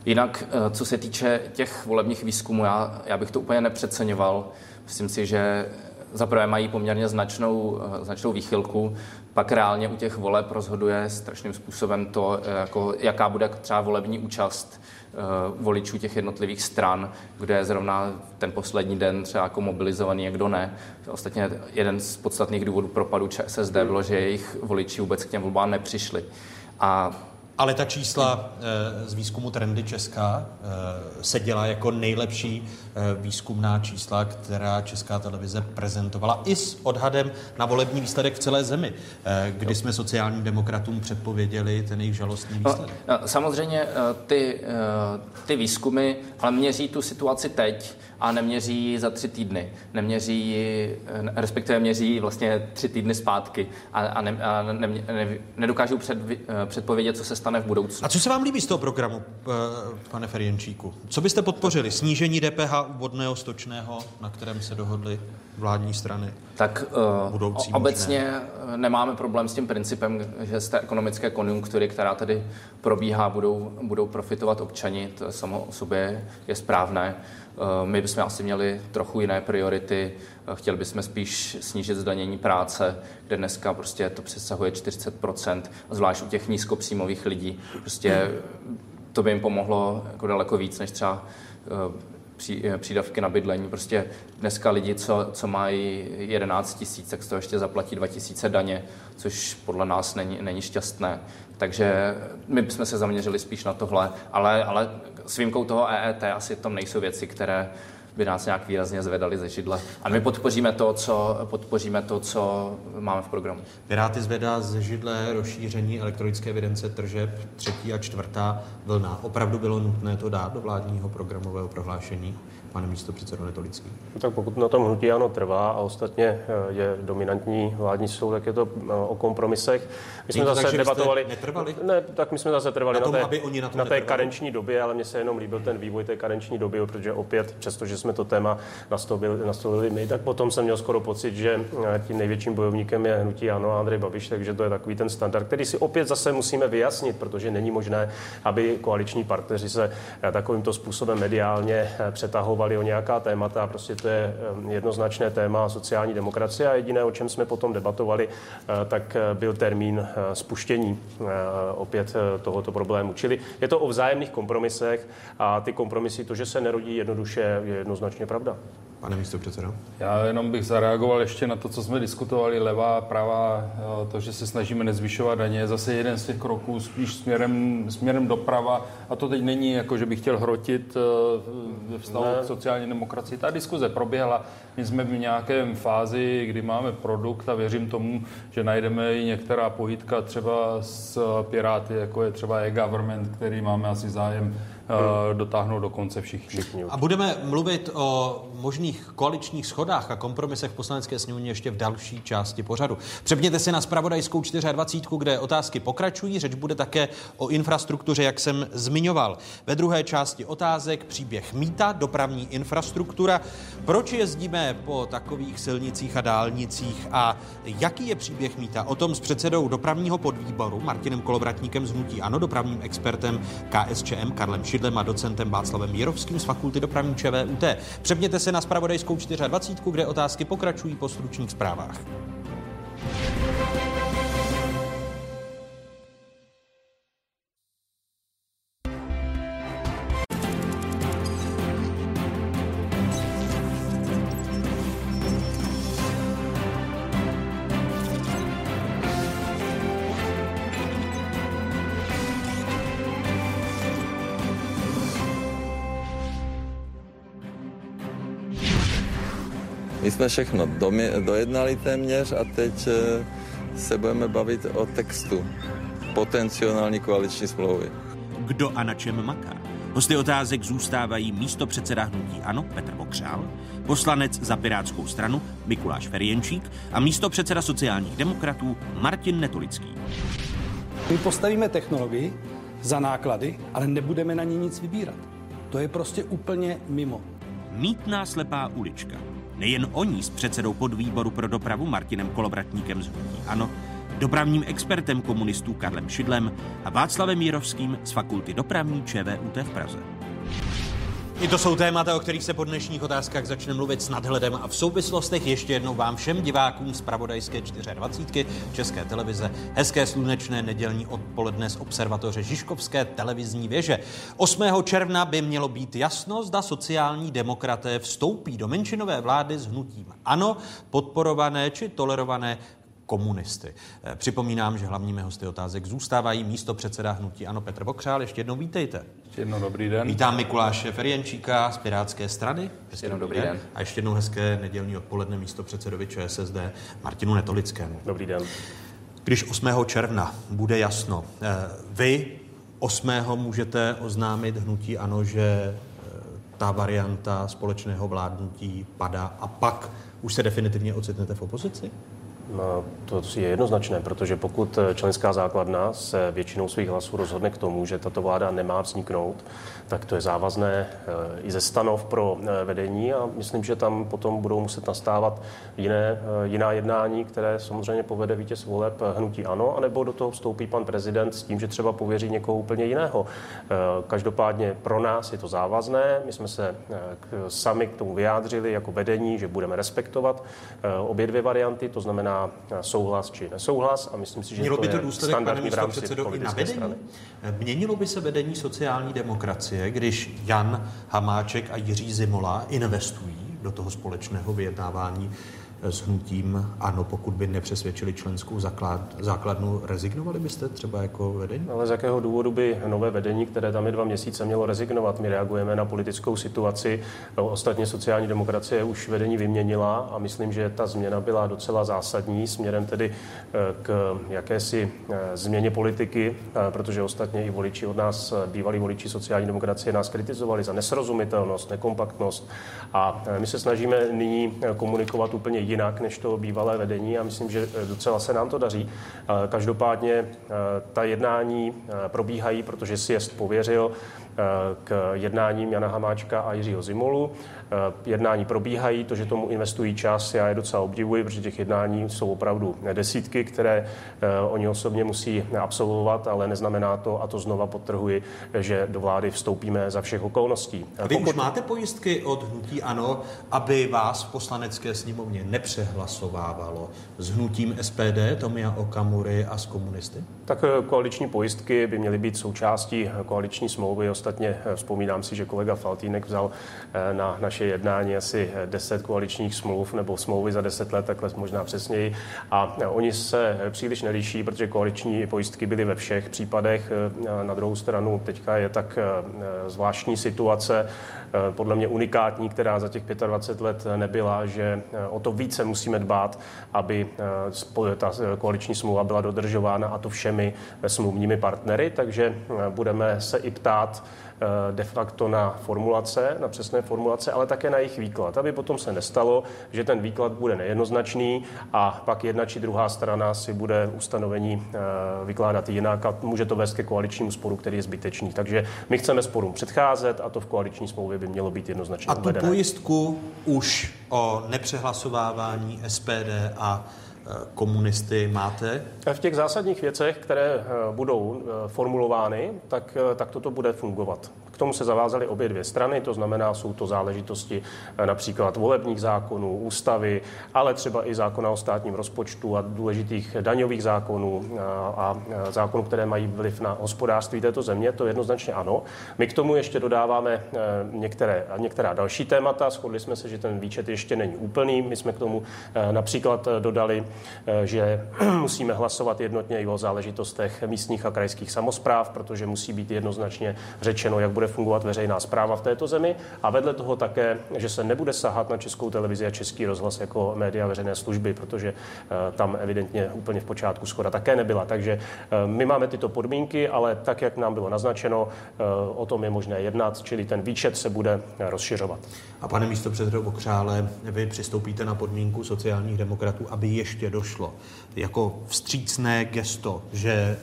Jinak, eh, co se týče těch volebních výzkumů, já, já bych to úplně nepřeceňoval. Myslím si, že zaprvé mají poměrně značnou, eh, značnou výchylku, pak reálně u těch voleb rozhoduje strašným způsobem to, eh, jako, jaká bude třeba volební účast voličů těch jednotlivých stran, kde je zrovna ten poslední den třeba jako mobilizovaný, jak kdo ne. Ostatně jeden z podstatných důvodů propadu ČSSD bylo, že jejich voliči vůbec k těm volbám nepřišli. A ale ta čísla eh, z výzkumu Trendy Česká eh, se dělá jako nejlepší výzkumná čísla, která Česká televize prezentovala i s odhadem na volební výsledek v celé zemi, kdy jsme sociálním demokratům předpověděli ten jejich žalostný no, výsledek. No, samozřejmě ty, ty výzkumy ale měří tu situaci teď a neměří za tři týdny. Neměří, respektive měří vlastně tři týdny zpátky a, a, ne, a ne, ne, nedokážou před, předpovědět, co se stane v budoucnu. A co se vám líbí z toho programu, pane Ferjenčíku? Co byste podpořili? Snížení DPH u vodného stočného, na kterém se dohodly vládní strany? Tak uh, obecně možné. nemáme problém s tím principem, že z té ekonomické konjunktury, která tady probíhá, budou, budou profitovat občani. To samo o sobě je správné. Uh, my bychom asi měli trochu jiné priority. Uh, chtěli bychom spíš snížit zdanění práce, kde dneska prostě to přesahuje 40%, zvlášť u těch nízkopříjmových lidí. Prostě to by jim pomohlo jako daleko víc, než třeba Eh, přídavky na bydlení. Prostě dneska lidi, co, co mají 11 tisíc, tak z toho ještě zaplatí 2 tisíce daně, což podle nás není, není šťastné. Takže my bychom se zaměřili spíš na tohle, ale, ale s výjimkou toho EET asi tam nejsou věci, které by nás nějak výrazně zvedali ze židle. A my podpoříme to, co, podpoříme to, co máme v programu. Piráty zvedá ze židle rozšíření elektronické evidence tržeb třetí a čtvrtá vlna. Opravdu bylo nutné to dát do vládního programového prohlášení? Pane místo předsedo Netolický? No tak pokud na tom hnutí ano trvá a ostatně eh, je dominantní vládní soud, tak je to eh, o kompromisech. My jsme zase tak, debatovali. Netrvali? Ne, tak my jsme zase trvali na, tom, na té, aby oni na, tom na té karenční době, ale mně se jenom líbil ten vývoj té karenční doby, protože opět, přestože jsme to téma nastolili, nastolili my, tak potom jsem měl skoro pocit, že eh, tím největším bojovníkem je hnutí ano Andrej Babiš, takže to je takový ten standard, který si opět zase musíme vyjasnit, protože není možné, aby koaliční partneři se takovýmto způsobem mediálně přetahovali debatovali o nějaká témata, prostě to je jednoznačné téma sociální demokracie a jediné, o čem jsme potom debatovali, eh, tak eh, byl termín eh, spuštění opět tohoto problému. Čili je to o vzájemných kompromisech a ty kompromisy, to, že se nerodí jednoduše, je jednoznačně pravda pane místo předsedo? Já jenom bych zareagoval ještě na to, co jsme diskutovali, levá, pravá, to, že se snažíme nezvyšovat daně, zase jeden z těch kroků spíš směrem, směrem doprava. A to teď není jako, že bych chtěl hrotit ve vztahu k sociální demokracii. Ta diskuze proběhla, my jsme v nějakém fázi, kdy máme produkt a věřím tomu, že najdeme i některá pojítka třeba s Piráty, jako je třeba e-government, který máme asi zájem hmm. dotáhnout do konce všichni. všichni a budeme mluvit o možných koaličních schodách a kompromisech v poslanecké sněmovně ještě v další části pořadu. Přepněte si na spravodajskou 24, kde otázky pokračují. Řeč bude také o infrastruktuře, jak jsem zmiňoval. Ve druhé části otázek příběh mýta, dopravní infrastruktura, proč jezdíme po takových silnicích a dálnicích a jaký je příběh mýta. O tom s předsedou dopravního podvýboru Martinem Kolovratníkem z Hnutí Ano, dopravním expertem KSČM Karlem Šidlem a docentem Václavem Jirovským z Fakulty dopravní ČVUT. Přepněte se na spravodajskou 24, kde otázky pokračují po stručných zprávách. Jsme všechno dojednali téměř a teď eh, se budeme bavit o textu potenciální koaliční smlouvy. Kdo a na čem maká? Hosty otázek zůstávají místo předseda hnutí Ano Petr Vokřál, poslanec za Pirátskou stranu Mikuláš Ferjenčík a místo předseda sociálních demokratů Martin Netolický. My postavíme technologii za náklady, ale nebudeme na ní nic vybírat. To je prostě úplně mimo. Mítná slepá ulička. Nejen oni s předsedou podvýboru pro dopravu Martinem Kolovratníkem z Hnutí Ano, dopravním expertem komunistů Karlem Šidlem a Václavem Jirovským z Fakulty dopravní ČVUT v Praze. I to jsou témata, o kterých se po dnešních otázkách začne mluvit s nadhledem a v souvislostech ještě jednou vám všem divákům z Pravodajské 24. České televize. Hezké slunečné nedělní odpoledne z observatoře Žižkovské televizní věže. 8. června by mělo být jasno, zda sociální demokraté vstoupí do menšinové vlády s hnutím ANO, podporované či tolerované komunisty. Eh, připomínám, že hlavními hosty otázek zůstávají místo předseda hnutí Ano Petr Bokřál. Ještě jednou vítejte. Ještě jednou dobrý den. Vítám Mikuláše Ferjenčíka z Pirátské strany. Ještě jednou dobrý den. A ještě jednou hezké nedělní odpoledne místo předsedovi ČSSD Martinu Netolickému. Dobrý den. Když 8. června bude jasno, eh, vy 8. můžete oznámit hnutí Ano, že ta varianta společného vládnutí padá a pak už se definitivně ocitnete v opozici? No, to je jednoznačné, protože pokud členská základna se většinou svých hlasů rozhodne k tomu, že tato vláda nemá vzniknout, tak to je závazné eh, i ze stanov pro eh, vedení a myslím, že tam potom budou muset nastávat jiné, eh, jiná jednání, které samozřejmě povede vítěz voleb hnutí ano, anebo do toho vstoupí pan prezident s tím, že třeba pověří někoho úplně jiného. Každopádně pro nás je to závazné, my jsme se sami k tomu vyjádřili jako vedení, že budeme respektovat obě dvě varianty, to znamená souhlas či nesouhlas a myslím si, že Mělo to by to důsledek, pane místo předsedo, i na vedení? Strany. Měnilo by se vedení sociální demokracie je, když Jan Hamáček a Jiří Zimola investují do toho společného vyjednávání s hnutím ano, pokud by nepřesvědčili členskou základ, základnu, rezignovali byste třeba jako vedení? Ale z jakého důvodu by nové vedení, které tam je dva měsíce, mělo rezignovat? My reagujeme na politickou situaci. No, ostatně sociální demokracie už vedení vyměnila a myslím, že ta změna byla docela zásadní směrem tedy eh, k jakési eh, změně politiky, eh, protože ostatně i voliči od nás, bývalí voliči sociální demokracie, nás kritizovali za nesrozumitelnost, nekompaktnost a my se snažíme nyní komunikovat úplně jinak než to bývalé vedení a myslím, že eh, docela se nám to daří. Eh, každopádně eh, ta jednání probíhají, protože si jest pověřil k jednáním Jana Hamáčka a Jiřího Zimolu. Eh, jednání probíhají, to, že tomu investují čas, já je docela obdivuji, protože těch jednání jsou opravdu desítky, které eh, oni osobně musí absolvovat, ale neznamená to, a to znova potrhuji, že do vlády vstoupíme za všech okolností. A vy Pokud... už máte pojistky od hnutí ANO, aby vás v poslanecké sněmovně nepřehlasovávalo s hnutím SPD, Tomia Okamury a s komunisty? Tak eh, koaliční pojistky by měly být součástí koaliční smlouvy. Ostatně vzpomínám si, že kolega Faltýnek vzal na naše naše jednání asi 10 koaličních smluv nebo smlouvy za 10 let, takhle možná přesněji. A oni se příliš nelíší, protože koaliční pojistky byly ve všech případech. Na druhou stranu teďka je tak eh, zvláštní situace, eh, podle mě unikátní, která za těch 25 let nebyla, že eh, o to více musíme dbát, aby ta koaliční smlouva byla dodržována a to všemi smluvními partnery, takže budeme se i ptát, de facto na formulace, na přesné formulace, ale také na jejich výklad, aby potom se nestalo, že ten výklad bude nejednoznačný a pak jedna či druhá strana si bude ustanovení eh, vykládat jinak a může to vést ke koaličnímu sporu, který je zbytečný. Takže my chceme sporům předcházet a to v koaliční smlouvě by mělo být jednoznačně A tu uvedené. pojistku už o nepřehlasovávání SPD a eh, komunisty máte? V těch zásadních věcech, které budou formulovány, tak, tak toto bude fungovat tomu se zavázaly obě dvě strany, to znamená, jsou to záležitosti eh, například volebních zákonů, ústavy, ale třeba i zákona o státním rozpočtu a důležitých daňových zákonů eh, a eh, zákonů, které mají vliv na hospodářství této země, to jednoznačně ano. My k tomu ještě dodáváme některé, některá další témata. Shodli jsme se, že ten výčet ještě není úplný. My jsme k tomu například dodali, že *clears throat* musíme hlasovat jednotně i o záležitostech místních a krajských samozpráv, protože musí být jednoznačně řečeno, jak bude fungovat veřejná zpráva v této zemi a vedle toho také, že se nebude sahat na českou televizi a český rozhlas jako média veřejné služby, protože eh, tam evidentně úplně v počátku schoda také nebyla. Takže eh, my máme tyto podmínky, ale tak, jak nám bylo naznačeno, eh, o tom je možné jednat, čili ten výčet se bude rozšiřovat. A pane místo předsedo Bokřále, vy přistoupíte na podmínku sociálních demokratů, aby ještě došlo jako vstřícné gesto, že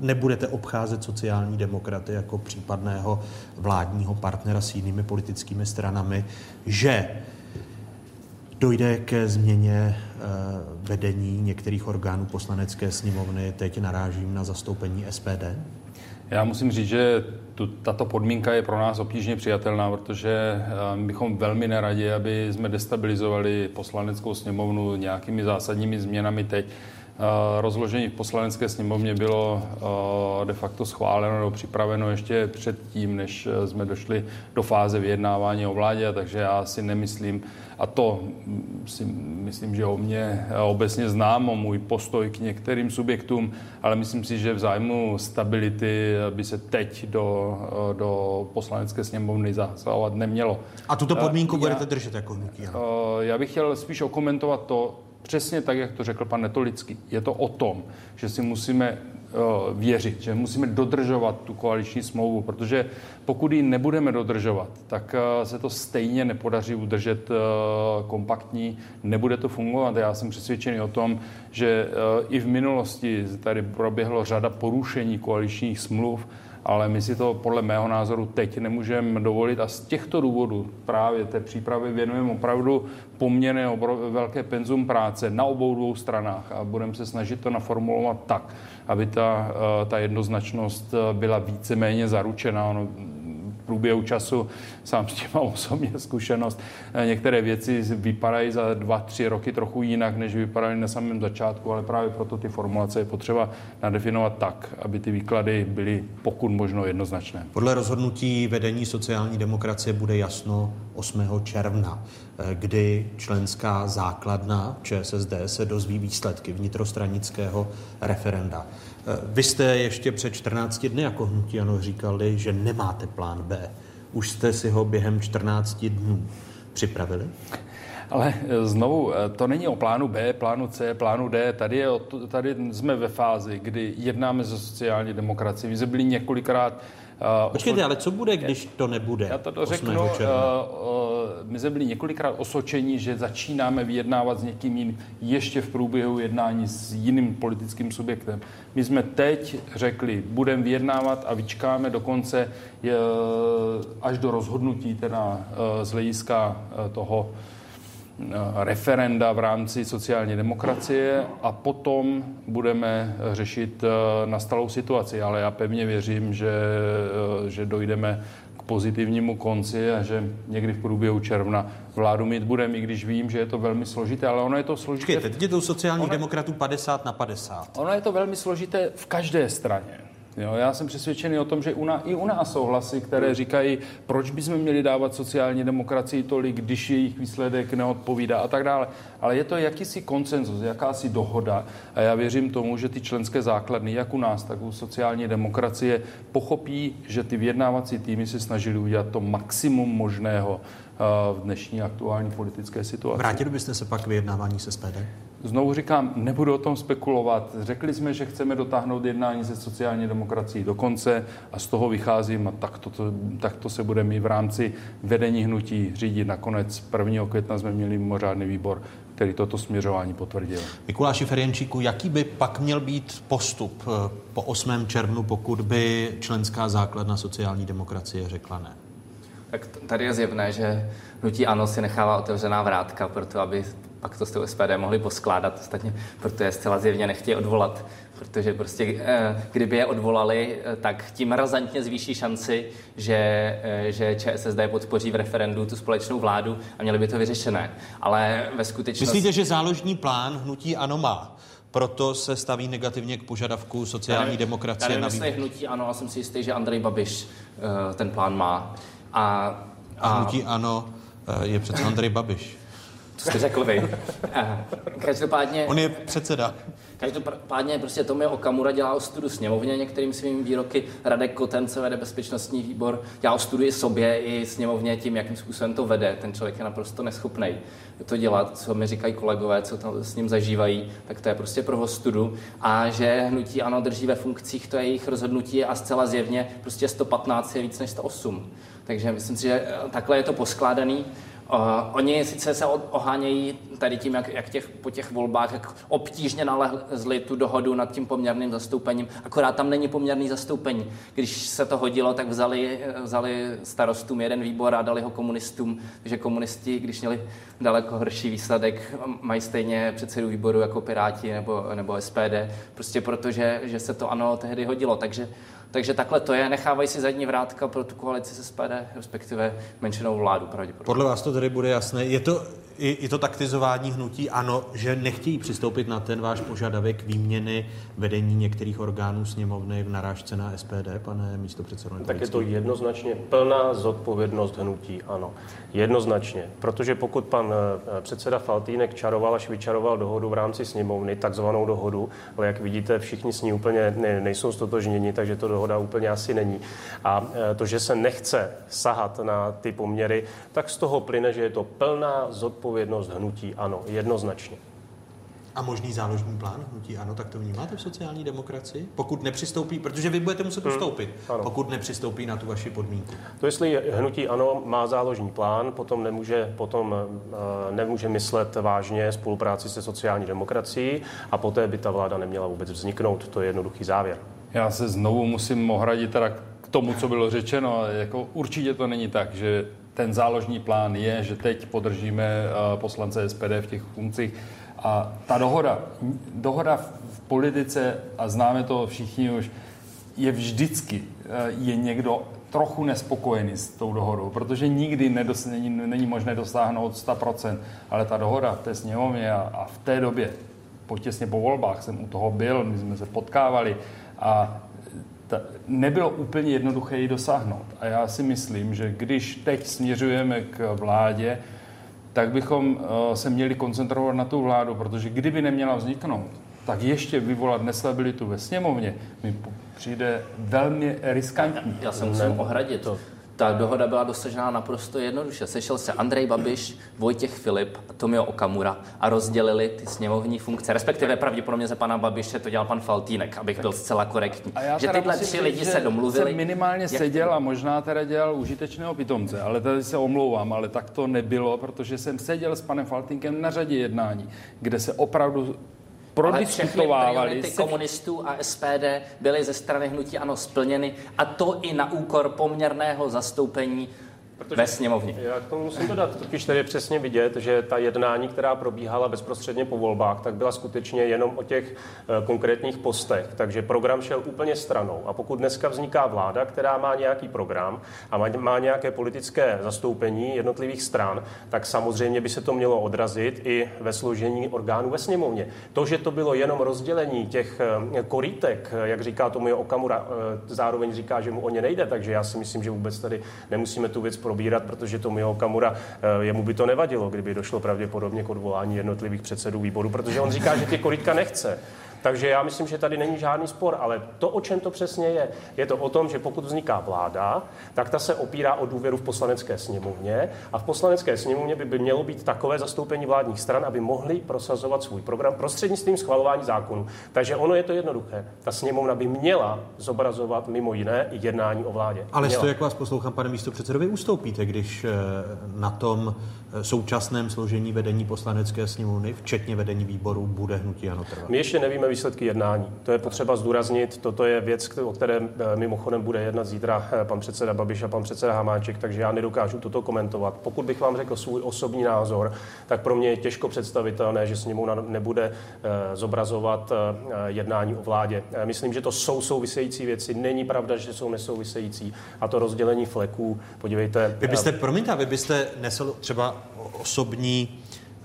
nebudete obcházet sociální demokraty jako případného vládního partnera s jinými politickými stranami, že dojde ke změně eh, vedení některých orgánů poslanecké sněmovny. Teď narážím na zastoupení SPD. Já musím říct, že tu, tato podmínka je pro nás obtížně přijatelná, protože eh, bychom velmi neradi, aby jsme destabilizovali poslaneckou sněmovnu nějakými zásadními změnami teď. Eh, rozložení v poslanecké sněmovně bylo eh, de facto schváleno nebo připraveno ještě předtím, než eh, jsme došli do fáze vyjednávání o vládě, takže já si nemyslím, a to mm, si myslím, že o mě obecně znám, o můj postoj k některým subjektům, ale myslím si, že v zájmu stability by se teď do, do poslanecké sněmovny zasahovat nemělo. A tuto podmínku já, budete držet jako hnutí? Já bych chtěl spíš okomentovat to, Přesně tak, jak to řekl pan Netolický. Je to o tom, že si musíme věřit, že musíme dodržovat tu koaliční smlouvu, protože pokud ji nebudeme dodržovat, tak se to stejně nepodaří udržet kompaktní, nebude to fungovat. Já jsem přesvědčený o tom, že i v minulosti tady proběhlo řada porušení koaličních smluv, ale my si to podle mého názoru teď nemůžeme dovolit a z těchto důvodů právě té přípravy věnujeme opravdu poměrně velké penzum práce na obou dvou stranách a budeme se snažit to naformulovat tak, aby ta, eh, ta jednoznačnost eh, byla víceméně zaručena. Ono průběhu času, sám s tím mám *laughs* osobně zkušenost, eh, některé věci vypadají za dva, tři roky trochu jinak, než vypadaly na samém začátku, ale právě proto ty formulace je potřeba nadefinovat tak, aby ty výklady byly pokud možno jednoznačné. Podle rozhodnutí vedení sociální demokracie bude jasno 8. června, eh, kdy členská základna ČSSD se dozví výsledky vnitrostranického referenda. Eh, vy jste ještě před 14 dny jako hnutí ano říkali, že nemáte plán B. Už jste si ho během 14 dnů připravili? Ale eh, znovu, eh, to není o plánu B, plánu C, plánu D. Tady, je, tady jsme ve fázi, kdy jednáme se sociální demokracií. My jsme byli několikrát Uh, Počkejte, ale co bude, když to nebude? Já to řeknu. Uh, uh, my jsme byli několikrát osočení, že začínáme vyjednávat s někým jiným ještě v průběhu jednání s jiným politickým subjektem. My jsme teď řekli, budeme vyjednávat a vyčkáme dokonce až do rozhodnutí teda z hlediska toho Eh, referenda v rámci sociální demokracie a potom budeme řešit eh, nastalou situaci. Ale já pevně věřím, že, eh, že dojdeme k pozitivnímu konci a že někdy v průběhu června vládu mít budeme, i když vím, že je to velmi složité, ale ono je to složité. Počkejte, teď je to sociální ono, demokratů 50 na 50. Ono je to velmi složité v každé straně. Jo, já jsem přesvědčený o tom, že u nás, i u nás jsou hlasy, které říkají, proč bychom měli dávat sociální demokracii tolik, když jejich výsledek neodpovídá a tak dále. Ale je to jakýsi koncenzus, jakási dohoda a já věřím tomu, že ty členské základny, jak u nás, tak u sociální demokracie, pochopí, že ty vyjednávací týmy se snažili udělat to maximum možného eh, v dnešní aktuální politické situaci. Vrátili byste se pak vyjednávání se SPD? Znovu říkám, nebudu o tom spekulovat. Řekli jsme, že chceme dotáhnout jednání se sociální demokracií do konce a z toho vycházím a takto, to, takto se budeme i v rámci vedení hnutí řídit. Nakonec 1. května jsme měli mimořádný výbor, který toto směřování potvrdil. Mikuláši Ferjenčíku, jaký by pak měl být postup eh, po 8. červnu, pokud by členská základna sociální demokracie řekla ne? Tak tady je zjevné, že hnutí ANO si nechává otevřená vrátka pro to, aby pak to s tou SPD mohli poskládat, ostatně, protože zcela zjevně nechtějí odvolat, protože prostě eh, kdyby je odvolali, eh, tak tím razantně zvýší šanci, že, eh, že ČSSD podpoří v referendu tu společnou vládu a měli by to vyřešené. Ale ve skutečnosti... Myslíte, že záložní plán hnutí ANO má? Proto se staví negativně k požadavku sociální já demokracie já nevím, na hnutí ano, a jsem si jistý, že Andrej Babiš ten plán má. A, a... a hnutí ano je přece Andrej Babiš. Co jste řekl vy. Každopádně... On je předseda. Každopádně prostě Tomio Okamura dělá ostudu sněmovně některým svými výroky. Radek Koten, co vede bezpečnostní výbor, dělá ostudu i sobě, i sněmovně tím, jakým způsobem to vede. Ten člověk je naprosto neschopný to dělat, co mi říkají kolegové, co tam s ním zažívají, tak to je prostě pro ostudu. A že hnutí ano drží ve funkcích, to je jejich rozhodnutí a zcela zjevně prostě 115 je víc než 108. Takže myslím si, že takhle je to poskládaný. Uh, oni sice se ohánějí tady tím, jak, jak těch, po těch volbách, jak obtížně nalezli tu dohodu nad tím poměrným zastoupením, akorát tam není poměrný zastoupení. Když se to hodilo, tak vzali, vzali starostům jeden výbor a dali ho komunistům, takže komunisti, když měli daleko horší výsledek, mají stejně předsedu výboru jako Piráti nebo, nebo SPD, prostě protože že se to ano tehdy hodilo. Takže takže takhle to je. Nechávají si zadní vrátka pro tu koalici se SPD, respektive menšinou vládu pravděpodobně. Podle vás to tedy bude jasné. Je to i, i to taktizování hnutí, ano, že nechtějí přistoupit na ten váš požadavek výměny vedení některých orgánů sněmovny v narážce na SPD, pane místo předsedo Tak je to jednoznačně plná zodpovědnost hnutí, ano. Jednoznačně. Protože pokud pan eh, předseda Faltýnek čaroval až vyčaroval dohodu v rámci sněmovny, takzvanou dohodu, ale jak vidíte, všichni s ní úplně ne, nejsou stotožněni, takže to dohoda úplně asi není. A eh, to, že se nechce sahat na ty poměry, tak z toho plyne, že je to plná zodpovědnost hnutí, ano, jednoznačně. A možný záložní plán hnutí ano, tak to vnímáte v sociální demokracii? Pokud nepřistoupí, protože vy budete muset ustoupit, hmm, pokud nepřistoupí na tu vaši podmínku. To jestli hnutí ano má záložní plán, potom nemůže, potom, uh, nemůže myslet vážně spolupráci se sociální demokracií a poté by ta vláda neměla vůbec vzniknout. To je jednoduchý závěr. Já se znovu musím ohradit teda k tomu, co bylo řečeno. Jako určitě to není tak, že ten záložní plán je, že teď podržíme eh, poslance SPD v těch funkcích. A ta dohoda, dohoda v politice, a známe to všichni už, je vždycky, eh, je někdo trochu nespokojený s tou dohodou, protože nikdy nedos, není, není možné dosáhnout 100%, ale ta dohoda v té sněmovně a, a v té době, po těsně po volbách jsem u toho byl, my jsme se potkávali a nebylo úplně jednoduché ji dosáhnout. A já si myslím, že když teď směřujeme k vládě, tak bychom uh, se měli koncentrovat na tu vládu, protože kdyby neměla vzniknout, tak ještě vyvolat nestabilitu ve sněmovně mi přijde velmi riskantní. Já se musím ohradit. To ta dohoda byla dosažená naprosto jednoduše. Sešel se Andrej Babiš, Vojtěch Filip a Tomio Okamura a rozdělili ty sněmovní funkce. Respektive pravděpodobně za pana Babiše to dělal pan Faltínek, abych byl zcela korektní. A já že tyhle tři říct, lidi se domluvili. Jsem minimálně jak... seděl a možná teda dělal užitečného pitomce, ale tady se omlouvám, ale tak to nebylo, protože jsem seděl s panem Faltínkem na řadě jednání, kde se opravdu prodiskutovávali. ty komunistů a SPD byly ze strany hnutí ano splněny a to i na úkor poměrného zastoupení Protože ve sněmovně. Já k tomu musím dodat, totiž tady je přesně vidět, že ta jednání, která probíhala bezprostředně po volbách, tak byla skutečně jenom o těch eh, konkrétních postech. Takže program šel úplně stranou. A pokud dneska vzniká vláda, která má nějaký program a má, nějaké politické zastoupení jednotlivých stran, tak samozřejmě by se to mělo odrazit i ve složení orgánů ve sněmovně. To, že to bylo jenom rozdělení těch eh, korítek, eh, jak říká tomu Okamura, zároveň říká, že mu o ně nejde, takže já si myslím, že vůbec tady nemusíme tu věc probírat, protože Tomio Kamura, eh, jemu by to nevadilo, kdyby došlo pravděpodobně k odvolání jednotlivých předsedů výboru, protože on říká, že ty korytka nechce. Takže já myslím, že tady není žádný spor, ale to, o čem to přesně je, je to o tom, že pokud vzniká vláda, tak ta se opírá o důvěru v poslanecké sněmovně a v poslanecké sněmovně by, by mělo být takové zastoupení vládních stran, aby mohli prosazovat svůj program prostřednictvím schvalování zákonů. Takže ono je to jednoduché. Ta sněmovna by měla zobrazovat mimo jiné i jednání o vládě. Ale to, jak vás poslouchám, pane místo předsedovi, ustoupíte, když eh, na tom současném složení vedení poslanecké sněmovny, včetně vedení výboru, bude hnutí ano trvat? My ještě nevíme, výsledky jednání. To je potřeba zdůraznit. Toto je věc, o které eh, mimochodem bude jednat zítra eh, pan předseda Babiš a pan předseda Hamáček, takže já nedokážu toto komentovat. Pokud bych vám řekl svůj osobní názor, tak pro mě je těžko představitelné, že sněmovna nebude eh, zobrazovat jednání o vládě. Myslím, že to jsou související věci. Není pravda, že jsou nesouvisející. A to rozdělení fleků, podívejte. Vy byste, promiňte, vy byste nesl třeba osobní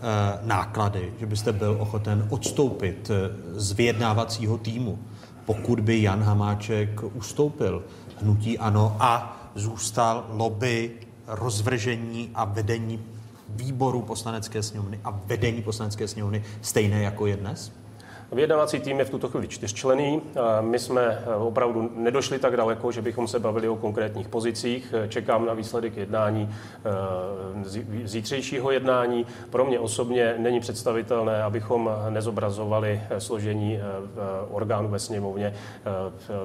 Eh, náklady, že byste byl ochoten odstoupit eh, z vyjednávacího týmu, pokud by Jan Hamáček ustoupil hnutí ANO a zůstal lobby rozvržení a vedení výboru poslanecké sněmovny a vedení poslanecké sněmovny stejné jako je dnes? Vyjednávací tým je v tuto chvíli čtyřčlený. My jsme eh, opravdu nedošli tak daleko, že bychom se bavili o konkrétních pozicích. Čekám na výsledek jednání, eh, zítřejšího jednání. Pro mě osobně není představitelné, abychom nezobrazovali složení orgánů ve sněmovně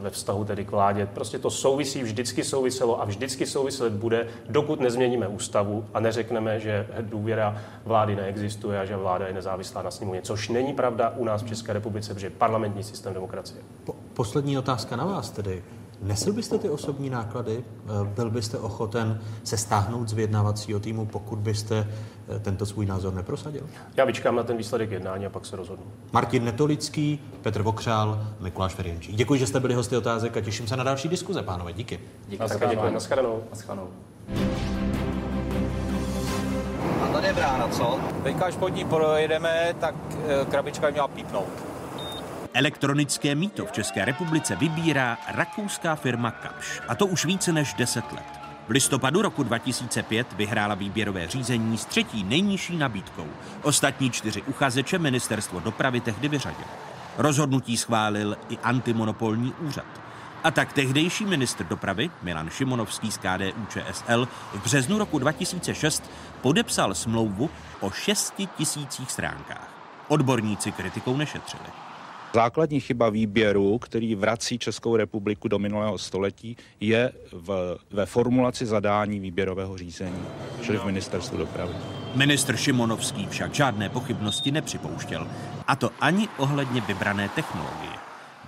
ve vztahu tedy k vládě. Prostě to souvisí, vždycky souviselo a vždycky souviset bude, dokud nezměníme ústavu a neřekneme, že důvěra vlády neexistuje a že vláda je nezávislá na sněmovně, což není pravda u nás v České republice, protože parlamentní systém demokracie. Po, poslední otázka na vás tedy. Nesl byste ty osobní náklady? Eh, byl byste ochoten se stáhnout z vyjednávacího týmu, pokud byste eh, tento svůj názor neprosadil? Já vyčkám na ten výsledek jednání a pak se rozhodnu. Martin Netolický, Petr Vokřál, Mikuláš Ferjenčí. Děkuji, že jste byli hosty otázek a těším se na další diskuze, pánové. Díky. Díky. Děkuji. Naschledanou. Naschledanou. A tady je brána, co? Teďka, až pod ní projedeme, tak eh, krabička měla pípnout. Elektronické mýto v České republice vybírá rakouská firma Kapš. A to už více než 10 let. V listopadu roku 2005 vyhrála výběrové řízení s třetí nejnižší nabídkou. Ostatní čtyři uchazeče ministerstvo dopravy tehdy vyřadilo. Rozhodnutí schválil i antimonopolní úřad. A tak tehdejší ministr dopravy Milan Šimonovský z KDU ČSL v březnu roku 2006 podepsal smlouvu o 6 tisících stránkách. Odborníci kritikou nešetřili. Základní chyba výběru, který vrací Českou republiku do minulého století, je v, ve formulaci zadání výběrového řízení, čili v ministerstvu dopravy. Ministr Šimonovský však žádné pochybnosti nepřipouštěl, a to ani ohledně vybrané technologie.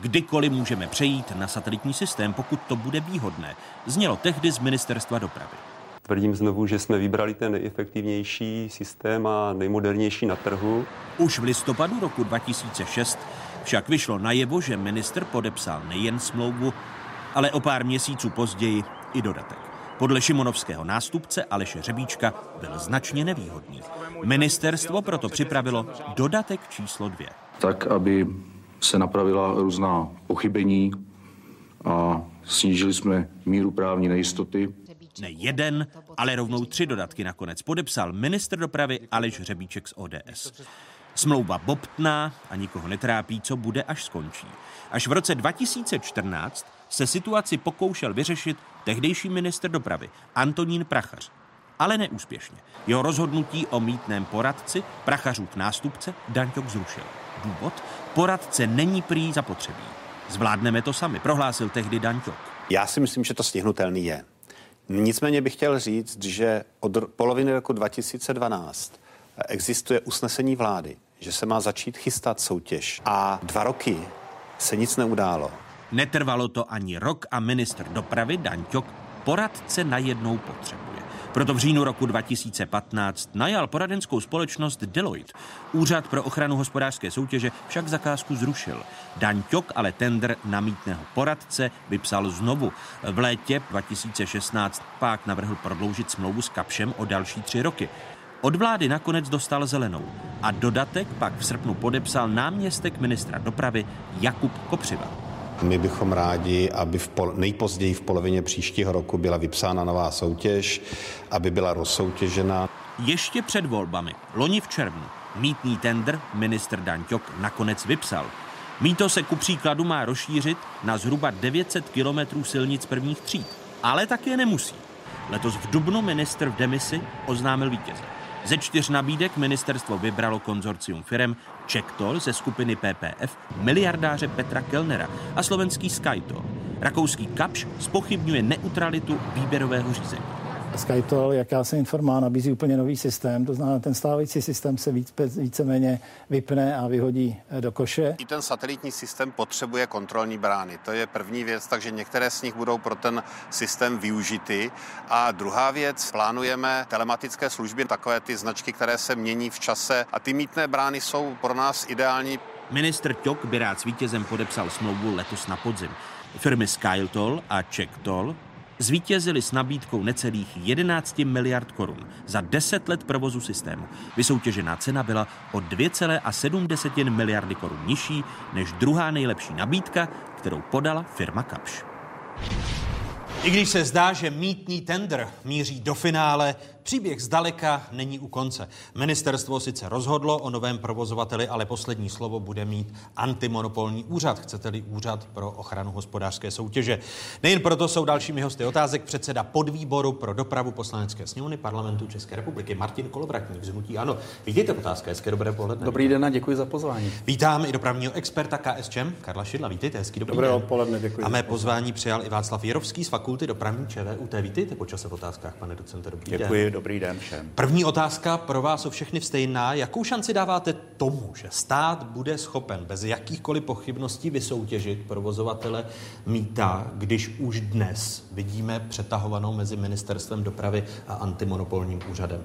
Kdykoliv můžeme přejít na satelitní systém, pokud to bude výhodné, znělo tehdy z ministerstva dopravy. Tvrdím znovu, že jsme vybrali ten nejefektivnější systém a nejmodernější na trhu. Už v listopadu roku 2006 však vyšlo najevo, že minister podepsal nejen smlouvu, ale o pár měsíců později i dodatek. Podle Šimonovského nástupce Aleše Řebíčka byl značně nevýhodný. Ministerstvo proto připravilo dodatek číslo dvě. Tak, aby se napravila různá pochybení a snížili jsme míru právní nejistoty. Ne jeden, ale rovnou tři dodatky nakonec podepsal ministr dopravy Aleš Řebíček z ODS. Smlouva bobtná a nikoho netrápí, co bude, až skončí. Až v roce 2014 se situaci pokoušel vyřešit tehdejší minister dopravy Antonín Prachař. Ale neúspěšně. Jeho rozhodnutí o mítném poradci Prachařův nástupce Danťok zrušil. Důvod? Poradce není prý zapotřebí. Zvládneme to sami, prohlásil tehdy Danťok. Já si myslím, že to stihnutelný je. Nicméně bych chtěl říct, že od poloviny roku 2012 existuje usnesení vlády, že se má začít chystat soutěž a dva roky se nic neudálo. Netrvalo to ani rok a minister dopravy Daňťok poradce najednou potřebuje. Proto v říjnu roku 2015 najal poradenskou společnost Deloitte. Úřad pro ochranu hospodářské soutěže však zakázku zrušil. Daňťok ale tender na mítného poradce vypsal znovu. V létě 2016 pak navrhl prodloužit smlouvu s Kapšem o další tři roky. Od vlády nakonec dostal zelenou a dodatek pak v srpnu podepsal náměstek ministra dopravy Jakub Kopřiva. My bychom rádi, aby v pol- nejpozději v polovině příštího roku byla vypsána nová soutěž, aby byla rozsoutěžena. Ještě před volbami, loni v červnu, mítný tender ministr Danťok nakonec vypsal. Míto se ku příkladu má rozšířit na zhruba 900 kilometrů silnic prvních tříd, ale také nemusí. Letos v Dubnu ministr v demisi oznámil vítěze. Ze čtyř nabídek ministerstvo vybralo konzorcium firem Čektol ze skupiny PPF, miliardáře Petra Kellnera a slovenský Skytol. Rakouský Kapš spochybňuje neutralitu výběrového řízení. Skytol, jak já jsem informován, nabízí úplně nový systém, to znamená, ten stávající systém se víc, víceméně vypne a vyhodí eh, do koše. I ten satelitní systém potřebuje kontrolní brány. To je první věc, takže některé z nich budou pro ten systém využity. A druhá věc, plánujeme telematické služby, takové ty značky, které se mění v čase a ty mítné brány jsou pro nás ideální. Ministr Ťok by rád s vítězem podepsal smlouvu letos na podzim. Firmy Skytol a Czechtoll zvítězili s nabídkou necelých 11 miliard korun za 10 let provozu systému. Vysoutěžená cena byla o 2,7 miliardy korun nižší než druhá nejlepší nabídka, kterou podala firma Kapš. I když se zdá, že mítný tender míří do finále, příběh zdaleka není u konce. Ministerstvo sice rozhodlo o novém provozovateli, ale poslední slovo bude mít antimonopolní úřad, chcete-li úřad pro ochranu hospodářské soutěže. Nejen proto jsou dalšími hosty otázek předseda podvýboru pro dopravu poslanecké sněmovny parlamentu České republiky Martin Kolovratník z Hnutí Ano. Vidíte otázka, hezké dobré poledne. Dobrý den a děkuji za pozvání. Vítám i dopravního experta KSČM Karla Šidla. Vítejte, hezký dobrý Dobré den. odpoledne, děkuji. A mé pozvání přijal i Václav Jirovský z Fakulty dopravní ČVUT. Vítejte po čase v otázkách, pane docente. Dobrý den. Dobrý den všem. První otázka pro vás o všechny stejná. Jakou šanci dáváte tomu, že stát bude schopen bez jakýchkoliv pochybností vysoutěžit provozovatele mýta, když už dnes vidíme přetahovanou mezi ministerstvem dopravy a antimonopolním úřadem?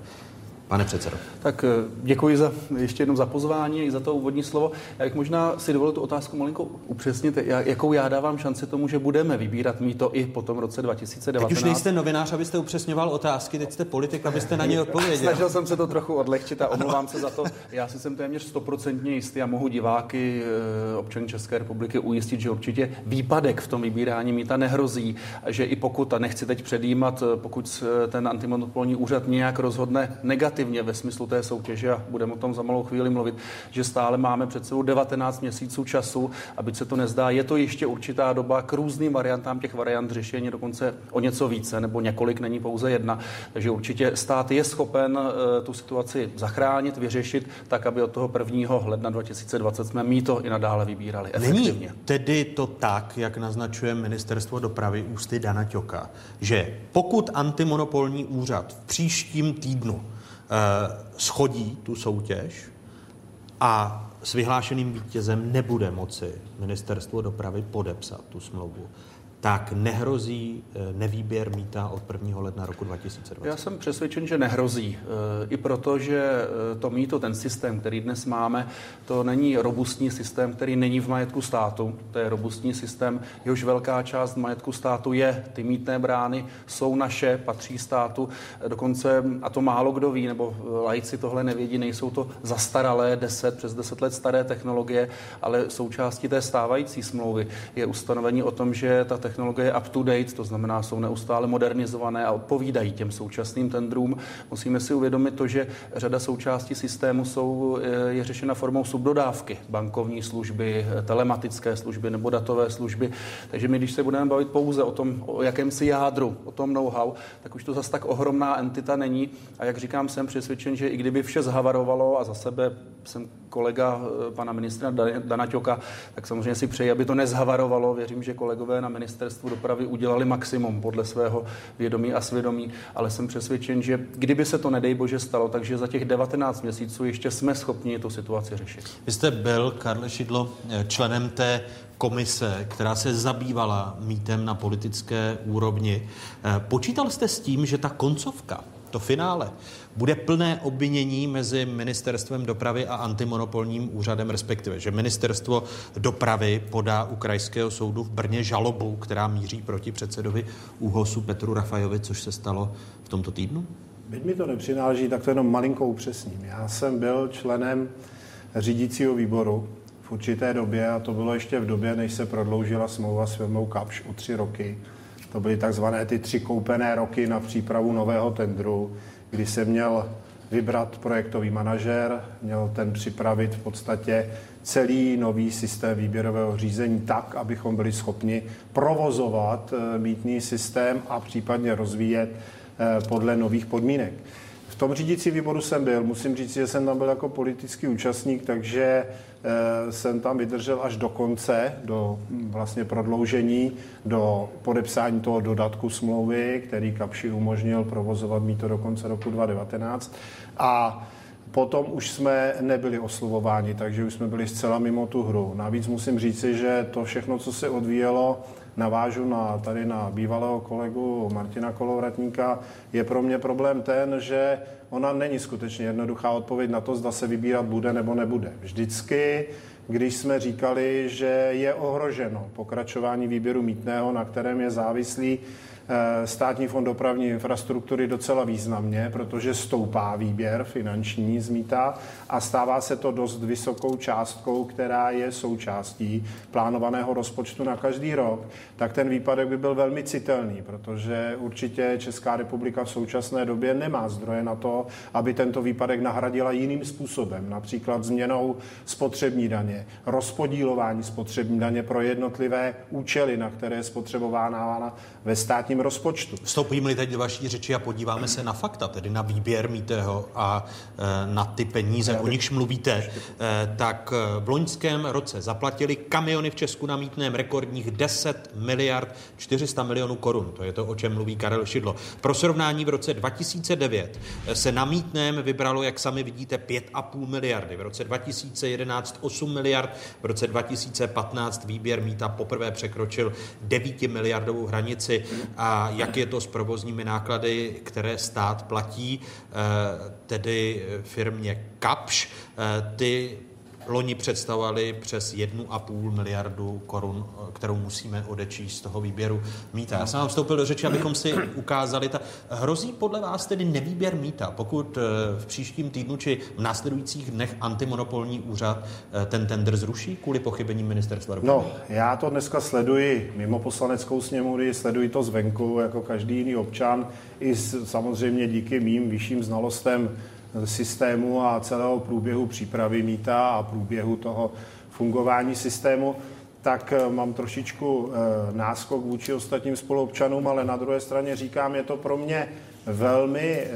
Pane předsedo. Tak eh, děkuji za, ještě jednou za pozvání i za to úvodní slovo. Já bych možná si dovolil tu otázku malinko upřesnit, jak- jakou já dávám šanci tomu, že budeme vybírat mýto i po tom roce 2019. Teď už nejste novinář, abyste upřesňoval otázky, teď jste politik, abyste na ně *laughs* odpověděl. Snažil jsem se to trochu odlehčit a omlouvám se za to. Já si jsem téměř stoprocentně jistý a mohu diváky, eh, občany České republiky ujistit, že určitě výpadek v tom vybírání mýta nehrozí, že i pokud, a nechci teď předjímat, eh, pokud ten antimonopolní úřad nějak rozhodne negativně, negativně ve smyslu té soutěže a budeme o tom za malou chvíli mluvit, že stále máme před sebou 19 měsíců času, aby se to nezdá. Je to ještě určitá doba k různým variantám těch variant řešení, dokonce o něco více nebo několik, není pouze jedna. Takže určitě stát je schopen eh, tu situaci zachránit, vyřešit, tak aby od toho 1. ledna 2020 jsme mýto i nadále vybírali efektivně. Není tedy to tak, jak naznačuje ministerstvo dopravy ústy Dana Ťoka, že pokud antimonopolní úřad v příštím týdnu schodí tu soutěž a s vyhlášeným vítězem nebude moci ministerstvo dopravy podepsat tu smlouvu, tak nehrozí eh, nevýběr mýta od 1. ledna roku 2020. Já jsem přesvědčen, že nehrozí. Eh, I proto, že eh, to mýto, ten systém, který dnes máme, to není robustní systém, který není v majetku státu. To je robustní systém, jehož velká část majetku státu je. Ty mítné brány jsou naše, patří státu. Dokonce, a to málo kdo ví, nebo lajci tohle nevědí, nejsou to zastaralé, 10, přes 10 let staré technologie, ale součástí té stávající smlouvy je ustanovení o tom, že ta technologie up to date, to znamená, jsou neustále modernizované a odpovídají těm současným tendrům. Musíme si uvědomit to, že řada součástí systému jsou, je řešena formou subdodávky, bankovní služby, telematické služby nebo datové služby. Takže my, když se budeme bavit pouze o tom, o jakémsi jádru, o tom know-how, tak už to zase tak ohromná entita není. A jak říkám, jsem přesvědčen, že i kdyby vše zhavarovalo a za sebe jsem kolega eh, pana ministra Dana Ťoka, tak samozřejmě si přeji, aby to nezhavarovalo. Věřím, že kolegové na ministerstvu dopravy udělali maximum podle svého vědomí a svědomí, ale jsem přesvědčen, že kdyby se to nedej bože stalo, takže za těch 19 měsíců ještě jsme schopni tu situaci řešit. Vy jste byl, Karle Šidlo, eh, členem té komise, která se zabývala mítem na politické úrovni. Eh, počítal jste s tím, že ta koncovka, to finále, bude plné obvinění mezi ministerstvem dopravy a antimonopolním úřadem, respektive, že ministerstvo dopravy podá u krajského soudu v Brně žalobu, která míří proti předsedovi úhosu Petru Rafajovi, což se stalo v tomto týdnu? Byť mi to nepřináleží, tak to jenom malinkou upřesním. Já jsem byl členem řídícího výboru v určité době a to bylo ještě v době, než se prodloužila smlouva s firmou Kapš o tři roky. To byly takzvané ty tři koupené roky na přípravu nového tendru kdy se měl vybrat projektový manažer, měl ten připravit v podstatě celý nový systém výběrového řízení tak, abychom byli schopni provozovat eh, mítný systém a případně rozvíjet eh, podle nových podmínek. V tom řídící výboru jsem byl, musím říct, že jsem tam byl jako politický účastník, takže jsem tam vydržel až do konce, do hm, vlastně prodloužení, do podepsání toho dodatku smlouvy, který Kapši umožnil provozovat mít to do konce roku 2019. A Potom už jsme nebyli oslovováni, takže už jsme byli zcela mimo tu hru. Navíc musím říci, že to všechno, co se odvíjelo, navážu na, tady na bývalého kolegu Martina Kolovratníka, je pro mě problém ten, že ona není skutečně jednoduchá odpověď na to, zda se vybírat bude nebo nebude. Vždycky když jsme říkali, že je ohroženo pokračování výběru mítného, na kterém je závislý státní fond dopravní infrastruktury docela významně, protože stoupá výběr finanční z mýta a stává se to dost vysokou částkou, která je součástí plánovaného rozpočtu na každý rok, tak ten výpadek by byl velmi citelný, protože určitě Česká republika v současné době nemá zdroje na to, aby tento výpadek nahradila jiným způsobem, například změnou spotřební daně, rozpodílování spotřební daně pro jednotlivé účely, na které je spotřebována ve státním státním rozpočtu. Vstoupíme-li teď do vaší řeči a podíváme se na fakta, tedy na výběr mítého a e, na ty peníze, o nichž mluvíte, e, tak e, v loňském roce zaplatili kamiony v Česku na mítném rekordních 10 miliard 400 milionů korun. To je to, o čem mluví Karel Šidlo. Pro srovnání v roce 2009 se na mítném vybralo, jak sami vidíte, 5,5 miliardy. V roce 2011 8 miliard, v roce 2015 výběr míta poprvé překročil 9 miliardovou hranici. A a jak je to s provozními náklady, které stát platí, eh, tedy firmě Kapš. Eh, ty loni představovali přes 1,5 miliardu korun, kterou musíme odečíst z toho výběru mýta. Já jsem vám vstoupil do řeči, abychom si ukázali, ta, hrozí podle vás tedy nevýběr mýta, pokud eh, v příštím týdnu či v následujících dnech antimonopolní úřad eh, ten tender zruší kvůli pochybení ministerstva? No, já to dneska sleduji mimo poslaneckou sněmovny, sleduji to zvenku jako každý jiný občan, i samozřejmě díky mým vyšším znalostem systému a celého průběhu přípravy mýta a průběhu toho fungování systému, tak eh, mám trošičku eh, náskok vůči ostatním spoluobčanům, ale na druhé straně říkám, je to pro mě velmi eh,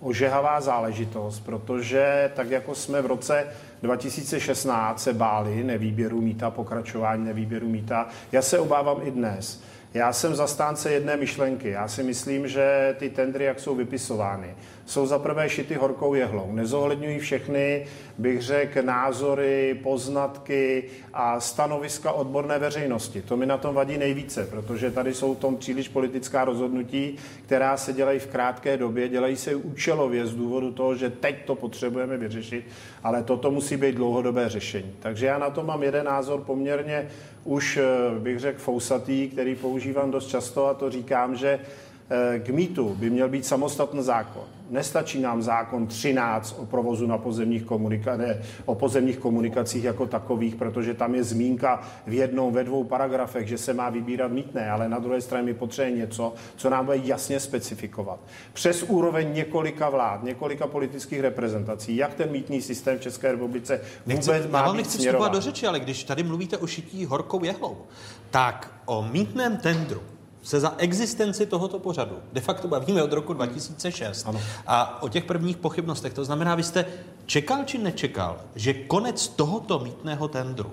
ožehavá záležitost, protože tak jako jsme v roce 2016 se báli nevýběru mýta, pokračování nevýběru mýta, já se obávám i dnes. Já jsem zastánce jedné myšlenky. Já si myslím, že ty tendry, jak jsou vypisovány, jsou za prvé šity horkou jehlou. Nezohledňují všechny, bych řekl, názory, poznatky a stanoviska odborné veřejnosti. To mi na tom vadí nejvíce, protože tady jsou tom příliš politická rozhodnutí, která se dělají v krátké době, dělají se účelově z důvodu toho, že teď to potřebujeme vyřešit, ale toto musí být dlouhodobé řešení. Takže já na to mám jeden názor poměrně už, eh, bych řekl, fousatý, který používám dost často a to říkám, že k mýtu by měl být samostatný zákon. Nestačí nám zákon 13 o provozu na pozemních, komunika- ne, o pozemních komunikacích jako takových, protože tam je zmínka v jednom, ve dvou paragrafech, že se má vybírat mítné, ale na druhé straně mi potřebuje něco, co nám bude jasně specifikovat. Přes úroveň několika vlád, několika politických reprezentací, jak ten mítný systém v České republice vůbec Nechci, má já vám nechci do řeči, ale když tady mluvíte o šití horkou jehlou, tak o mítném tendru se za existenci tohoto pořadu de facto bavíme od roku 2006 ano. a o těch prvních pochybnostech. To znamená, vy jste čekal či nečekal, že konec tohoto mítného tendru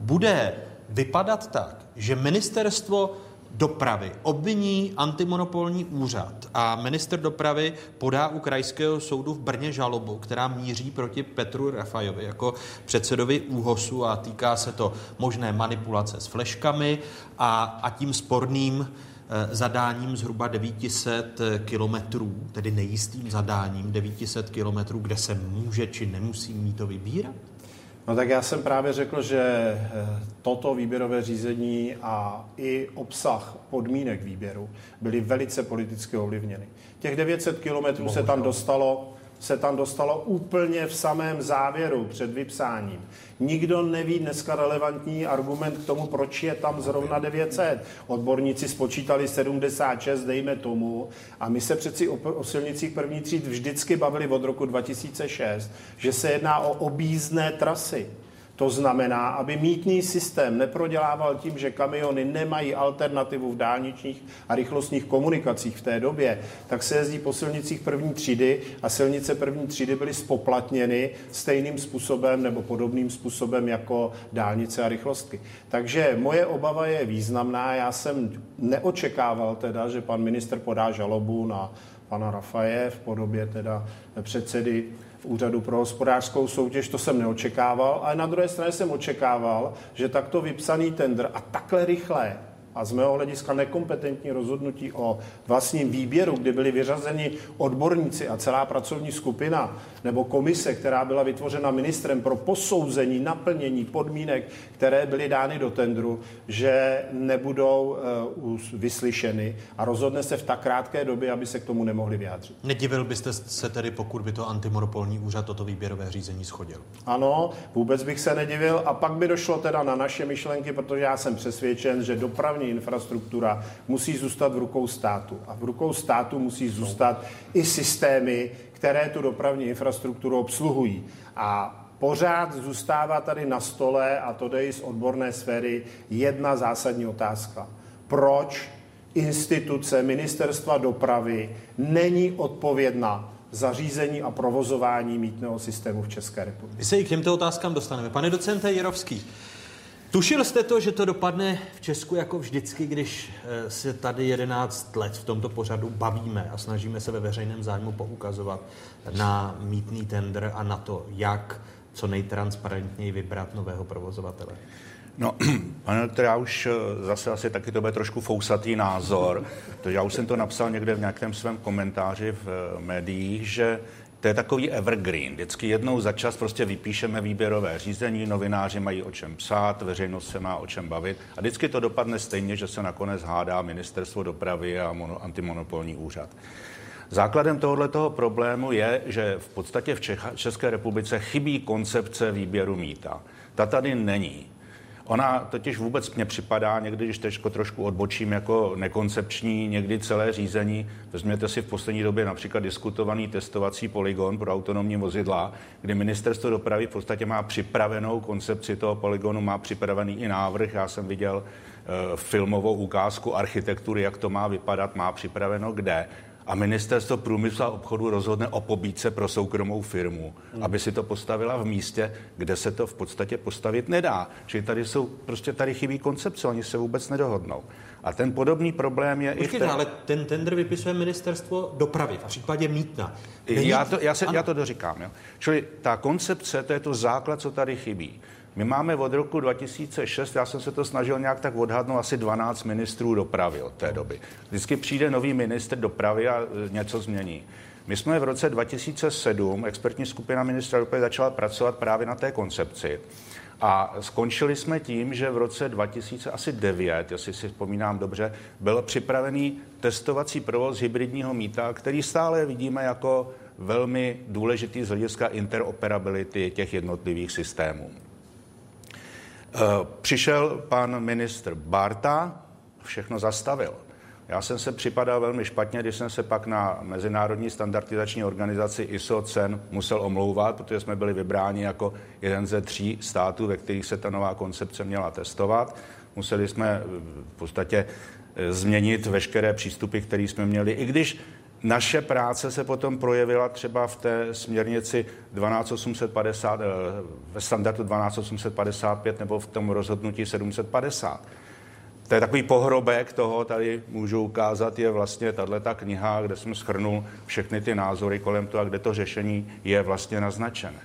bude vypadat tak, že ministerstvo dopravy obviní antimonopolní úřad a minister dopravy podá u krajského soudu v Brně žalobu, která míří proti Petru Rafajovi jako předsedovi úhosu a týká se to možné manipulace s fleškami a, a tím sporným zadáním zhruba 900 kilometrů, tedy nejistým zadáním 900 kilometrů, kde se může či nemusí mít to vybírat? No tak já jsem právě řekl, že eh, toto výběrové řízení a i obsah podmínek výběru byly velice politicky ovlivněny. Těch 900 kilometrů se tam dostalo se tam dostalo úplně v samém závěru před vypsáním. Nikdo neví dneska relevantní argument k tomu, proč je tam zrovna 900. Odborníci spočítali 76, dejme tomu, a my se přeci o, o silnicích první tříd vždycky bavili od roku 2006, že se jedná o objízdné trasy. To znamená, aby mítný systém neprodělával tím, že kamiony nemají alternativu v dálničních a rychlostních komunikacích v té době, tak se jezdí po silnicích první třídy a silnice první třídy byly spoplatněny stejným způsobem nebo podobným způsobem jako dálnice a rychlostky. Takže moje obava je významná. Já jsem neočekával teda, že pan minister podá žalobu na pana Rafaje v podobě teda předsedy Úřadu pro hospodářskou soutěž, to jsem neočekával, ale na druhé straně jsem očekával, že takto vypsaný tender a takhle rychle a z mého hlediska nekompetentní rozhodnutí o vlastním výběru, kdy byli vyřazeni odborníci a celá pracovní skupina nebo komise, která byla vytvořena ministrem pro posouzení naplnění podmínek, které byly dány do tendru, že nebudou uh, vyslyšeny a rozhodne se v tak krátké době, aby se k tomu nemohli vyjádřit. Nedivil byste se tedy, pokud by to antimonopolní úřad toto výběrové řízení schodil? Ano, vůbec bych se nedivil a pak by došlo teda na naše myšlenky, protože já jsem přesvědčen, že dopravní infrastruktura musí zůstat v rukou státu a v rukou státu musí zůstat i systémy, které tu dopravní infrastrukturu obsluhují. A pořád zůstává tady na stole, a to jde i z odborné sféry, jedna zásadní otázka. Proč instituce Ministerstva dopravy není odpovědná za řízení a provozování mítného systému v České republice? My se i k těmto otázkám dostaneme. Pane docente Jirovský, Tušil jste to, že to dopadne v Česku jako vždycky, když eh, se tady 11 let v tomto pořadu bavíme a snažíme se ve veřejném zájmu poukazovat na mítný tender a na to, jak co nejtransparentněji vybrat nového provozovatele? No, *clears throat* pane doktore, já už eh, zase asi taky to bude trošku fousatý názor. To já už jsem to napsal někde v nějakém svém komentáři v eh, médiích, že to je takový evergreen. Vždycky jednou za čas prostě vypíšeme výběrové řízení, novináři mají o čem psát, veřejnost se má o čem bavit a vždycky to dopadne stejně, že se nakonec hádá ministerstvo dopravy a mono, antimonopolní úřad. Základem tohoto problému je, že v podstatě v Čech, České republice chybí koncepce výběru mýta. Ta tady není. Ona totiž vůbec mě připadá někdy, když teďko trošku odbočím, jako nekoncepční někdy celé řízení. Vezměte si v poslední době například diskutovaný testovací poligon pro autonomní vozidla, kdy ministerstvo dopravy v podstatě má připravenou koncepci toho poligonu, má připravený i návrh. Já jsem viděl eh, filmovou ukázku architektury, jak to má vypadat, má připraveno kde a ministerstvo průmyslu a obchodu rozhodne o pobídce pro soukromou firmu, hmm. aby si to postavila v místě, kde se to v podstatě postavit nedá. Čili tady jsou, prostě tady chybí koncepce, oni se vůbec nedohodnou. A ten podobný problém je Počkejte, i té... ale ten tender vypisuje ministerstvo dopravy v případě mítna. Není... Já to, já, se, já to doříkám. Jo. Čili ta koncepce, to je to základ, co tady chybí. My máme od roku 2006, já jsem se to snažil nějak tak odhadnout, asi 12 ministrů dopravy od té doby. Vždycky přijde nový ministr dopravy a e, něco změní. My jsme v roce 2007, expertní skupina ministra dopravy začala pracovat právě na té koncepci. A skončili jsme tím, že v roce 2009, jestli si vzpomínám dobře, byl připravený testovací provoz hybridního míta, který stále vidíme jako velmi důležitý z hlediska interoperability těch jednotlivých systémů. Eh, přišel pan ministr Barta, všechno zastavil. Já jsem se připadal velmi špatně, když jsem se pak na Mezinárodní standardizační organizaci ISO CEN musel omlouvat, protože jsme byli vybráni jako jeden ze tří států, ve kterých se ta nová koncepce měla testovat. Museli jsme v podstatě eh, změnit veškeré přístupy, které jsme měli, i když naše práce se potom projevila třeba v té směrnici 12850, eh, ve standardu 12855 nebo v tom rozhodnutí 750. To je takový pohrobek toho, tady můžu ukázat, je vlastně tato kniha, kde jsem schrnul všechny ty názory kolem toho, a kde to řešení je vlastně naznačené.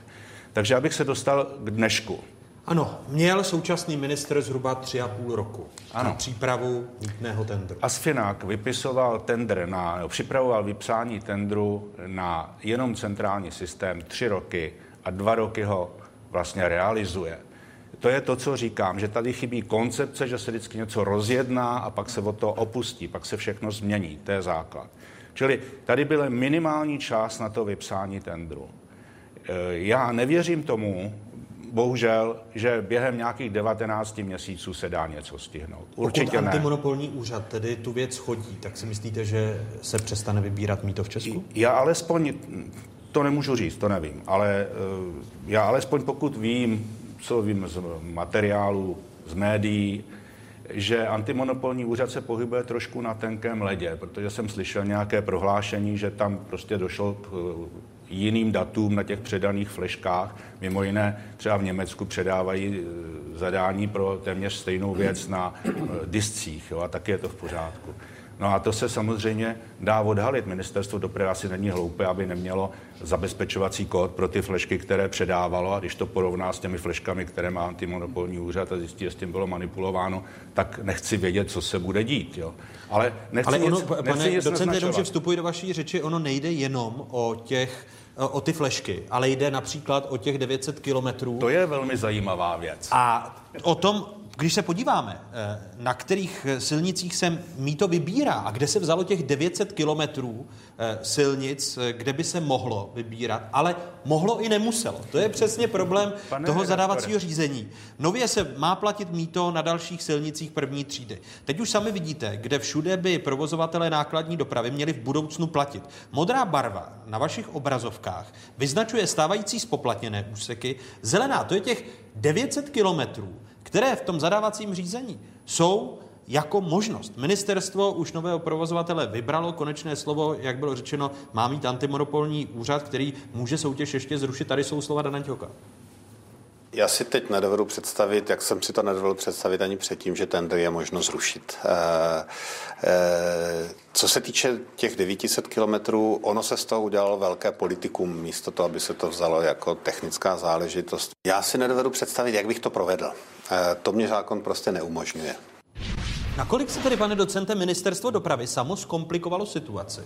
Takže abych se dostal k dnešku. Ano, měl současný ministr zhruba tři a půl roku ano. na přípravu mítného tendru. Asfinák vypisoval tender na, připravoval vypsání tendru na jenom centrální systém tři roky a dva roky ho vlastně realizuje. To je to, co říkám, že tady chybí koncepce, že se vždycky něco rozjedná a pak se od toho opustí, pak se všechno změní. To je základ. Čili tady byl minimální čas na to vypsání tendru. E, já nevěřím tomu, bohužel, že během nějakých 19 měsíců se dá něco stihnout. Určitě Pokud ne. antimonopolní úřad tedy tu věc chodí, tak si myslíte, že se přestane vybírat mýto v Česku? Já alespoň, to nemůžu říct, to nevím, ale eh, já alespoň pokud vím, co vím z materiálu, z médií, že antimonopolní úřad se pohybuje trošku na tenkém ledě, protože jsem slyšel nějaké prohlášení, že tam prostě došlo k jiným datům na těch předaných fleškách. Mimo jiné třeba v Německu předávají e, zadání pro téměř stejnou věc na e, discích jo, a taky je to v pořádku. No a to se samozřejmě dá odhalit. Ministerstvo dopravy asi není hloupé, aby nemělo zabezpečovací kód pro ty flešky, které předávalo a když to porovná s těmi fleškami, které má antimonopolní úřad a zjistí, že s tím bylo manipulováno, tak nechci vědět, co se bude dít. Jo. Ale nechci Ale ono, nic, pane nechci nic docente, jenom, že vstupuji do vaší řeči, ono nejde jenom o těch o ty flešky, ale jde například o těch 900 kilometrů. To je velmi zajímavá věc. A o tom, když se podíváme, eh, na kterých silnicích se mýto vybírá a kde se vzalo těch 900 kilometrů eh, silnic, eh, kde by se mohlo vybírat, ale mohlo i nemuselo. To je přesně problém Pane toho redaktore. zadávacího řízení. Nově se má platit mýto na dalších silnicích první třídy. Teď už sami vidíte, kde všude by provozovatelé nákladní dopravy měli v budoucnu platit. Modrá barva na vašich obrazovkách vyznačuje stávající spoplatněné úseky. Zelená, to je těch 900 kilometrů, které v tom zadávacím řízení jsou jako možnost. Ministerstvo už nového provozovatele vybralo konečné slovo, jak bylo řečeno, má mít antimonopolní úřad, který může soutěž ještě zrušit. Tady jsou slova Dana Ťoka. Já si teď nedovedu představit, jak jsem si to nedovedl představit ani předtím, že tender je možno zrušit. E, e, co se týče těch 900 kilometrů, ono se z toho udělalo velké politikum, místo toho, aby se to vzalo jako technická záležitost. Já si nedovedu představit, jak bych to provedl. E, to mě zákon prostě neumožňuje. Nakolik se tedy, pane docente, ministerstvo dopravy samo zkomplikovalo situaci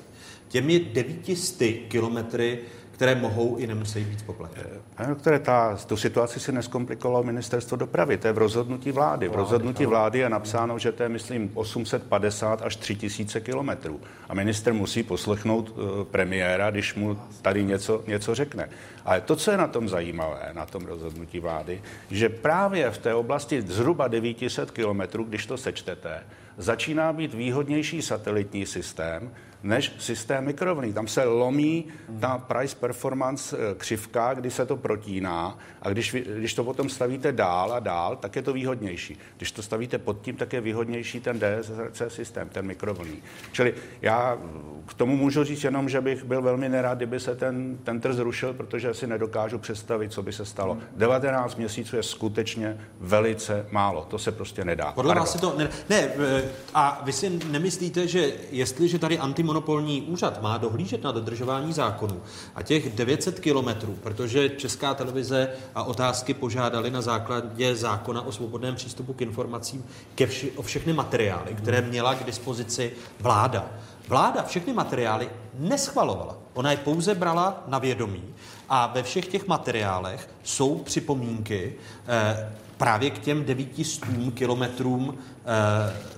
těmi 900 kilometry, které mohou i nemusí být spoplatněny? Pane doktore, ta, tu situaci si neskomplikovalo ministerstvo dopravy, to je v rozhodnutí vlády. V rozhodnutí vlády je napsáno, že to je, myslím, 850 až 3000 kilometrů. A minister musí poslechnout uh, premiéra, když mu tady něco, něco řekne. Ale to, co je na tom zajímavé, na tom rozhodnutí vlády, že právě v té oblasti zhruba 900 kilometrů, když to sečtete, začíná být výhodnější satelitní systém, než systém mikrovlný. Tam se lomí ta price performance eh, křivka, kdy se to protíná a když, když to potom stavíte dál a dál, tak je to výhodnější. Když to stavíte pod tím, tak je výhodnější ten DSRC systém, ten mikrovlný. Čili já k tomu můžu říct jenom, že bych byl velmi nerad, kdyby se ten tender zrušil, protože si nedokážu představit, co by se stalo. 19 měsíců je skutečně velice málo. To se prostě nedá. Podle vás si to ne, ne, eh, a vy si nemyslíte, že jestliže tady antimonopolní úřad má dohlížet na dodržování zákonů a těch 900 kilometrů, protože Česká televize a otázky požádali na základě zákona o svobodném přístupu k informacím ke vši, o všechny materiály, které měla k dispozici vláda. Vláda všechny materiály neschvalovala. Ona je pouze brala na vědomí a ve všech těch materiálech jsou připomínky eh, právě k těm 900 kilometrům eh,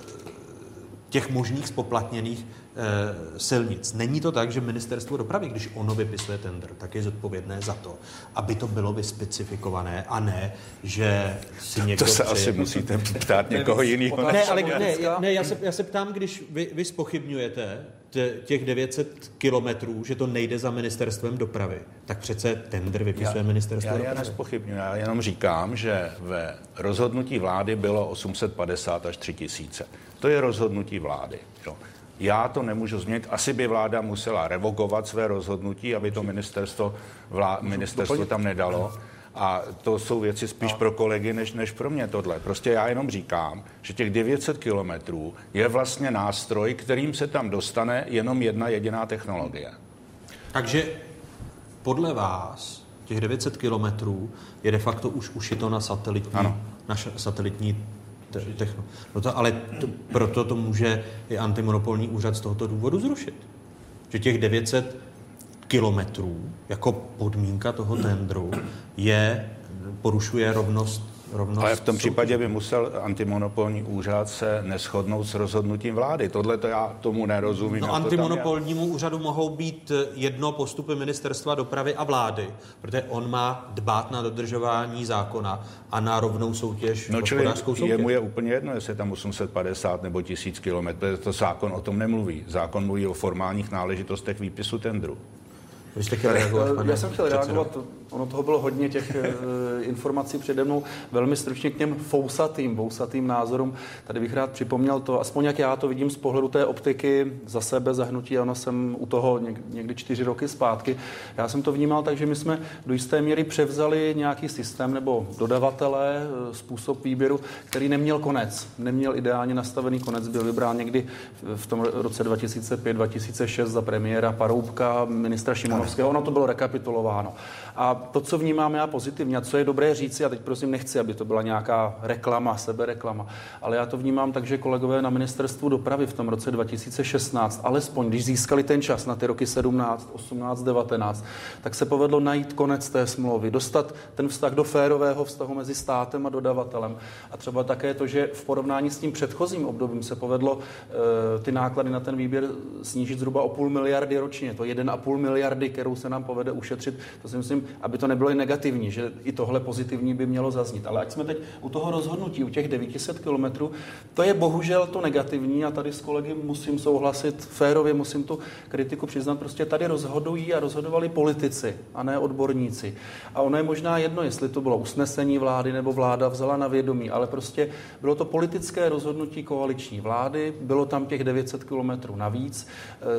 těch možných spoplatněných silnic. Není to tak, že ministerstvo dopravy, když ono vypisuje tender, tak je zodpovědné za to, aby to bylo vyspecifikované a ne, že si někdo... To se přeje... asi musíte ptát někoho jiného. Ne, ale ne, ne já, se, já se ptám, když vy, vy spochybňujete těch 900 kilometrů, že to nejde za ministerstvem dopravy, tak přece tender vypisuje já, ministerstvo já, dopravy. Já nespochybnuju, já jenom říkám, že ve rozhodnutí vlády bylo 850 až 3000. To je rozhodnutí vlády. Jo. Já to nemůžu změnit. Asi by vláda musela revokovat své rozhodnutí, aby to ministerstvo, vlá, ministerstvo tam nedalo. A to jsou věci spíš pro kolegy, než, než pro mě tohle. Prostě já jenom říkám, že těch 900 kilometrů je vlastně nástroj, kterým se tam dostane jenom jedna jediná technologie. Takže podle vás těch 900 kilometrů je de facto už ušito na satelitní, ano. na satelitní techno. No to, ale to, proto to může i antimonopolní úřad z tohoto důvodu zrušit. Že těch 900 kilometrů jako podmínka toho tendru je, porušuje rovnost Rovnost Ale v tom případě by musel antimonopolní úřad se neschodnout s rozhodnutím vlády. Tohle to já tomu nerozumím. No antimonopolnímu úřadu mohou být jedno postupy ministerstva dopravy a vlády, protože on má dbát na dodržování zákona a na rovnou soutěž, no, hospodářskou soutěž. Jemu je úplně jedno, jestli je tam 850 nebo 1000 kilometrů, to zákon o tom nemluví. Zákon mluví o formálních náležitostech výpisu tendru. Vy jste chtěl reagovat, Já jsem chtěl reagovat, ono toho bylo hodně těch informací přede mnou, velmi stručně k těm fousatým, fousatým názorům. Tady bych rád připomněl to, aspoň jak já to vidím z pohledu té optiky, za sebe, za hnutí, ono jsem u toho někdy čtyři roky zpátky. Já jsem to vnímal tak, že my jsme do jisté míry převzali nějaký systém nebo dodavatele, způsob výběru, který neměl konec, neměl ideálně nastavený konec, byl vybrán někdy v tom roce 2005-2006 za premiéra Paroubka, ministra Šimonovského. Ono to bylo rekapitulováno. A to, co vnímám já pozitivně, a co je dobré říci, a teď prosím nechci, aby to byla nějaká reklama, sebereklama, ale já to vnímám tak, že kolegové na ministerstvu dopravy v tom roce 2016, alespoň když získali ten čas na ty roky 17, 18, 19, tak se povedlo najít konec té smlouvy, dostat ten vztah do férového vztahu mezi státem a dodavatelem. A třeba také to, že v porovnání s tím předchozím obdobím se povedlo e, ty náklady na ten výběr snížit zhruba o půl miliardy ročně. To 1,5 miliardy, kterou se nám povede ušetřit, to si myslím, aby to nebylo i negativní, že i tohle pozitivní by mělo zaznít. Ale ať jsme teď u toho rozhodnutí, u těch 900 kilometrů, to je bohužel to negativní a tady s kolegy musím souhlasit, férově musím tu kritiku přiznat, prostě tady rozhodují a rozhodovali politici a ne odborníci. A ono je možná jedno, jestli to bylo usnesení vlády nebo vláda vzala na vědomí, ale prostě bylo to politické rozhodnutí koaliční vlády, bylo tam těch 900 kilometrů navíc.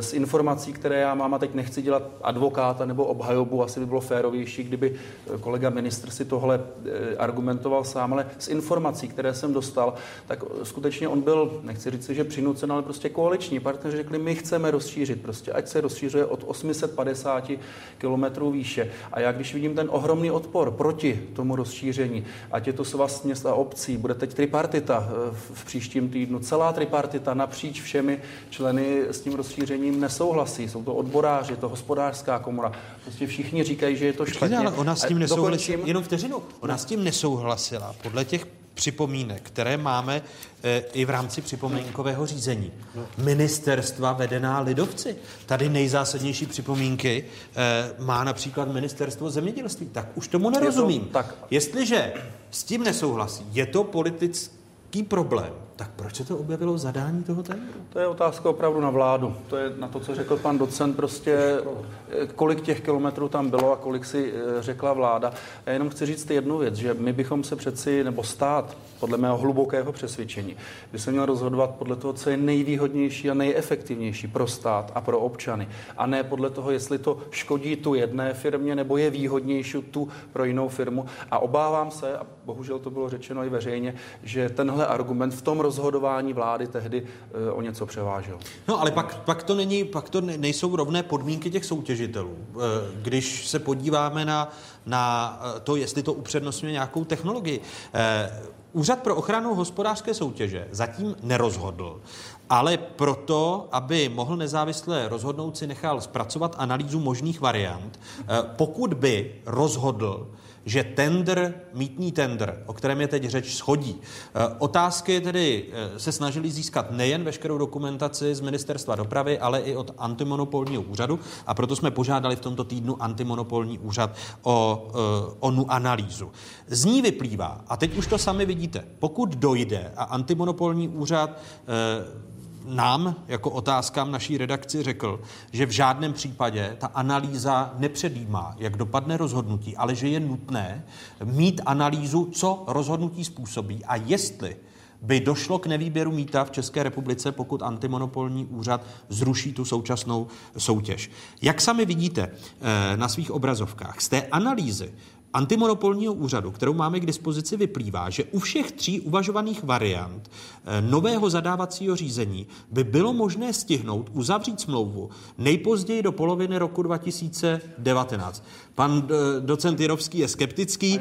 Z eh, informací, které já mám, a teď nechci dělat advokáta nebo obhajobu, asi by bylo férovější, kdyby kolega ministr si tohle eh, argumentoval sám, ale z informací, které jsem dostal, tak skutečně on byl, nechci říct, že přinucen, ale prostě koaliční partneři řekli, my chceme rozšířit, prostě ať se rozšířuje od 850 kilometrů výše. A já když vidím ten ohromný odpor proti tomu rozšíření, ať je to svaz měst a obcí, bude teď tripartita eh, v příštím týdnu, celá tripartita napříč všemi členy s tím rozšířením nesouhlasí. Jsou to odboráři, to hospodářská komora. Prostě všichni říkají, že je to špatně. Ale ona s tím nesouhlasila, jenom vteřinu, ona s tím nesouhlasila podle těch připomínek, které máme e, i v rámci připomínkového řízení. Ministerstva vedená lidovci. Tady nejzásadnější připomínky e, má například ministerstvo zemědělství. Tak už tomu nerozumím. To, tak. Jestliže s tím nesouhlasí, je to politický problém, tak proč se to objevilo zadání toho tendru? To je otázka opravdu na vládu. To je na to, co řekl pan docent, prostě kolik těch kilometrů tam bylo a kolik si eh, řekla vláda. Já jenom chci říct jednu věc, že my bychom se přeci, nebo stát, podle mého hlubokého přesvědčení, by se měl rozhodovat podle toho, co je nejvýhodnější a nejefektivnější pro stát a pro občany. A ne podle toho, jestli to škodí tu jedné firmě nebo je výhodnější tu pro jinou firmu. A obávám se, a bohužel to bylo řečeno i veřejně, že tenhle argument v tom rozhodování vlády tehdy eh, o něco převážil. No ale pak, pak, to není, pak to nejsou rovné podmínky těch soutěžitelů. Eh, když se podíváme na, na eh, to, jestli to upřednostňuje nějakou technologii. Úřad pro ochranu hospodářské soutěže zatím nerozhodl, ale proto, aby mohl nezávisle rozhodnout, si nechal zpracovat analýzu možných variant. Pokud by rozhodl, že tender, mítní tender, o kterém je teď řeč, schodí. Eh, otázky tedy eh, se snažili získat nejen veškerou dokumentaci z ministerstva dopravy, ale i od antimonopolního úřadu a proto jsme požádali v tomto týdnu antimonopolní úřad o eh, onu analýzu. Z ní vyplývá, a teď už to sami vidíte, pokud dojde a antimonopolní úřad nám jako otázkám naší redakci řekl, že v žádném případě ta analýza nepředjímá, jak dopadne rozhodnutí, ale že je nutné mít analýzu, co rozhodnutí způsobí a jestli by došlo k nevýběru míta v České republice, pokud antimonopolní úřad zruší tu současnou soutěž. Jak sami vidíte eh, na svých obrazovkách, z té analýzy antimonopolního úřadu, kterou máme k dispozici, vyplývá, že u všech tří uvažovaných variant eh, nového zadávacího řízení by bylo možné stihnout uzavřít smlouvu nejpozději do poloviny roku 2019. Pan eh, docent Jirovský je skeptický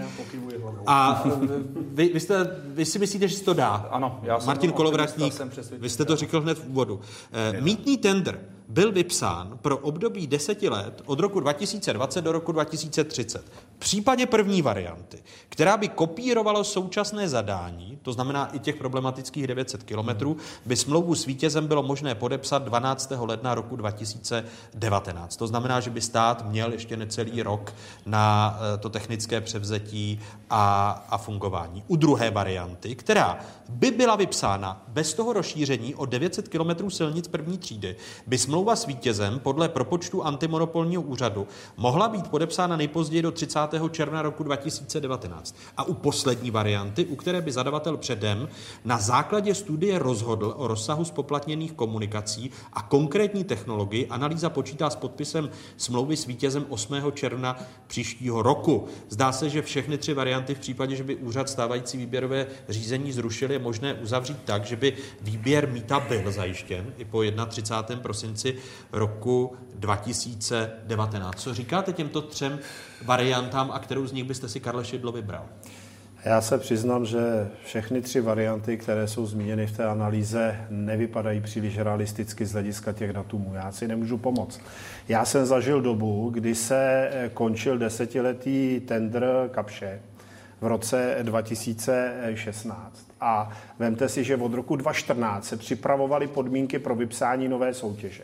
a, a *laughs* vy, vy, jste, vy si myslíte, že se to dá? Ano, já jsem Martin Kolovratník, vy jste to řekl hned v úvodu. Eh, mítný tender byl vypsán pro období deseti let od roku 2020 do roku 2030. V případě první varianty, která by kopírovala současné zadání, to znamená i těch problematických 900 kilometrů, by smlouvu s vítězem bylo možné podepsat 12. ledna roku 2019. To znamená, že by stát měl ještě necelý rok na eh, to technické převzetí a, a fungování. U druhé varianty, která by byla vypsána bez toho rozšíření o 900 kilometrů silnic první třídy, by smlouva s vítězem podle propočtu antimonopolního úřadu mohla být podepsána nejpozději do 30. června roku 2019. A u poslední varianty, u které by zadavatel předem na základě studie rozhodl o rozsahu spoplatněných komunikací a konkrétní technologii, analýza počítá s podpisem smlouvy s vítězem 8. června příštího roku. Zdá se, že všechny tři varianty v případě, že by úřad stávající výběrové řízení zrušil, je možné uzavřít tak, že by výběr mýta byl zajištěn i po 31. prosinci roku 2019. Co říkáte těmto třem variantám a kterou z nich byste si, Karle Šidlo, vybral? Já se přiznám, že všechny tři varianty, které jsou zmíněny v té analýze, nevypadají příliš realisticky z hlediska těch datumů. Já si nemůžu pomoct. Já jsem zažil dobu, kdy se končil desetiletý tender Kapše v roce 2016. A vemte si, že od roku 2014 se připravovaly podmínky pro vypsání nové soutěže.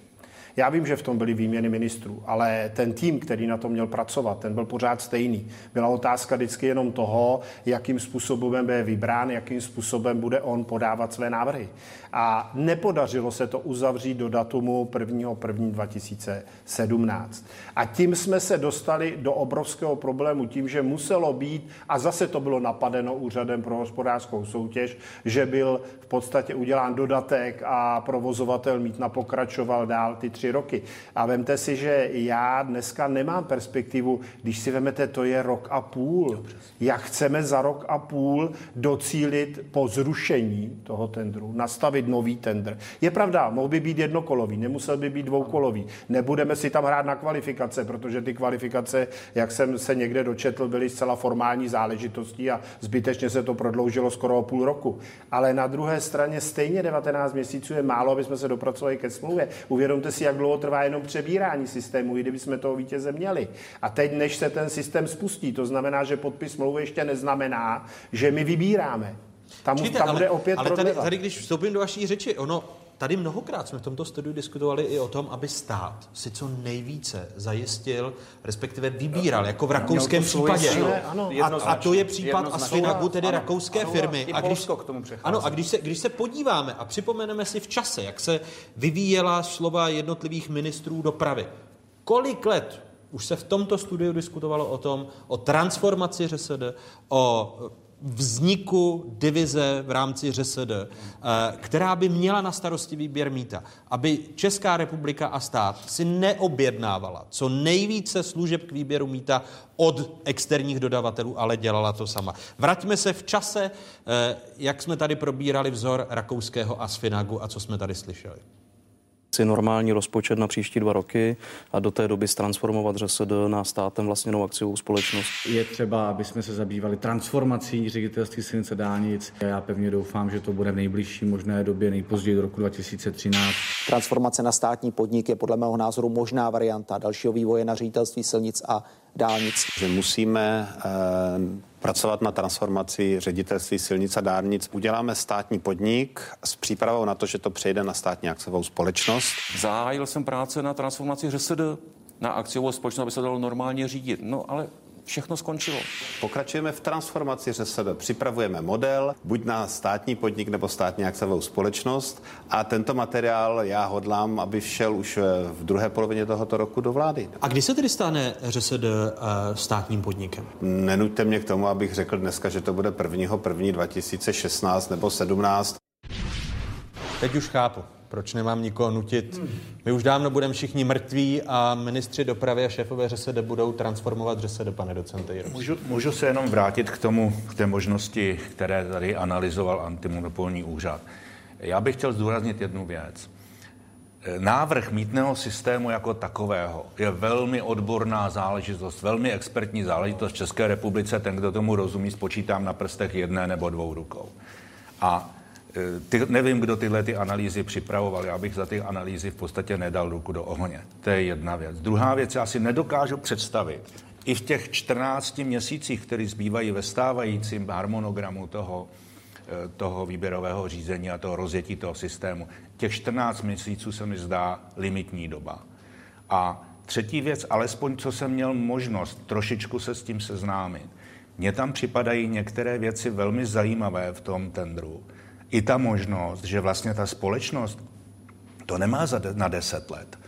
Já vím, že v tom byly výměny ministrů, ale ten tým, který na tom měl pracovat, ten byl pořád stejný. Byla otázka vždycky jenom toho, jakým způsobem bude vybrán, jakým způsobem bude on podávat své návrhy. A nepodařilo se to uzavřít do datumu 1. 1. 2017. A tím jsme se dostali do obrovského problému tím, že muselo být, a zase to bylo napadeno úřadem pro hospodářskou soutěž, že byl podstatě udělán dodatek a provozovatel mít napokračoval dál ty tři roky. A vemte si, že já dneska nemám perspektivu, když si vemete, to je rok a půl. Jak chceme za rok a půl docílit po zrušení toho tendru, nastavit nový tender. Je pravda, mohl by být jednokolový, nemusel by být dvoukolový. Nebudeme si tam hrát na kvalifikace, protože ty kvalifikace, jak jsem se někde dočetl, byly zcela formální záležitostí a zbytečně se to prodloužilo skoro o půl roku. Ale na druhé straně stejně 19 měsíců je málo, aby jsme se dopracovali ke smlouvě. Uvědomte si, jak dlouho trvá jenom přebírání systému, i kdyby jsme toho vítěze měli. A teď, než se ten systém spustí, to znamená, že podpis smlouvy ještě neznamená, že my vybíráme. Tam, Počkejte, tam ale, bude opět ale tady, tady, když vstoupím do vaší řeči, ono, tady mnohokrát jsme v tomto studiu diskutovali i o tom, aby stát si co nejvíce zajistil, respektive vybíral, jako v rakouském případě. ano. A, a to je případ. Asfinagu, tedy Ano, rakouské ano. firmy. A když, k tomu přechází. ano, a když se, když se podíváme a připomeneme si v čase, jak se vyvíjela slova jednotlivých ministrů dopravy, kolik let už se v tomto studiu diskutovalo o tom, o transformaci ŘSD, o vzniku divize v rámci ŘSD, eh, která by měla na starosti výběr mýta, aby Česká republika a stát si neobjednávala co nejvíce služeb k výběru mýta od externích dodavatelů, ale dělala to sama. Vraťme se v čase, eh, jak jsme tady probírali vzor rakouského Asfinagu a co jsme tady slyšeli. Si normální rozpočet na příští dva roky a do té doby transformovat ŘSD na státem vlastněnou akciovou společnost. Je třeba, aby jsme se zabývali transformací ředitelství silnice dálnic. Já pevně doufám, že to bude v nejbližší možné době, nejpozději do roku 2013. Transformace na státní podnik je podle mého názoru možná varianta dalšího vývoje na ředitelství silnic a dálnic. Že musíme eh, pracovat na transformaci ředitelství silnic a dálnic. Uděláme státní podnik s přípravou na to, že to přejde na státní akciovou společnost. Zahájil jsem práce na transformaci ŘSD na akciovou společnost, aby se dalo normálně řídit. No ale všechno skončilo. Pokračujeme v transformaci ŘSD, připravujeme model, buď na státní podnik nebo státní akciovou společnost a tento materiál já hodlám, aby všel už eh, v druhé polovině tohoto roku do vlády. A kdy se tedy stane ŘSD eh, státním podnikem? Nenuďte mě k tomu, abych řekl dneska, že to bude 1. 1. 2016 nebo 17. Teď už chápu, proč nemám nikoho nutit. My už dávno budeme všichni mrtví a ministři dopravy a šéfové ŘSD budou transformovat ŘSD, pane docente Jiroš. Můžu, můžu se jenom vrátit k tomu, k té možnosti, které tady analyzoval antimonopolní úřad. Já bych chtěl zdůraznit jednu věc. Návrh mítného systému jako takového je velmi odborná záležitost, velmi expertní záležitost v České republice. Ten, kdo tomu rozumí, spočítám na prstech jedné nebo dvou rukou. A ty, nevím, kdo tyhle ty analýzy připravoval. Já bych za ty analýzy v podstatě nedal ruku do ohně. To je jedna věc. Druhá věc, já si nedokážu představit, i v těch 14 měsících, které zbývají ve stávajícím harmonogramu toho, e, toho výběrového řízení a toho rozjetí toho systému. Těch 14 měsíců se mi zdá limitní doba. A třetí věc, alespoň co jsem měl možnost trošičku se s tím seznámit, mně tam připadají některé věci velmi zajímavé v tom tendru. I ta možnost, že vlastně ta společnost to nemá za de- na 10 let.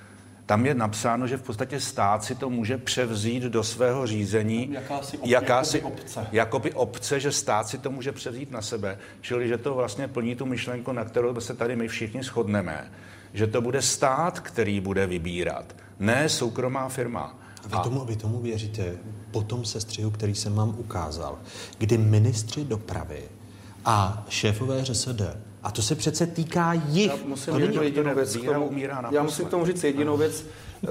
Tam je napsáno, že v podstatě stát si to může převzít do svého řízení. Jakási ob- jakási, jakoby obce. Jakoby obce, že stát si to může převzít na sebe. Čili, že to vlastně plní tu myšlenku, na kterou se tady my všichni shodneme. Že to bude stát, který bude vybírat, ne soukromá firma. Vy tomu, vy tomu věříte po tom sestřihu, který jsem vám ukázal, kdy ministři dopravy a šéfové ŘSD, a to se přece týká jich. Já musím to není- jedinou věc. K tomu, já musím k tomu říct jedinou věc. Eh,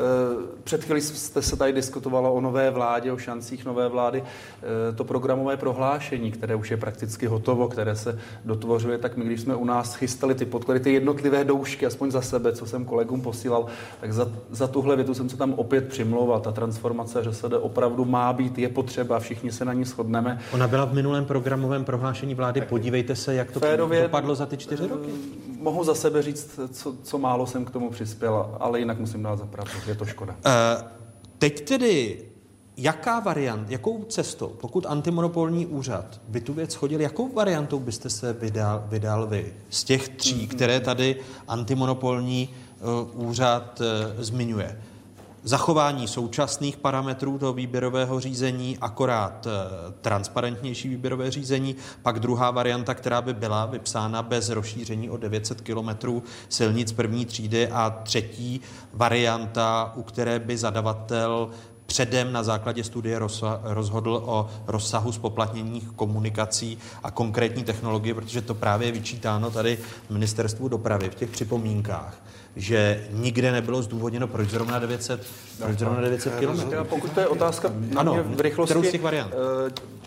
Před chvílí jste se tady diskutovalo o nové vládě, o šancích nové vlády. Eh, To programové prohlášení, které už je prakticky hotovo, které se dotvořuje, tak my, když jsme u nás chystali ty podklady, ty jednotlivé doušky, aspoň za sebe, co jsem kolegům posílal, tak za, za tuhle větu jsem se tam opět přimlouval. Ta transformace ŘSD opravdu má být, je potřeba, všichni se na ní shodneme. Ona byla v minulém programovém prohlášení vlády. Podívejte se, jak to Férově- dopadlo za ty čtyři roky. Mohu za sebe říct, co, co málo jsem k tomu přispěl, ale jinak musím dát za pravdu. Je to škoda. Eh, Teď tedy, jaká variant, jakou cestou, pokud antimonopolní úřad by tu věc chodil, jakou variantou byste se vydal, vydal vy z těch tří, které tady antimonopolní eh, úřad eh, zmiňuje? Zachování současných parametrů toho výběrového řízení, akorát eh, transparentnější výběrové řízení, pak druhá varianta, která by byla vypsána bez rozšíření o 900 kilometrů silnic první třídy a třetí varianta, u které by zadavatel předem na základě studie rozhodl o rozsahu spoplatněních komunikací a konkrétní technologie, protože to právě je vyčítáno tady ministerstvu dopravy v těch připomínkách, že nikde nebylo zdůvodněno, proč zrovna 900, proč zrovna 900 km. Pokud to je otázka na Ano, mě v rychlosti, těch variant?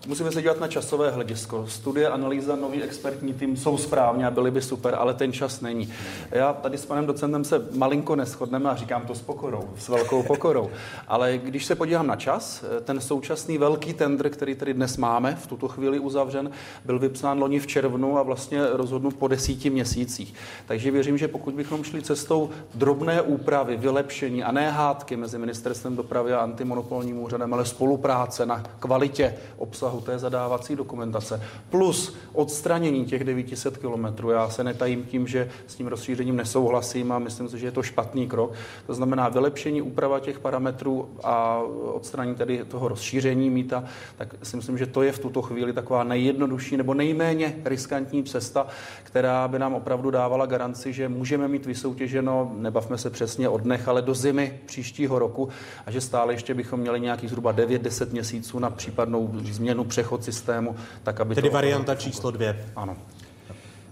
Musíme se dívat na časové hledisko. Studie, analýza, nový expertní tým jsou správně a byly by super, ale ten čas není. Já tady s panem docentem se malinko neschodneme a říkám to s pokorou, s velkou pokorou. Ale když se podívám na čas, ten současný velký tender, který tady dnes máme, v tuto chvíli uzavřen, byl vypsán loni v červnu a vlastně rozhodnut po desíti měsících. Takže věřím, že pokud bychom šli cestou drobné úpravy, vylepšení a ne hádky mezi ministerstvem dopravy a antimonopolním úřadem, ale spolupráce na kvalitě obsahu té zadávací dokumentace, plus odstranění těch 900 kilometrů. Já se netajím tím, že s tím rozšířením nesouhlasím a myslím si, že je to špatný krok. To znamená vylepšení, úprava těch parametrů a odstranění tedy toho rozšíření mýta, tak si myslím, že to je v tuto chvíli taková nejjednodušší nebo nejméně riskantní cesta, která by nám opravdu dávala garanci, že můžeme mít vysoutěženo, nebavme se přesně o dnech, ale do zimy příštího roku a že stále ještě bychom měli nějakých zhruba 9-10 měsíců na případnou změnu, přechod systému, tak aby Tedy to... varianta číslo dvě. Ano.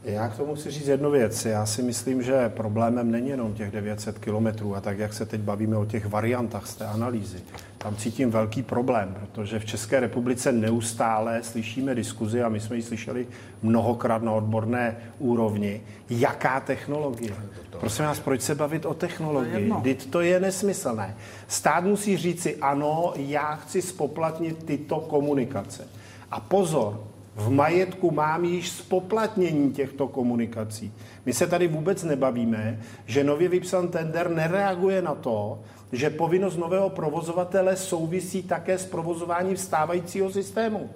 Já k tomu chci říct jednu věc. Já si myslím, že problémem není jenom těch 900 kilometrů a tak, jak se teď bavíme o těch variantách z té analýzy. Tam cítím velký problém, protože v České republice neustále slyšíme diskuzi a my jsme ji slyšeli mnohokrát na odborné úrovni. Jaká technologie? Prosím vás, proč se bavit o technologii? Vždyť to je nesmyslné. Stát musí říci, ano, já chci spoplatnit tyto komunikace. A pozor, v majetku mám již spoplatnění těchto komunikací. My se tady vůbec nebavíme, že nově vypsan tender nereaguje na to, že povinnost nového provozovatele souvisí také s provozováním stávajícího systému.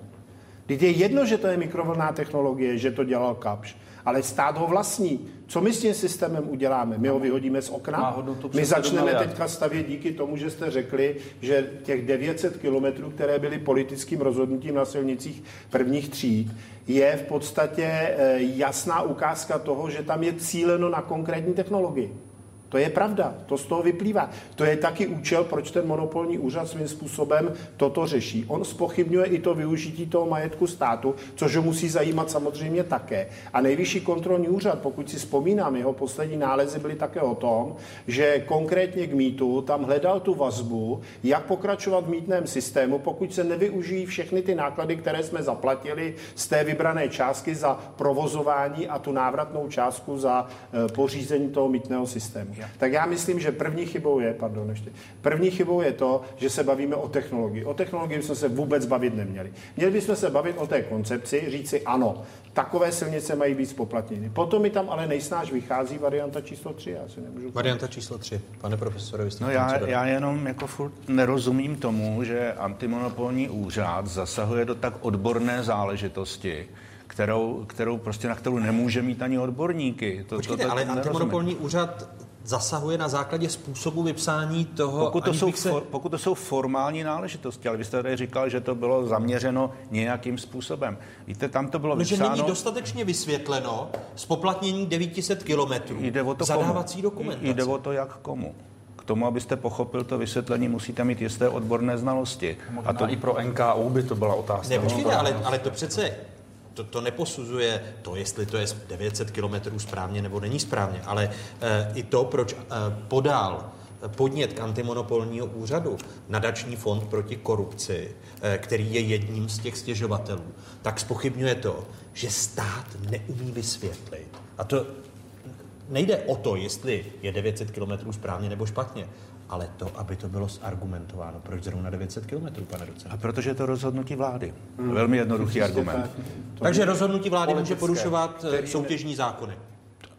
Teď je jedno, že to je mikrovlná technologie, že to dělal Kapš, ale stát ho vlastní. Co my s tím systémem uděláme? My ho vyhodíme z okna? My začneme 7 miliard. teďka stavět díky tomu, že jste řekli, že těch 900 kilometrů, které byly politickým rozhodnutím na silnicích prvních tříd, je v podstatě eh, jasná ukázka toho, že tam je cíleno na konkrétní technologii. To je pravda, to z toho vyplývá. To je taky účel, proč ten monopolní úřad svým způsobem toto řeší. On spochybňuje i to využití toho majetku státu, což ho musí zajímat samozřejmě také. A nejvyšší kontrolní úřad, pokud si vzpomínám, jeho poslední nálezy byly také o tom, že konkrétně k mýtu tam hledal tu vazbu, jak pokračovat v mítném systému, pokud se nevyužijí všechny ty náklady, které jsme zaplatili z té vybrané částky za provozování a tu návratnou částku za eh, pořízení toho mítného systému. Tak já myslím, že první chybou je, pardon, ještě, první chybou je to, že se bavíme o technologii. O technologii bychom se vůbec bavit neměli. Měli bychom se bavit o té koncepci, říci ano, takové silnice mají být spoplatněny. Potom mi tam ale nejsnáž vychází varianta číslo 3, já si nemůžu... Varianta číslo 3. Pane profesore, vy jste No já, já jenom jako furt nerozumím tomu, že antimonopolní úřad zasahuje do tak odborné záležitosti, kterou, kterou prostě na kterou nemůže mít ani odborníky. To, Počkejte, to, to, ale nerozumím. antimonopolní úřad zasahuje na základě způsobu vypsání toho, Pokud to, jsou, se... for, pokud to jsou formální náležitosti, ale vy jste tady říkal, že to bylo zaměřeno nějakým způsobem. Víte, tam to bylo No, že vypsáno... není dostatečně vysvětleno spoplatnění 900 kilometrů Jde o to zadávací komu. dokumentace. Jde o to, jak komu. K tomu, abyste pochopil to vysvětlení, musíte mít jisté odborné znalosti. A to i pro NKU by to byla otázka. Ne, počkejte, No, ale, ale to přece to, to neposuzuje to, jestli to je 900 kilometrů správně nebo není správně, ale e, i to, proč e, podal podnět k antimonopolního úřadu, nadační fond proti korupci, e, který je jedním z těch stěžovatelů, tak spochybňuje to, že stát neumí vysvětlit. A to nejde o to, jestli je 900 kilometrů správně nebo špatně, ale to, aby to bylo zargumentováno. Proč zrovna 900 kilometrů, pane docent? A protože je to rozhodnutí vlády. Velmi jednoduchý argument. Takže rozhodnutí vlády může porušovat eh, který- soutěžní zákony.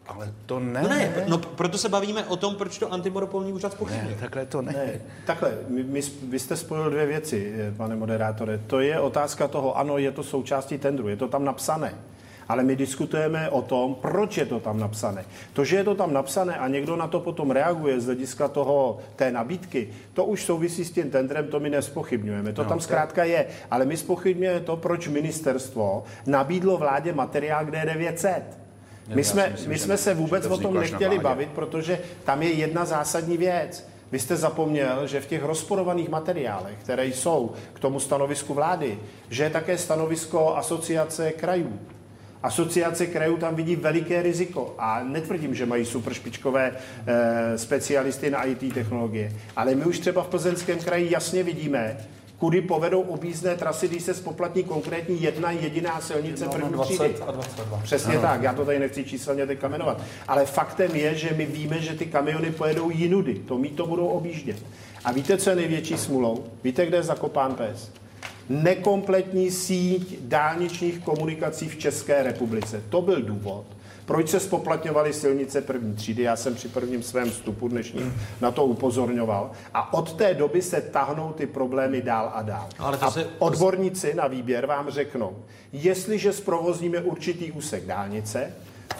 Ale to ne. No ne, no proto se bavíme o tom, proč to antimonopolní úřad spochybňuje. Ne, takhle to ne. Ne, takhle, my, my, vy jste spojil dvě věci, eh, pane moderátore. To je otázka toho, ano, je to součástí tendru, je to tam napsané. Ale my diskutujeme o tom, proč je to tam napsané. To, že je to tam napsané a někdo na to potom reaguje z hlediska toho, té nabídky, to už souvisí s tím tendrem, to my nespochybňujeme. To No, tam zkrátka je. Ale my spochybňujeme to, proč ministerstvo nabídlo vládě materiál, kde je 900. Já My jsme, myslím, my jsme se vůbec to o tom nechtěli bavit, protože tam je jedna zásadní věc. Vy jste zapomněl, že v těch rozporovaných materiálech, které jsou k tomu stanovisku vlády, že je také stanovisko asociace krajů. Asociace krajů tam vidí veliké riziko a netvrdím, že mají super špičkové e, specialisty na IT technologie, ale my už třeba v Plzeňském kraji jasně vidíme, kudy povedou objízdné trasy, když se spoplatní konkrétní jedna jediná silnice No, první 20 třídy. a 22. Přesně Ano. tak, já to tady nechci číselně teď kamenovat. Ale faktem je, že my víme, že ty kamiony pojedou jinudy, to mít to budou objíždět. A víte, co je největší smulou? Víte, kde je zakopán pes? Nekompletní síť dálničních komunikací v České republice. To byl důvod, proč se spoplatňovaly silnice první třídy. Já jsem při prvním svém vstupu dnešním na to upozorňoval. A od té doby se tahnou ty problémy dál a dál. Ale to a se- odborníci na výběr vám řeknou, jestliže zprovozníme určitý úsek dálnice,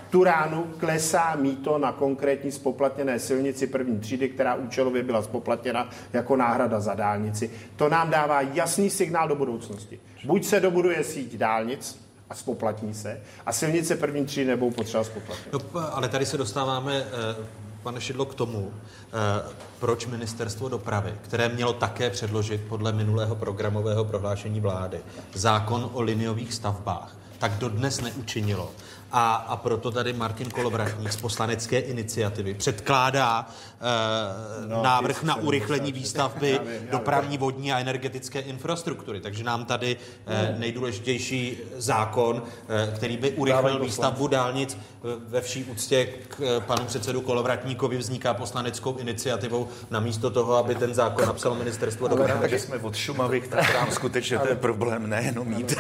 v Turánu klesá míto na konkrétní spoplatněné silnici první třídy, která účelově byla spoplatněna jako náhrada za dálnici. To nám dává jasný signál do budoucnosti. Buď se dobuduje síť dálnic a spoplatní se, a silnice první třídy nebudou potřeba spoplatnit. No, ale tady se dostáváme, eh, pane Šidlo, k tomu, eh, proč ministerstvo dopravy, které mělo také předložit podle minulého programového prohlášení vlády zákon o liniových stavbách, tak dodnes neučinilo. A, a proto tady Martin Kolovratník z poslanecké iniciativy předkládá eh, No, návrh na 76. urychlení výstavby *laughs* dopravní, vodní a energetické infrastruktury. Takže nám tady eh, nejdůležitější zákon, eh, který by urychlil výstavbu dálnic eh, ve vší úctě k eh, panu předsedu Kolovratníkovi vzniká poslaneckou iniciativou namísto toho, aby ten zákon napsalo ministerstvo dopravy. Takže jsme od Šumavy, tak tam skutečně to je problém nejenom mít.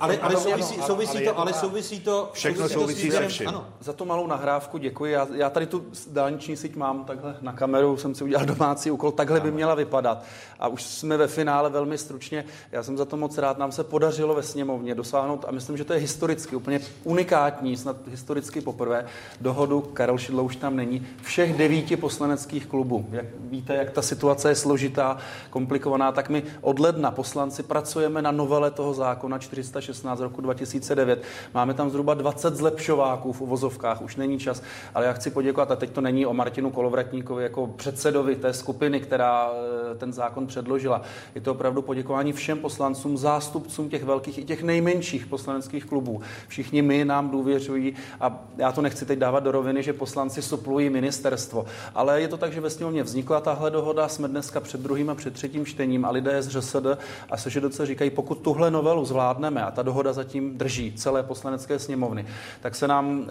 Ale, souvisí, souvisí to, je to ale souvisí to... Všechno to souvisí se vším. Ano. Za tu malou nahrávku děkuji. Já, já tady tu dálniční síť mám takhle na kameru, jsem si udělal *laughs* domácí úkol, takhle by měla vypadat. A už jsme ve finále velmi stručně. Já jsem za to moc rád. Nám se podařilo ve sněmovně dosáhnout, a myslím, že to je historicky úplně unikátní, snad historicky poprvé, dohodu, Karel Šidlo už tam není, všech devíti poslaneckých klubů. Jak víte, jak ta situace je složitá, komplikovaná, tak my od ledna poslanci pracujeme na novele toho zákona 416 z roku 2009. Máme tam zhruba 20 zlepšováků v uvozovkách, už není čas, ale já chci poděkovat, a teď to není o Martinu Kolovratníkovi jako předsedovi té skupiny, která eh, ten zákon předložila. Je to opravdu poděkování všem poslancům, zástupcům těch velkých i těch nejmenších poslaneckých klubů. Všichni my nám důvěřují a já to nechci teď dávat do roviny, že poslanci suplují ministerstvo, ale je to tak, že ve sněmovně vznikla tahle dohoda, jsme dneska před druhým a před třetím čtením a lidé z ŘSD a SŽDC říkají, pokud tuhle novelu zvládneme a ta dohoda zatím drží celé poslanecké sněmovny, tak se nám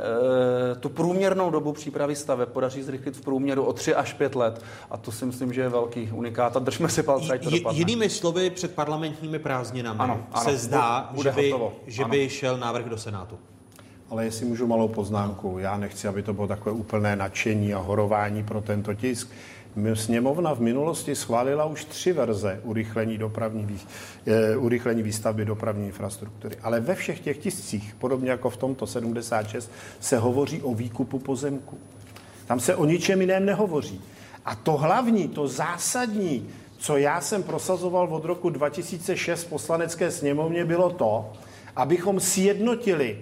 e, tu průměrnou dobu přípravy staveb podaří zrychlit v průměru o 3 až 5 let. A to si myslím, že je velký unikát. A držme si palce, ať to dopadne. Jinými slovy, před parlamentními prázdninami Ano, ano, se zdá, bude že, by, hotovo, že ano. by šel návrh do Senátu. Ale jestli můžu malou poznámku, já nechci, aby to bylo takové úplné nadšení a horování pro tento tisk. Sněmovna v minulosti schválila už tři verze urychlení, dopravní, eh, urychlení výstavby dopravní infrastruktury. Ale ve všech těch tiscích, podobně jako v tomto 76, se hovoří o výkupu pozemku. Tam se o ničem jiném nehovoří. A to hlavní, to zásadní, co já jsem prosazoval od roku 2006 v poslanecké sněmovně, bylo to, abychom sjednotili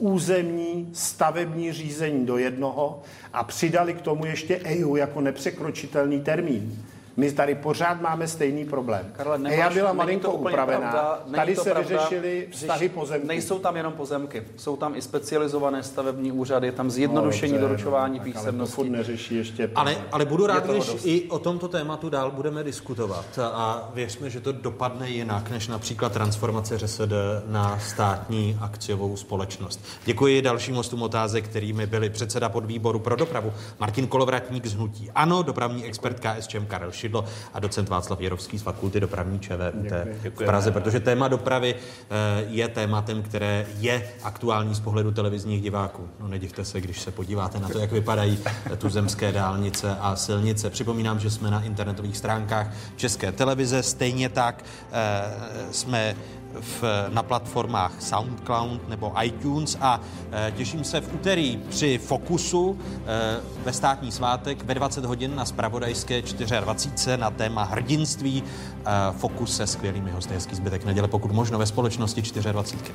územní stavební řízení do jednoho a přidali k tomu ještě EU jako nepřekročitelný termín. My tady pořád máme stejný problém. Karle, nemáš, byla není malinko upravená, pravda, tady to se pravda. vyřešily vztahy pozemků. Nejsou tam jenom pozemky, jsou tam i specializované stavební úřady, je tam zjednodušení No, dobře, doručování no, ale písemností. furt neřeší ještě Ale, ale budu rád, když dost. i o tomto tématu dál budeme diskutovat a věřme, že to dopadne jinak, než například transformace ŘSD na státní akciovou společnost. Děkuji dalším hostům otázek, kterými byli předseda podvýboru pro dopravu Martin Kolovratník z Hnutí Ano, dopravní expert KSČM Karel Šidlo a docent Václav Jerovský z Fakulty dopravní ČVUT v Praze, protože téma dopravy eh, je tématem, které je aktuální z pohledu televizních diváků. No nedivte se, když se podíváte na to, jak vypadají tuzemské dálnice a silnice. Připomínám, že jsme na internetových stránkách České televize, stejně tak eh, jsme v, na platformách SoundCloud nebo iTunes a e, těším se v úterý při Fokusu e, ve státní svátek ve 20 hodin na Spravodajské 24 na téma hrdinství. E, Fokus se skvělými hosty, hezký zbytek neděle, pokud možno ve společnosti 24.